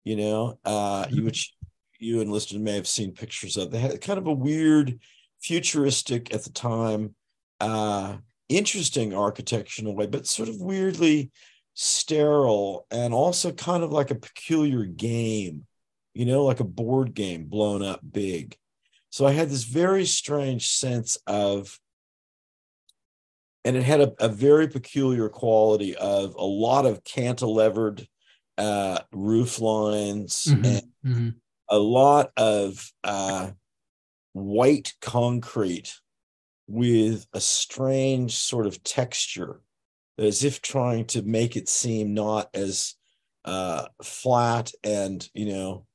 you know uh mm-hmm. which you and listeners may have seen pictures of. They had kind of a weird, futuristic at the time, uh, interesting architecture in a way, but sort of weirdly sterile and also kind of like a peculiar game, you know, like a board game blown up big. So I had this very strange sense of, and it had a, a very peculiar quality of a lot of cantilevered uh, roof lines mm-hmm, and mm-hmm a lot of uh, white concrete with a strange sort of texture, as if trying to make it seem not as uh, flat and you know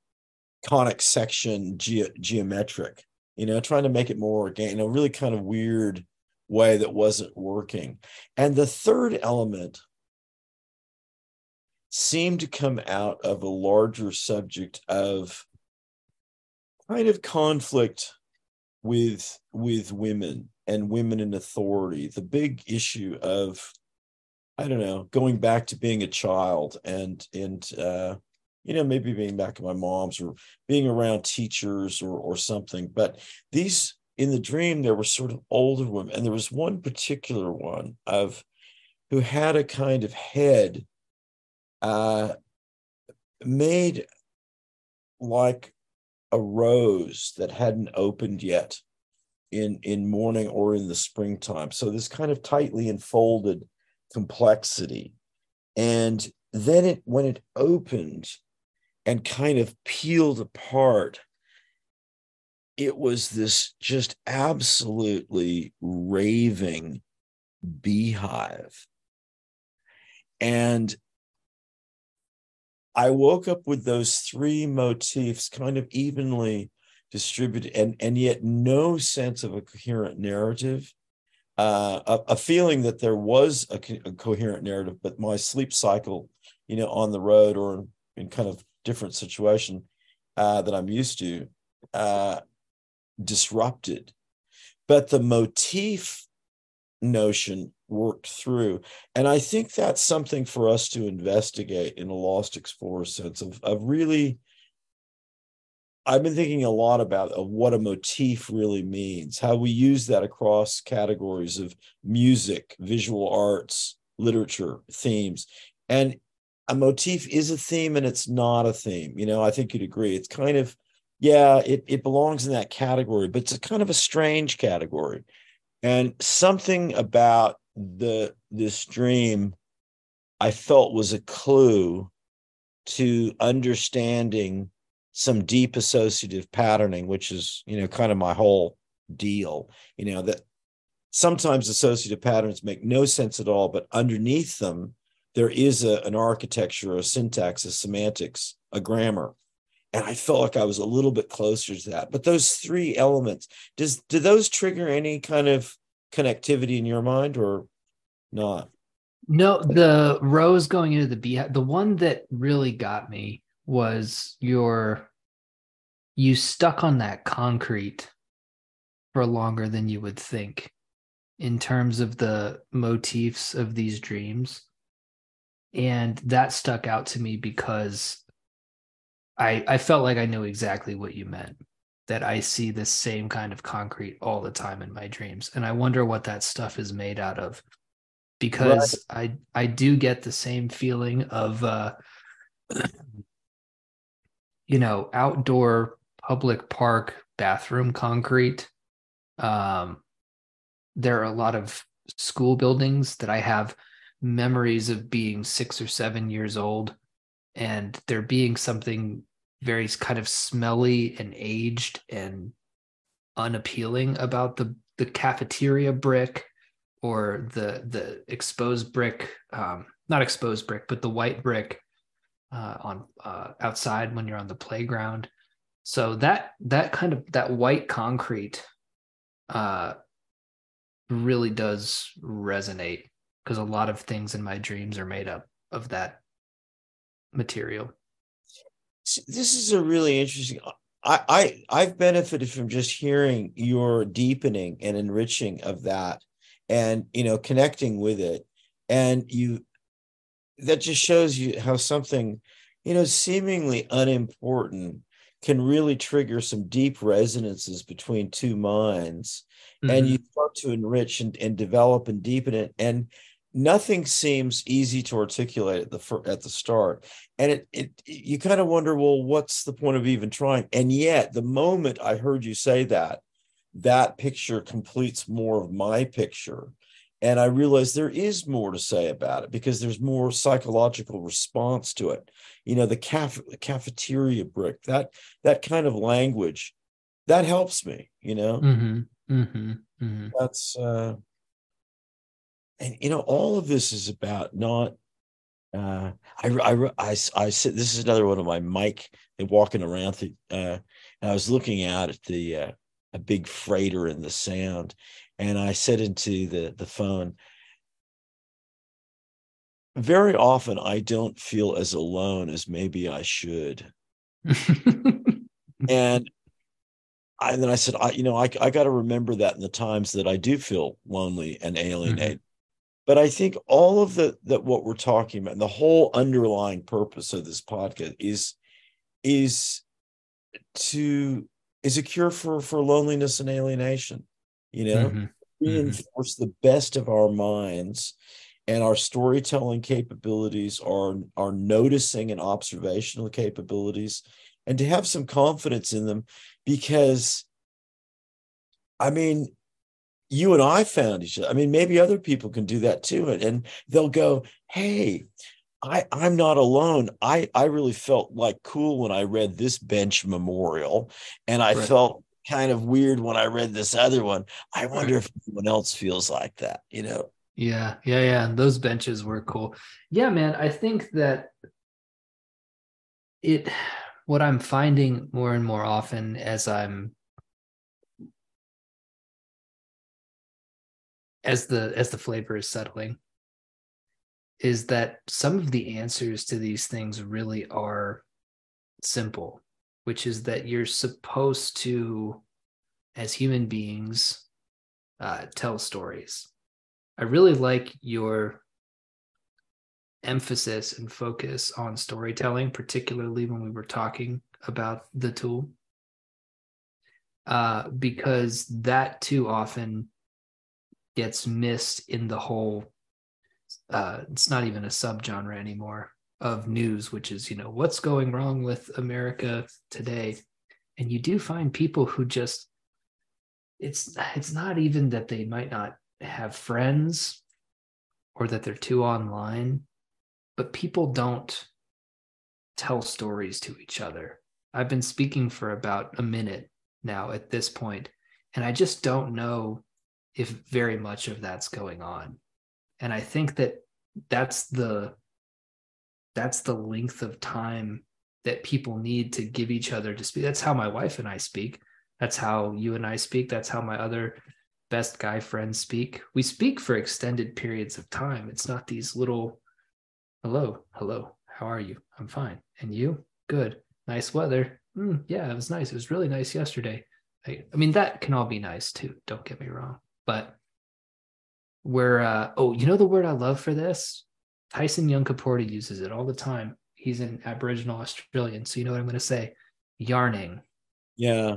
conic section ge- geometric. You know, trying to make it more organic, you know, really kind of weird way that wasn't working. And the third element seemed to come out of a larger subject of kind of conflict with with women and women in authority. The big issue of i don't know going back to being a child and and uh you know maybe being back at my mom's or being around teachers or or something. But these in the dream there were sort of older women and there was one particular one of who had a kind of head uh made like a rose that hadn't opened yet in in morning or in the springtime. So this kind of tightly enfolded complexity. And then it when it opened and kind of peeled apart it was this just absolutely raving beehive. And I woke up with those three motifs kind of evenly distributed and, and yet no sense of a coherent narrative. Uh, a, a, feeling that there was a, co- a, coherent narrative, but my sleep cycle, you know, on the road or in kind of different situation uh, that I'm used to, uh, disrupted, but the motif notion worked through. And I think that's something for us to investigate in a Lost Explorer sense of, of really. I've been thinking a lot about of what a motif really means, how we use that across categories of music, visual arts, literature, themes. And a motif is a theme and it's not a theme. You know, I think you'd agree. It's kind of, yeah, it, it belongs in that category, but it's a kind of a strange category. And something about the this dream I felt was a clue to understanding some deep associative patterning, which is, you know, kind of my whole deal, you know, that sometimes associative patterns make no sense at all, but underneath them, there is a, an architecture, a syntax, a semantics, a grammar. And I felt like I was a little bit closer to that. But those three elements, does do those trigger any kind of connectivity in your mind or not? No, the rose going into the beehive. The one that really got me was your you stuck on that concrete for longer than you would think in terms of the motifs of these dreams. And that stuck out to me because I I felt like I knew exactly what you meant. That I see the same kind of concrete all the time in my dreams. And I wonder what that stuff is made out of because right. I I do get the same feeling of uh you know outdoor public park bathroom concrete um there are a lot of school buildings that I have memories of being 6 or 7 years old and there being something very kind of smelly and aged and unappealing about the the cafeteria brick or the the exposed brick, um, not exposed brick, but the white brick uh, on uh, outside when you're on the playground. So that that kind of that white concrete uh, really does resonate because a lot of things in my dreams are made up of that material. This is a really interesting. I, I I've benefited from just hearing your deepening and enriching of that and you know connecting with it and you that just shows you how something you know seemingly unimportant can really trigger some deep resonances between two minds mm-hmm. and you start to enrich and, and develop and deepen it and nothing seems easy to articulate at the at the start and it, it you kind of wonder well what's the point of even trying and yet the moment i heard you say that that picture completes more of my picture. And I realized there is more to say about it because there's more psychological response to it. You know, the caf- cafeteria brick, that that kind of language, that helps me. You know, mm-hmm. Mm-hmm. Mm-hmm. that's uh, and you know all of this is about not uh, I, I, I, I said this is another one of my mic and walking around uh, and I was looking out at the uh, a big freighter in the sound. And I said into the, the phone, very often I don't feel as alone as maybe I should. and I, and then I said, I, you know, I, I got to remember that in the times that I do feel lonely and alienated. Mm-hmm. But I think all of the that what we're talking about, and the whole underlying purpose of this podcast is is to is a cure for for loneliness and alienation you know mm-hmm. mm-hmm. reinforce mm-hmm. the best of our minds and our storytelling capabilities our our noticing and observational capabilities and to have some confidence in them because i mean you and i found each other i mean maybe other people can do that too and, and they'll go hey I, I'm not alone. I, I really felt like cool when I read this bench memorial, and I right. felt kind of weird when I read this other one. I wonder right. if anyone else feels like that, you know? Yeah, yeah, yeah. And Those benches were cool. Yeah, man. I think that it, what I'm finding more and more often as I'm, as the as the flavor is settling is that some of the answers to these things really are simple which is that you're supposed to, as human beings, uh, tell stories. I really like your emphasis and focus on storytelling, particularly when we were talking about the tool, uh, because that too often gets missed in the whole. Uh, it's not even a subgenre anymore of news, which is you know what's going wrong with America today, and you do find people who just it's it's not even that they might not have friends or that they're too online but people don't tell stories to each other. I've been speaking for about a minute now at this point, and I just don't know if very much of that's going on. And I think that that's the that's the length of time that people need to give each other to speak. That's how my wife and I speak. That's how you and I speak. That's how my other best guy friends speak. We speak for extended periods of time. It's not these little hello, hello, how are you? I'm fine. And you? Good. Nice weather. Mm, yeah, it was nice. It was really nice yesterday. I, I, mean, that can all be nice too. Don't get me wrong. But we're, uh, oh, you know the word I love for this? Tyson Yunkaporta uses it all the time. He's an Aboriginal Australian. So you know what I'm going to say? Yarning. Yeah.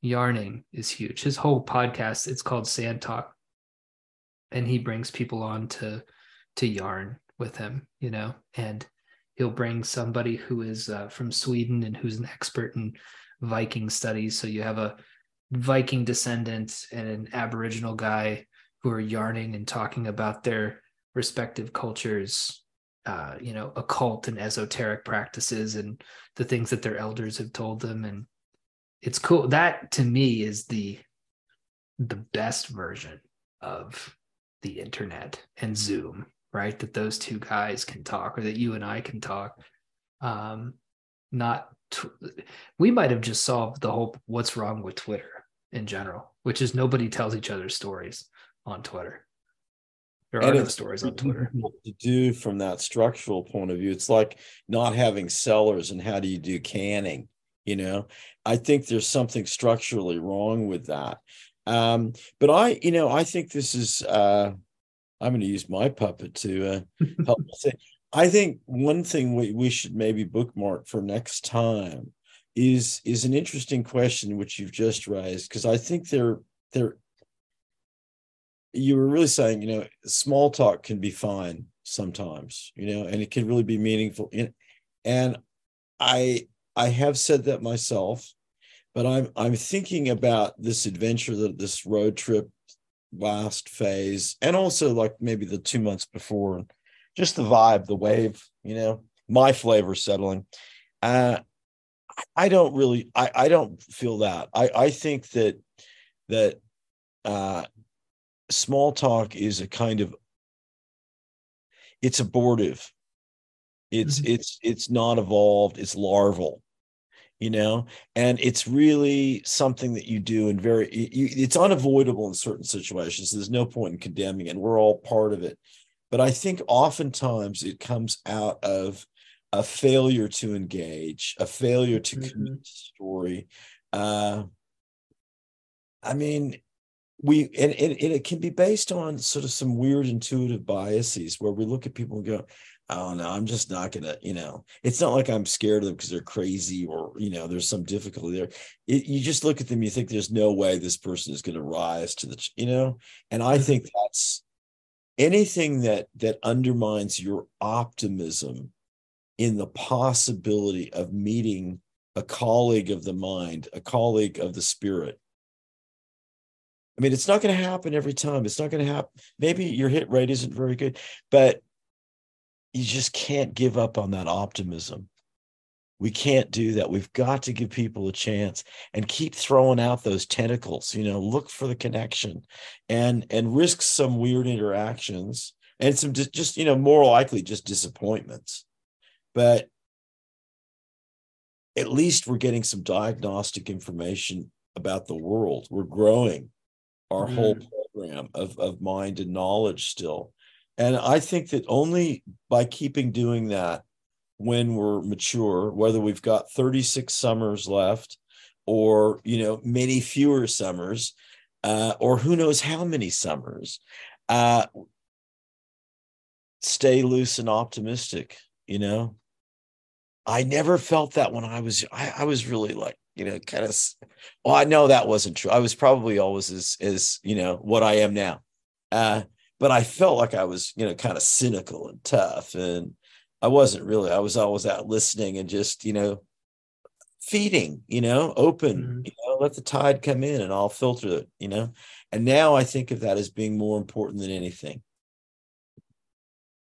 Yarning is huge. His whole podcast, it's called Sand Talk. And he brings people on to to yarn with him, you know, and he'll bring somebody who is uh, from Sweden and who's an expert in Viking studies. So you have a Viking descendant and an Aboriginal guy who are yarning and talking about their respective cultures, uh, you know, occult and esoteric practices and the things that their elders have told them. And it's cool. That to me is the the best version of the internet and Zoom right? That those two guys can talk, or that you and I can talk. Um, not we might have just solved the whole what's wrong with Twitter in general, which is nobody tells each other stories on Twitter. There are no stories on Twitter. To do from that structural point of view, it's like not having cellars and how do you do canning? You know, I think there's something structurally wrong with that. Um, but I, you know, I think this is uh I'm going to use my puppet to uh, help. I think one thing we, we should maybe bookmark for next time is is an interesting question which you've just raised because I think they're they're you were really saying you know small talk can be fine sometimes you know and it can really be meaningful and I I have said that myself but I'm I'm thinking about this adventure that this road trip last phase and also like maybe the two months before just the vibe the wave you know my flavor settling. Uh i don't really i i don't feel that. I i think that that uh small talk is a kind of it's abortive. It's mm-hmm. it's it's not evolved. It's larval you know? And it's really something that you do in very you, it's unavoidable in certain situations. There's no point in condemning it. We're all part of it. But i think oftentimes it comes out of a failure to engage a failure to mm-hmm. commit story uh i mean we and, and, and it can be based on sort of some weird intuitive biases where we look at people and go oh no, I'm just not gonna, you know, it's not like I'm scared of them because they're crazy or you know, there's some difficulty there. It, you just look at them, you think there's no way this person is going to rise to the, you know, and I think mm-hmm. that's anything that that undermines your optimism in the possibility of meeting a colleague of the mind, a colleague of the spirit. I mean, it's not going to happen every time. It's not going to happen. Maybe your hit rate isn't very good, but you just can't give up on that optimism. We can't do that. We've got to give people a chance and keep throwing out those tentacles, you know, look for the connection and and risk some weird interactions and some just, you know, more likely just disappointments. But at least we're getting some diagnostic information about the world. We're growing our mm. whole program of, of mind and knowledge still. And I think that only by keeping doing that when we're mature, whether we've got 36 summers left or, you know, many fewer summers, uh, or who knows how many summers. Uh, stay loose and optimistic, you know. I never felt that when I was I, I was really like, you know, kind of well, I know that wasn't true. I was probably always as as, you know, what I am now. Uh, but I felt like I was, you know, kind of cynical and tough. And I wasn't really. I was always out listening and just, you know, feeding, you know, open, mm-hmm. you know, let the tide come in and I'll filter it, you know. And now I think of that as being more important than anything.